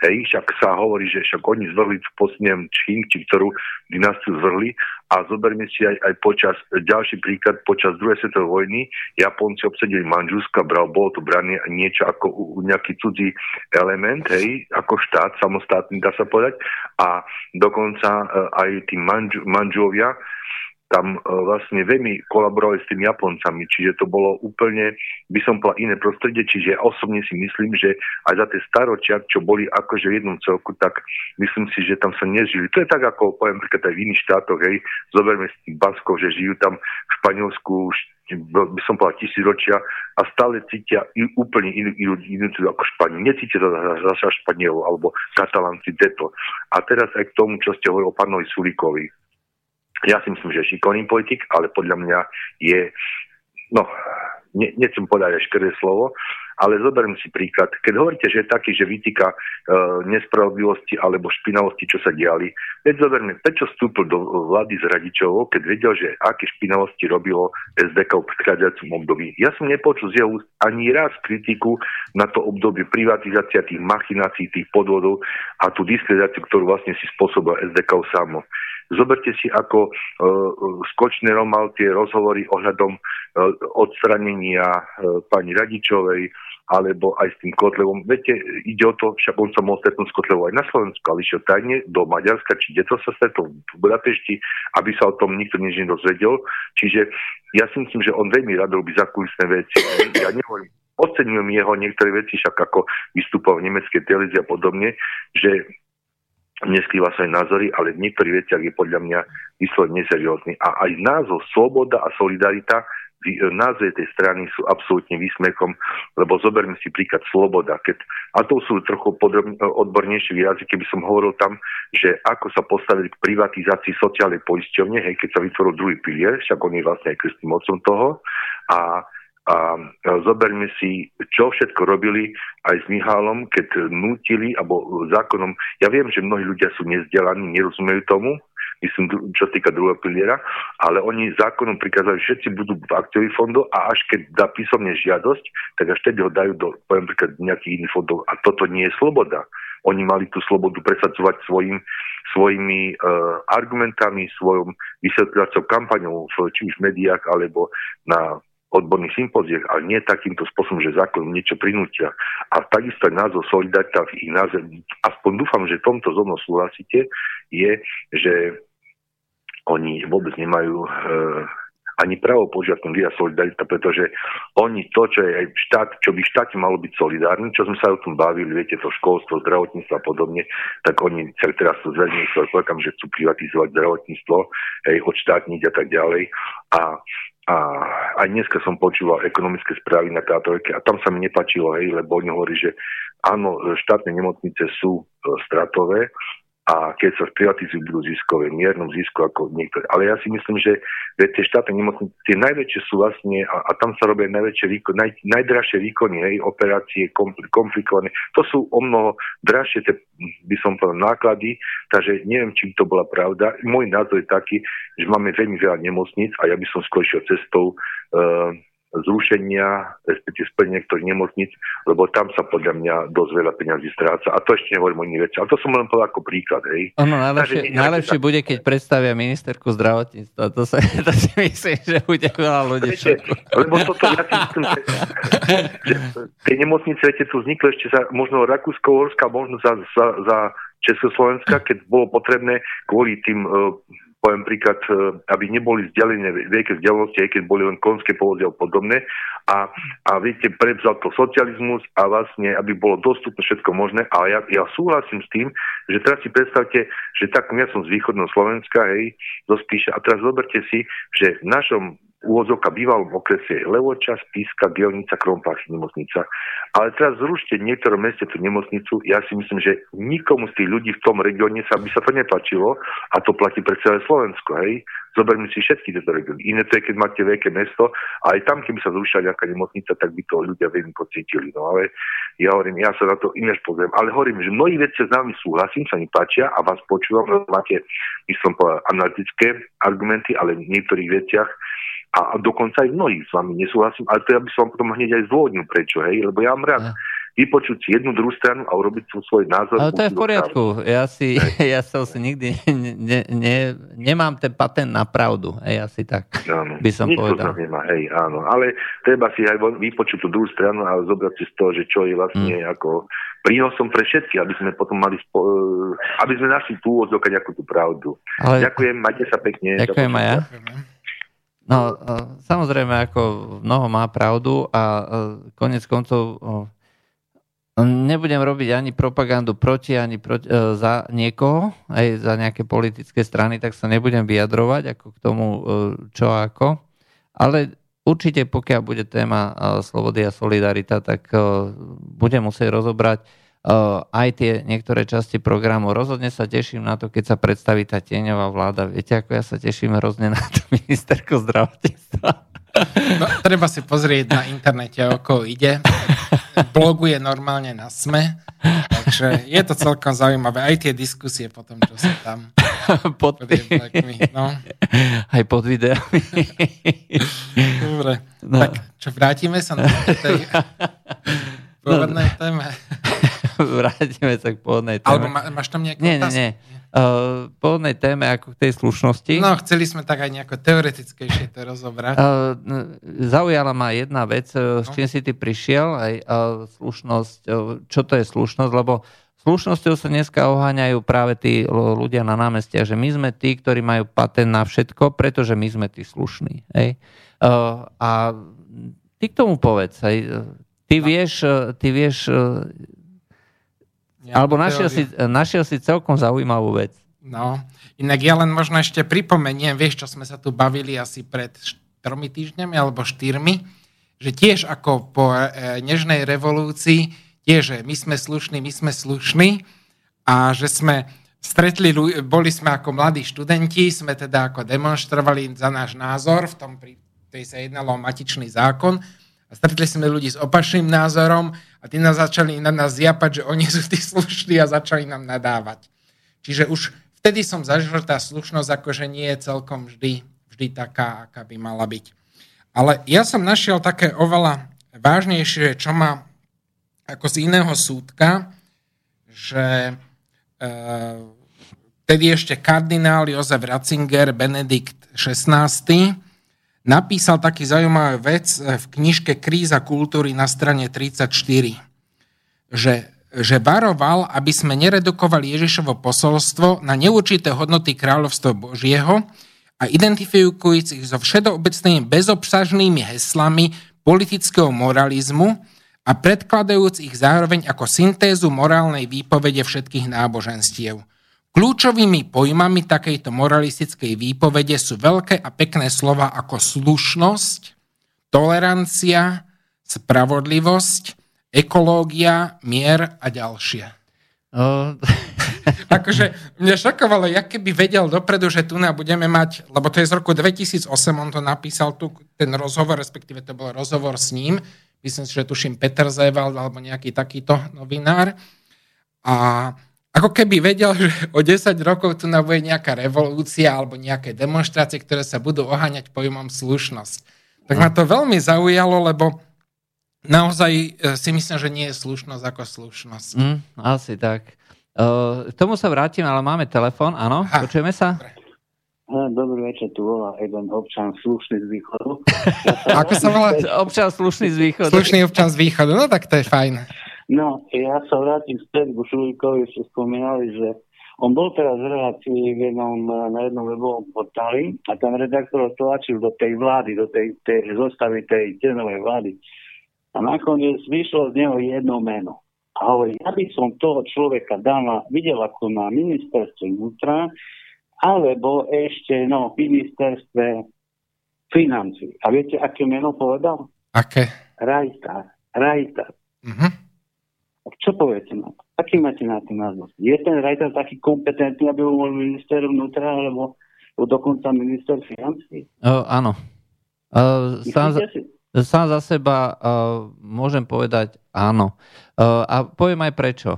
Hej, však sa hovorí, že však oni zvrhli v poslednom Čín, či ktorú dynastiu zvrhli. A zoberme si aj, aj počas, ďalší príklad, počas druhej svetovej vojny Japonci obsadili Manžuska, bral, bolo to brané niečo ako nejaký cudzí element, hej, ako štát samostatný, dá sa povedať, a dokonca uh, aj tí manžu, manžovia tam e, vlastne veľmi kolaborovali s tými Japoncami, čiže to bolo úplne, by som povedal, iné prostredie, čiže osobne si myslím, že aj za tie staročia, čo boli akože v jednom celku, tak myslím si, že tam sa nežili. To je tak, ako poviem príklad aj v iných štátoch, hej, zoberme si tých Baskov, že žijú tam v Španielsku by som povedal tisíc ročia a stále cítia úplne inú, inú, inú ako Španiel. Necítia to zase Španielov alebo Katalánci deto. A teraz aj k tomu, čo ste hovorili o pánovi Sulíkovi. Ja si myslím, že šikovný politik, ale podľa mňa je, no, ne, nechcem povedať aj škré slovo, ale zoberiem si príklad. Keď hovoríte, že je taký, že vytýka e, nespravodlivosti alebo špinavosti, čo sa diali, veď zoberme, prečo vstúpil do vlády s Radičovou, keď vedel, že aké špinavosti robilo SDK v predchádzajúcom období. Ja som nepočul z jeho ani raz kritiku na to obdobie privatizácia tých machinácií, tých podvodov a tú diskreditáciu, ktorú vlastne si spôsobil SDK samo. Zoberte si, ako uh, Skočner mal tie rozhovory ohľadom odstranenia uh, pani Radičovej, alebo aj s tým Kotlevom. Viete, ide o to, však on sa mohol stretnúť s Kotlevou aj na Slovensku, ale išiel tajne do Maďarska, či kde to sa stretol v Budapešti, aby sa o tom nikto nič nedozvedel. Čiže ja si myslím, že on veľmi rád robí zakulisné veci. Ja nehovorím, oceňujem jeho niektoré veci, však ako vystupoval v nemeckej televízii a podobne, že neskrýva svoje názory, ale v niektorých veciach je podľa mňa vyslovene neseriózny. A aj názov Sloboda a Solidarita názve tej strany sú absolútne výsmechom, lebo zoberme si príklad Sloboda. Keď, a to sú trochu podrobne, odbornejšie výrazy, keby som hovoril tam, že ako sa postavili k privatizácii sociálnej poisťovne, hej, keď sa vytvoril druhý pilier, však on je vlastne aj krstným mocom toho, a a zoberme si, čo všetko robili aj s Mihálom, keď nutili, alebo zákonom, ja viem, že mnohí ľudia sú nezdelaní, nerozumejú tomu, myslím, čo týka druhého piliera, ale oni zákonom prikázali, že všetci budú akciových fondoch a až keď dá písomne žiadosť, tak až vtedy ho dajú do, poviem príklad, nejakých iných fondov. A toto nie je sloboda. Oni mali tú slobodu presadzovať svojim, svojimi uh, argumentami, svojom vysvetľovacou kampaňou, či už v médiách, alebo na odborných sympóziách, ale nie takýmto spôsobom, že zákon niečo prinútia. A takisto aj názov Solidarita ich názve, aspoň dúfam, že v tomto zo mnou súhlasíte, je, že oni vôbec nemajú e, ani právo požiadať výraz solidarita, pretože oni to, čo je aj štát, čo by štáte malo byť solidárny, čo sme sa o tom bavili, viete, to školstvo, zdravotníctvo a podobne, tak oni teraz to zverejní svoj že chcú privatizovať zdravotníctvo, hej, odštátniť a tak ďalej. A a aj dneska som počúval ekonomické správy na táto a tam sa mi nepačilo, hej, lebo oni hovorí, že áno, štátne nemocnice sú e, stratové, a keď sa sprivatizujú, budú ziskové, miernom zisku ako niektoré. Ale ja si myslím, že tie štátne nemocnice, tie najväčšie sú vlastne, a, a tam sa robia najväčšie výkony, naj, najdražšie výkony, hej, operácie, komplikované. To sú o mnoho drahšie, te, by som povedal, náklady, takže neviem, či to bola pravda. Môj názor je taký, že máme veľmi veľa nemocníc a ja by som skôr šiel cestou uh, zrušenia, respektíve splnenia niektorých nemocnic, lebo tam sa podľa mňa dosť veľa peňazí stráca. A to ešte nehovorím o iných veciach. Ale to som len povedal ako príklad. Hej. Ono, najlepšie, Takže, najlepšie tak... bude, keď predstavia ministerku zdravotníctva. To, sa, [LAUGHS] to si myslím, že bude veľa ľudí. lebo toto ja si myslím, že, že tie nemocnice, viete, tu vznikli ešte za možno Rakúsko-Horska, možno za, za, za Československa, keď bolo potrebné kvôli tým uh, poviem príklad, e, aby neboli vzdialené veľké vzdialenosti, aj keď boli len konské povozy a podobné. A, a viete, prevzal to socializmus a vlastne, aby bolo dostupné všetko možné. Ale ja, ja súhlasím s tým, že teraz si predstavte, že tak ja som z východného Slovenska, hej, zo Spíša, a teraz zoberte si, že v našom úvodzovka bývalom okrese Levoča, Spíska, Bielnica, Krompách, nemocnica. Ale teraz zrušte v niektorom meste tú nemocnicu. Ja si myslím, že nikomu z tých ľudí v tom regióne sa by sa to nepačilo a to platí pre celé Slovensko. Hej? Zoberme si všetky tieto regióny. Iné to je, keď máte veľké mesto a aj tam, keby sa zrušila nejaká nemocnica, tak by to ľudia veľmi pocítili. No ale ja hovorím, ja sa na to inéž pozriem. Ale hovorím, že mnohí veci s nami súhlasím, sa mi páčia a vás počúvam, máte, myslím, analytické argumenty, ale v niektorých veciach a, a dokonca aj mnohých s vami nesúhlasím, ale to ja by som potom hneď aj zdôvodnil prečo, hej, lebo ja mám rád vypočuť si jednu druhú stranu a urobiť svoj názor. Ale to je v poriadku. Ja, si, [LAUGHS] ja som si nikdy ne, ne, nemám ten patent na pravdu. Hej, asi tak áno. by som Nikto povedal. Nemá, hej, áno. Ale treba si aj vypočuť tú druhú stranu a zobrať si z toho, že čo je vlastne hmm. ako prínosom pre všetky, aby sme potom mali, spo, aby sme našli tú úvodzok nejakú tú pravdu. Ale... Ďakujem, majte sa pekne. Ďakujem aj ja. No, samozrejme, ako mnoho má pravdu a konec koncov nebudem robiť ani propagandu proti, ani proti, e, za niekoho, aj za nejaké politické strany, tak sa nebudem vyjadrovať ako k tomu, e, čo ako. Ale určite, pokiaľ bude téma e, slobody a solidarita, tak budem musieť rozobrať aj tie niektoré časti programu. Rozhodne sa teším na to, keď sa predstaví tá tieňová vláda. Viete, ako ja sa teším hrozne na to [LAUGHS] ministerko zdravotníctva. No, treba si pozrieť na internete, ako ide. Bloguje normálne na SME, takže je to celkom zaujímavé. Aj tie diskusie potom, čo sa tam pod, pod no. Aj pod videami. Dobre, no. tak čo vrátime sa na tej pôvodnej téme. [LAUGHS] [LAUGHS] Vrátime sa k pôvodnej téme. Alebo má, máš tam nejaké nie, otázky? Nie, nie uh, pôvodnej téme ako k tej slušnosti. No, chceli sme tak aj nejako teoretickejšie to rozobrať. Uh, zaujala ma jedna vec, no. s čím si ty prišiel, aj uh, slušnosť, uh, čo to je slušnosť, lebo slušnosťou sa dneska oháňajú práve tí ľudia na námestiach, že my sme tí, ktorí majú patent na všetko, pretože my sme tí slušní. Hej? Uh, a ty k tomu povedz? Ty, no. vieš, ty vieš alebo našiel si, našiel si celkom zaujímavú vec. No, inak ja len možno ešte pripomeniem, vieš, čo sme sa tu bavili asi pred tromi týždňami alebo štyrmi, že tiež ako po e, nežnej revolúcii, tiež, že my sme slušní, my sme slušní a že sme stretli, boli sme ako mladí študenti, sme teda ako demonstrovali za náš názor, v tom pri tej sa jednalo o matičný zákon a stretli sme ľudí s opačným názorom a tí nás začali na nás zjapať, že oni [LAUGHS] sú tí slušní a začali nám nadávať. Čiže už vtedy som zažil, že tá slušnosť akože nie je celkom vždy, vždy taká, aká by mala byť. Ale ja som našiel také oveľa vážnejšie, čo má ako z iného súdka, že e, ešte kardinál Jozef Ratzinger, Benedikt XVI, napísal taký zaujímavý vec v knižke Kríza kultúry na strane 34, že, že varoval, aby sme neredukovali Ježišovo posolstvo na neurčité hodnoty kráľovstva Božieho a identifikujúcich so všeobecnými bezobsažnými heslami politického moralizmu a predkladajúc ich zároveň ako syntézu morálnej výpovede všetkých náboženstiev. Kľúčovými pojmami takejto moralistickej výpovede sú veľké a pekné slova ako slušnosť, tolerancia, spravodlivosť, ekológia, mier a ďalšie. Uh. [LAUGHS] akože mňa šokovalo, jak keby vedel dopredu, že tu budeme mať, lebo to je z roku 2008, on to napísal tu, ten rozhovor, respektíve to bol rozhovor s ním, myslím si, že tuším Peter Zevald alebo nejaký takýto novinár. A ako keby vedel, [LAUGHS] že o 10 rokov tu bude nejaká revolúcia alebo nejaké demonstrácie, ktoré sa budú oháňať pojmom slušnosť. Tak ma to veľmi zaujalo, lebo naozaj e, si myslím, že nie je slušnosť ako slušnosť. Mm, asi tak. Uh, k tomu sa vrátim, ale máme telefon, áno, Aha, počujeme sa? Dobrý večer, tu volá jeden občan slušný z východu. Ja Ako sa volá? Občan slušný z východu. Slušný občan z východu, no tak to je fajn. No, ja sa vrátim späť k Šulíkovi, ste spomínali, že on bol teraz v relácii v jednom, na jednom webovom portáli a tam redaktor tlačil do tej vlády, do tej, tej zostavy tej tenovej vlády. A nakoniec vyšlo z neho jedno meno. A hovorí, ja by som toho človeka dal na, videl ako na ministerstve vnútra, alebo ešte no, ministerstve financí. A viete, aké meno povedal? Aké? Rajtar. Rajtar. Uh-huh. Čo poviete na to? Aký máte na to názor? Je ten Rajter taký kompetentný, aby bol minister vnútra, alebo dokonca minister financí? Uh, áno. Uh, sám, za, sám za seba uh, môžem povedať áno. Uh, a poviem aj prečo.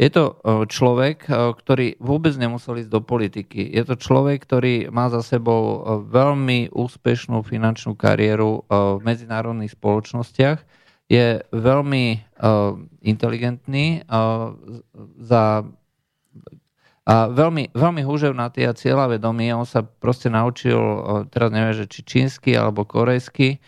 Je to človek, ktorý vôbec nemusel ísť do politiky. Je to človek, ktorý má za sebou veľmi úspešnú finančnú kariéru v medzinárodných spoločnostiach je veľmi uh, inteligentný uh, za a veľmi, veľmi húževnatý a cieľavedomý. On sa proste naučil, uh, teraz neviem, že či čínsky alebo korejsky,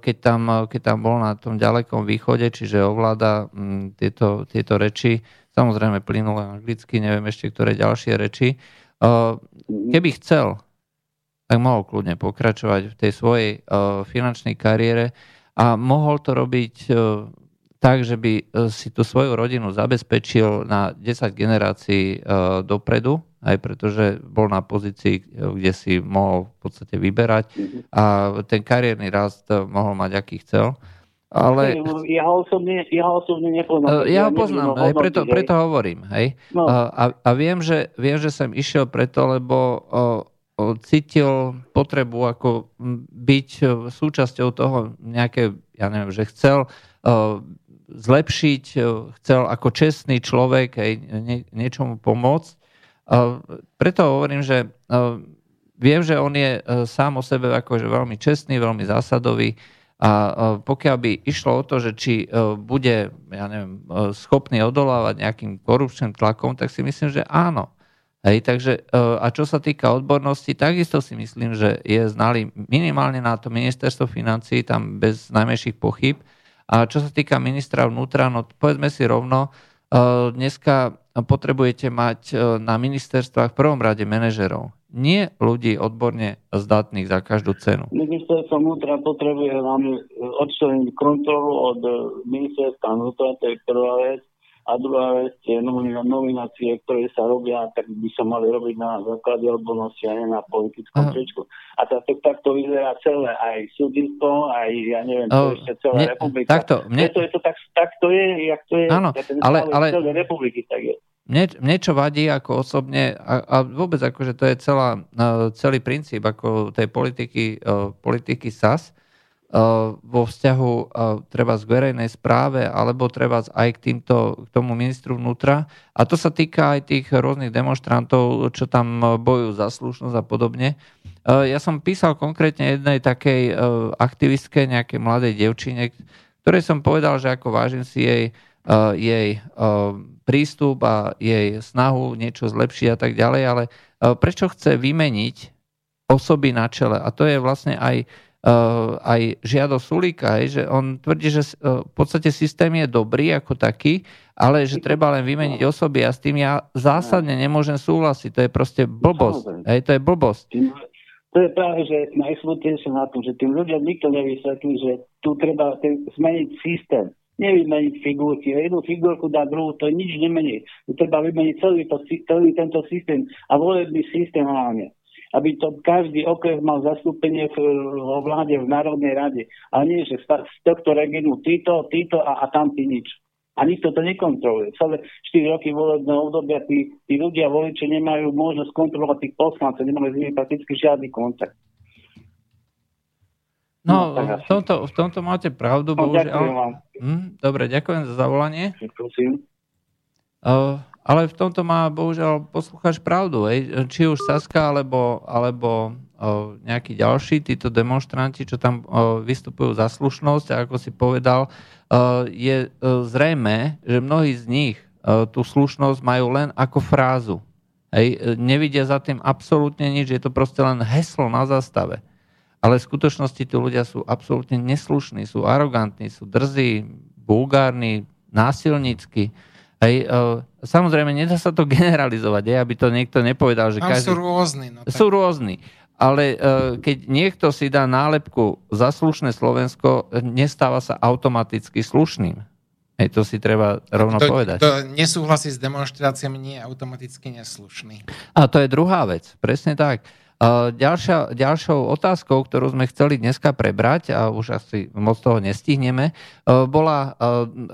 keď tam, keď tam bol na tom ďalekom východe, čiže ovláda mm, tieto, tieto reči, samozrejme plynulé anglicky, neviem ešte ktoré ďalšie reči. Keby chcel, tak mohol kľudne pokračovať v tej svojej finančnej kariére a mohol to robiť tak, že by si tú svoju rodinu zabezpečil na 10 generácií dopredu, aj pretože bol na pozícii, kde si mohol v podstate vyberať mhm. a ten kariérny rast mohol mať, aký chcel. Ale... Ja ho osobne, ja ho osobne nepoznám. Ja ho poznám, aj preto, preto hovorím. Hej. No. A, a viem, že, viem, že som išiel preto, lebo cítil potrebu ako byť súčasťou toho nejaké, ja neviem, že chcel o, zlepšiť, chcel ako čestný človek aj nie, niečomu pomôcť preto hovorím, že viem, že on je e, sám o sebe akože veľmi čestný, veľmi zásadový a pokiaľ by išlo o to, že či e, bude, ja neviem, e, schopný odolávať nejakým korupčným tlakom, tak si myslím, že áno. Hej, takže, a čo sa týka odbornosti, takisto si myslím, že je znalý minimálne na to ministerstvo financí, tam bez najmenších pochyb. A čo sa týka ministra vnútra, no povedzme si rovno, dneska potrebujete mať e, na ministerstvách v prvom rade manažerov. Nie ľudí odborne zdatných za každú cenu. Ministerstvo vnútra potrebuje nám odčleniť kontrolu od ministerstva vnútra, to je prvá vec. A druhá vec, tie nominácie, ktoré sa robia, tak by sa mali robiť na základe odbornosti a nie na politickom tričku. A tak, tak to vyzerá celé, aj súdnictvo, aj ja neviem, čo ešte celá mne, republika. Takto, mne... Preto je to tak, tak to je, jak to je, Áno, ale, ale... celé republiky, tak je. Mne, mne čo vadí ako osobne, a, a vôbec akože to je celá, celý princíp ako tej politiky, politiky SAS, vo vzťahu treba z verejnej správe alebo treba aj k, týmto, k tomu ministru vnútra. A to sa týka aj tých rôznych demonstrantov, čo tam bojujú za slušnosť a podobne. Ja som písal konkrétne jednej takej aktivistke, nejakej mladej devčine, ktorej som povedal, že ako vážim si jej, jej prístup a jej snahu niečo zlepšiť a tak ďalej, ale prečo chce vymeniť osoby na čele? A to je vlastne aj aj žiado Sulíka, že on tvrdí, že uh, v podstate systém je dobrý ako taký, ale že treba len vymeniť osoby a s tým ja zásadne nemôžem súhlasiť. To je proste blbosť. Hej, to je blbosť. To je práve, že najsmutnejšie na tom, že tým ľuďom nikto nevysvetlí, že tu treba zmeniť systém. Nevymeniť figurky. Jednu figurku dá druhú, to nič nemení. Treba vymeniť celý, to, celý tento systém a volebný systém hlavne aby to každý okres mal zastúpenie v, vo vláde, v Národnej rade. A nie, že z tohto regionu títo, títo a, a tamtí nič. A nikto to nekontroluje. Celé 4 roky volebného obdobia tí, tí ľudia voliči nemajú možnosť kontrolovať tých poslancov, nemajú s nimi prakticky žiadny kontakt. No, no v, tomto, v tomto máte pravdu, no, bohužiaľ. Hm, dobre, ďakujem za zavolanie. Prosím. Uh, ale v tomto má bohužiaľ poslucháč pravdu. Ej. Či už Saska alebo, alebo nejakí ďalší, títo demonstranti, čo tam vystupujú za slušnosť, a ako si povedal, je zrejme, že mnohí z nich tú slušnosť majú len ako frázu. Ej. Nevidia za tým absolútne nič, je to proste len heslo na zastave. Ale v skutočnosti tí ľudia sú absolútne neslušní, sú arogantní, sú drzí, vulgárni, násilnícky Hej, uh, samozrejme, nedá sa to [LAUGHS] generalizovať, je, aby to niekto nepovedal, že Tam každý... sú rôzni. No, tak... Sú rôzni. Ale uh, keď niekto si dá nálepku za slušné Slovensko, nestáva sa automaticky slušným. Hej, to si treba rovno to, povedať. To nesúhlasí s demonstráciami, nie je automaticky neslušný. A to je druhá vec, presne tak. Ďalšia, ďalšou otázkou, ktorú sme chceli dneska prebrať, a už asi moc toho nestihneme, bola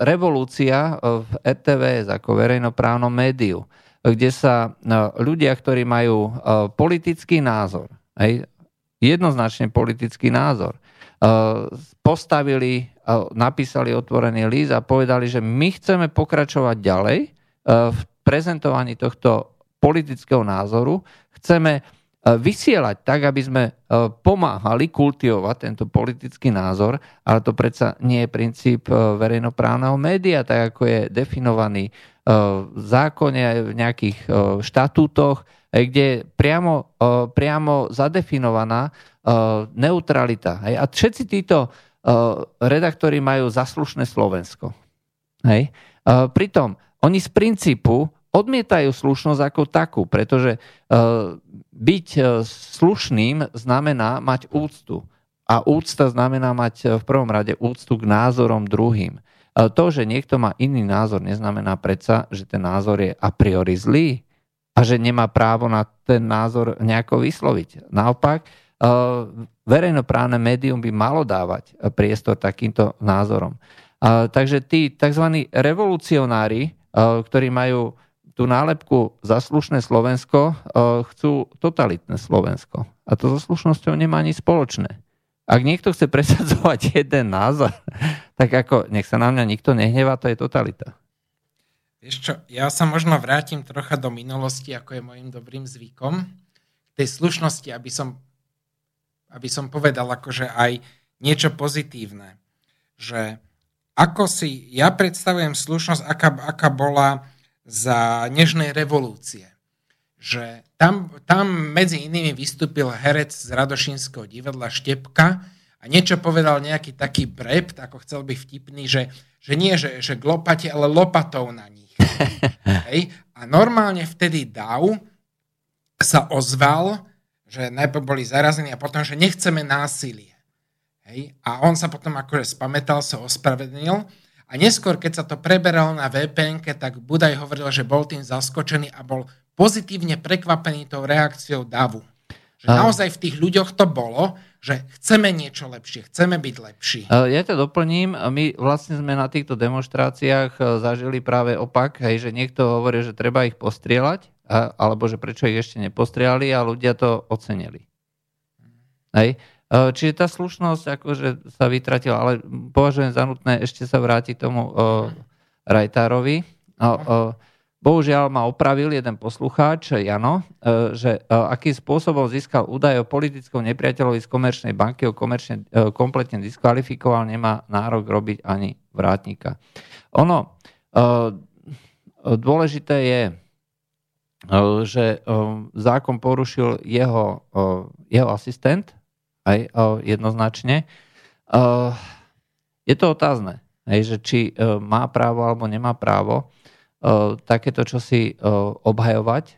revolúcia v RTVS ako verejnoprávnom médiu, kde sa ľudia, ktorí majú politický názor, jednoznačne politický názor, postavili, napísali otvorený líst a povedali, že my chceme pokračovať ďalej v prezentovaní tohto politického názoru, chceme E, vysielať tak, aby sme e, pomáhali kultivovať tento politický názor, ale to predsa nie je princíp e, verejnoprávneho média, tak ako je definovaný v zákone, v nejakých štatútoch, kde je priamo, priamo zadefinovaná neutralita. A všetci títo redaktori majú zaslušné Slovensko. Hej? Pritom oni z princípu odmietajú slušnosť ako takú, pretože byť slušným znamená mať úctu. A úcta znamená mať v prvom rade úctu k názorom druhým. To, že niekto má iný názor, neznamená predsa, že ten názor je a priori zlý a že nemá právo na ten názor nejako vysloviť. Naopak, verejnoprávne médium by malo dávať priestor takýmto názorom. Takže tí tzv. revolucionári, ktorí majú tú nálepku za Slovensko, chcú totalitné Slovensko. A to so slušnosťou nemá ani spoločné. Ak niekto chce presadzovať [LAUGHS] jeden názor, tak ako nech sa na mňa nikto nehnevá, to je totalita. Vieš čo, ja sa možno vrátim trocha do minulosti, ako je môjim dobrým zvykom. Tej slušnosti, aby som, aby som povedal akože aj niečo pozitívne. Že ako si ja predstavujem slušnosť, aká, aká bola za nežnej revolúcie že tam, tam medzi inými vystúpil herec z Radošinského divadla Štepka a niečo povedal nejaký taký brept, ako chcel byť vtipný, že, že nie, že, že glopate, ale lopatou na nich. [LAUGHS] Hej? A normálne vtedy Dav sa ozval, že najprv boli zarazení a potom, že nechceme násilie. Hej? A on sa potom akože spametal, sa ospravedlnil a neskôr, keď sa to preberal na vpn tak Budaj hovoril, že bol tým zaskočený a bol pozitívne prekvapený tou reakciou davu. Že a... naozaj v tých ľuďoch to bolo, že chceme niečo lepšie, chceme byť lepší. Ja to doplním. My vlastne sme na týchto demonstráciách e, zažili práve opak, hej, že niekto hovorí, že treba ich postrieľať, alebo že prečo ich ešte nepostrieľali a ľudia to ocenili. Hej. E, čiže tá slušnosť akože sa vytratila, ale považujem za nutné ešte sa vrátiť tomu uh, Rajtárovi. Uh, uh, Bohužiaľ ma opravil jeden poslucháč, Jano, e, že e, akým spôsobom získal údaj o politickom nepriateľovi z komerčnej banky, ho komerčne, e, kompletne diskvalifikoval, nemá nárok robiť ani vrátnika. Ono, dôležité je, že zákon porušil jeho, jeho asistent, aj jednoznačne. Je to otázne, že či má právo alebo nemá právo takéto čosi obhajovať.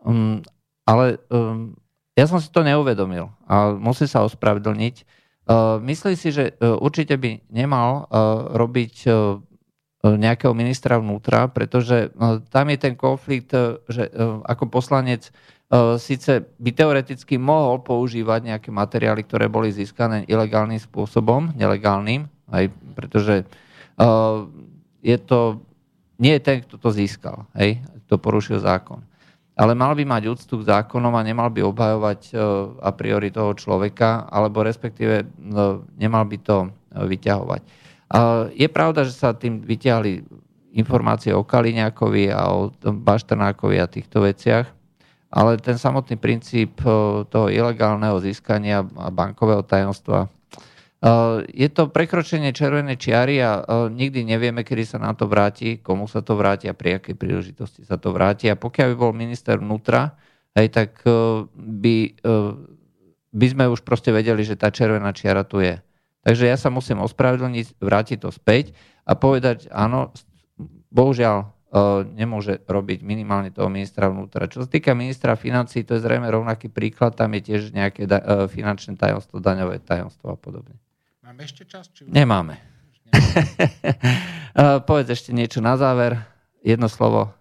Um, ale ja som si to neuvedomil a musí sa ospravedlniť. Myslí si, že e, určite by nemal e, robiť e, nejakého ministra vnútra, pretože tam je ten konflikt, že ako poslanec síce by teoreticky mohol používať nejaké materiály, ktoré boli získané ilegálnym spôsobom, nelegálnym, aj pretože je to nie je ten, kto to získal, hej, to porušil zákon. Ale mal by mať úctu k zákonom a nemal by obhajovať a priori toho človeka, alebo respektíve nemal by to vyťahovať. Je pravda, že sa tým vyťahli informácie o Kaliňákovi a o Bašternákovi a týchto veciach, ale ten samotný princíp e, toho ilegálneho získania bankového tajomstva je to prekročenie červenej čiary a nikdy nevieme, kedy sa nám to vráti, komu sa to vráti a pri akej príležitosti sa to vráti. A pokiaľ by bol minister vnútra, hej, tak by, by sme už proste vedeli, že tá červená čiara tu je. Takže ja sa musím ospravedlniť, vrátiť to späť a povedať, áno, bohužiaľ nemôže robiť minimálne toho ministra vnútra. Čo sa týka ministra financí, to je zrejme rovnaký príklad, tam je tiež nejaké finančné tajomstvo, daňové tajomstvo a podobne. Máme ešte čas? Či... Nemáme. [LAUGHS] Povedz ešte niečo na záver. Jedno slovo.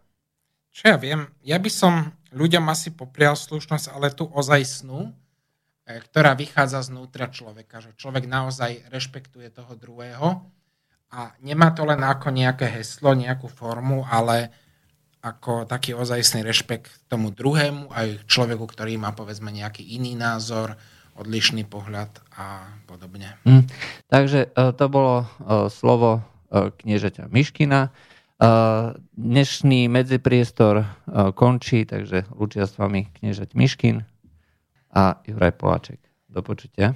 Čo ja viem, ja by som ľuďom asi poprial slušnosť, ale tu ozajstnú, e, ktorá vychádza znútra človeka, že človek naozaj rešpektuje toho druhého a nemá to len ako nejaké heslo, nejakú formu, ale ako taký ozajstný rešpekt tomu druhému, aj človeku, ktorý má povedzme nejaký iný názor, odlišný pohľad a podobne. Mm. Takže e, to bolo e, slovo e, kniežaťa Miškina. Dnešný medzipriestor končí, takže ľučia s vami kniežať Miškin a Juraj Poláček. Do počutia.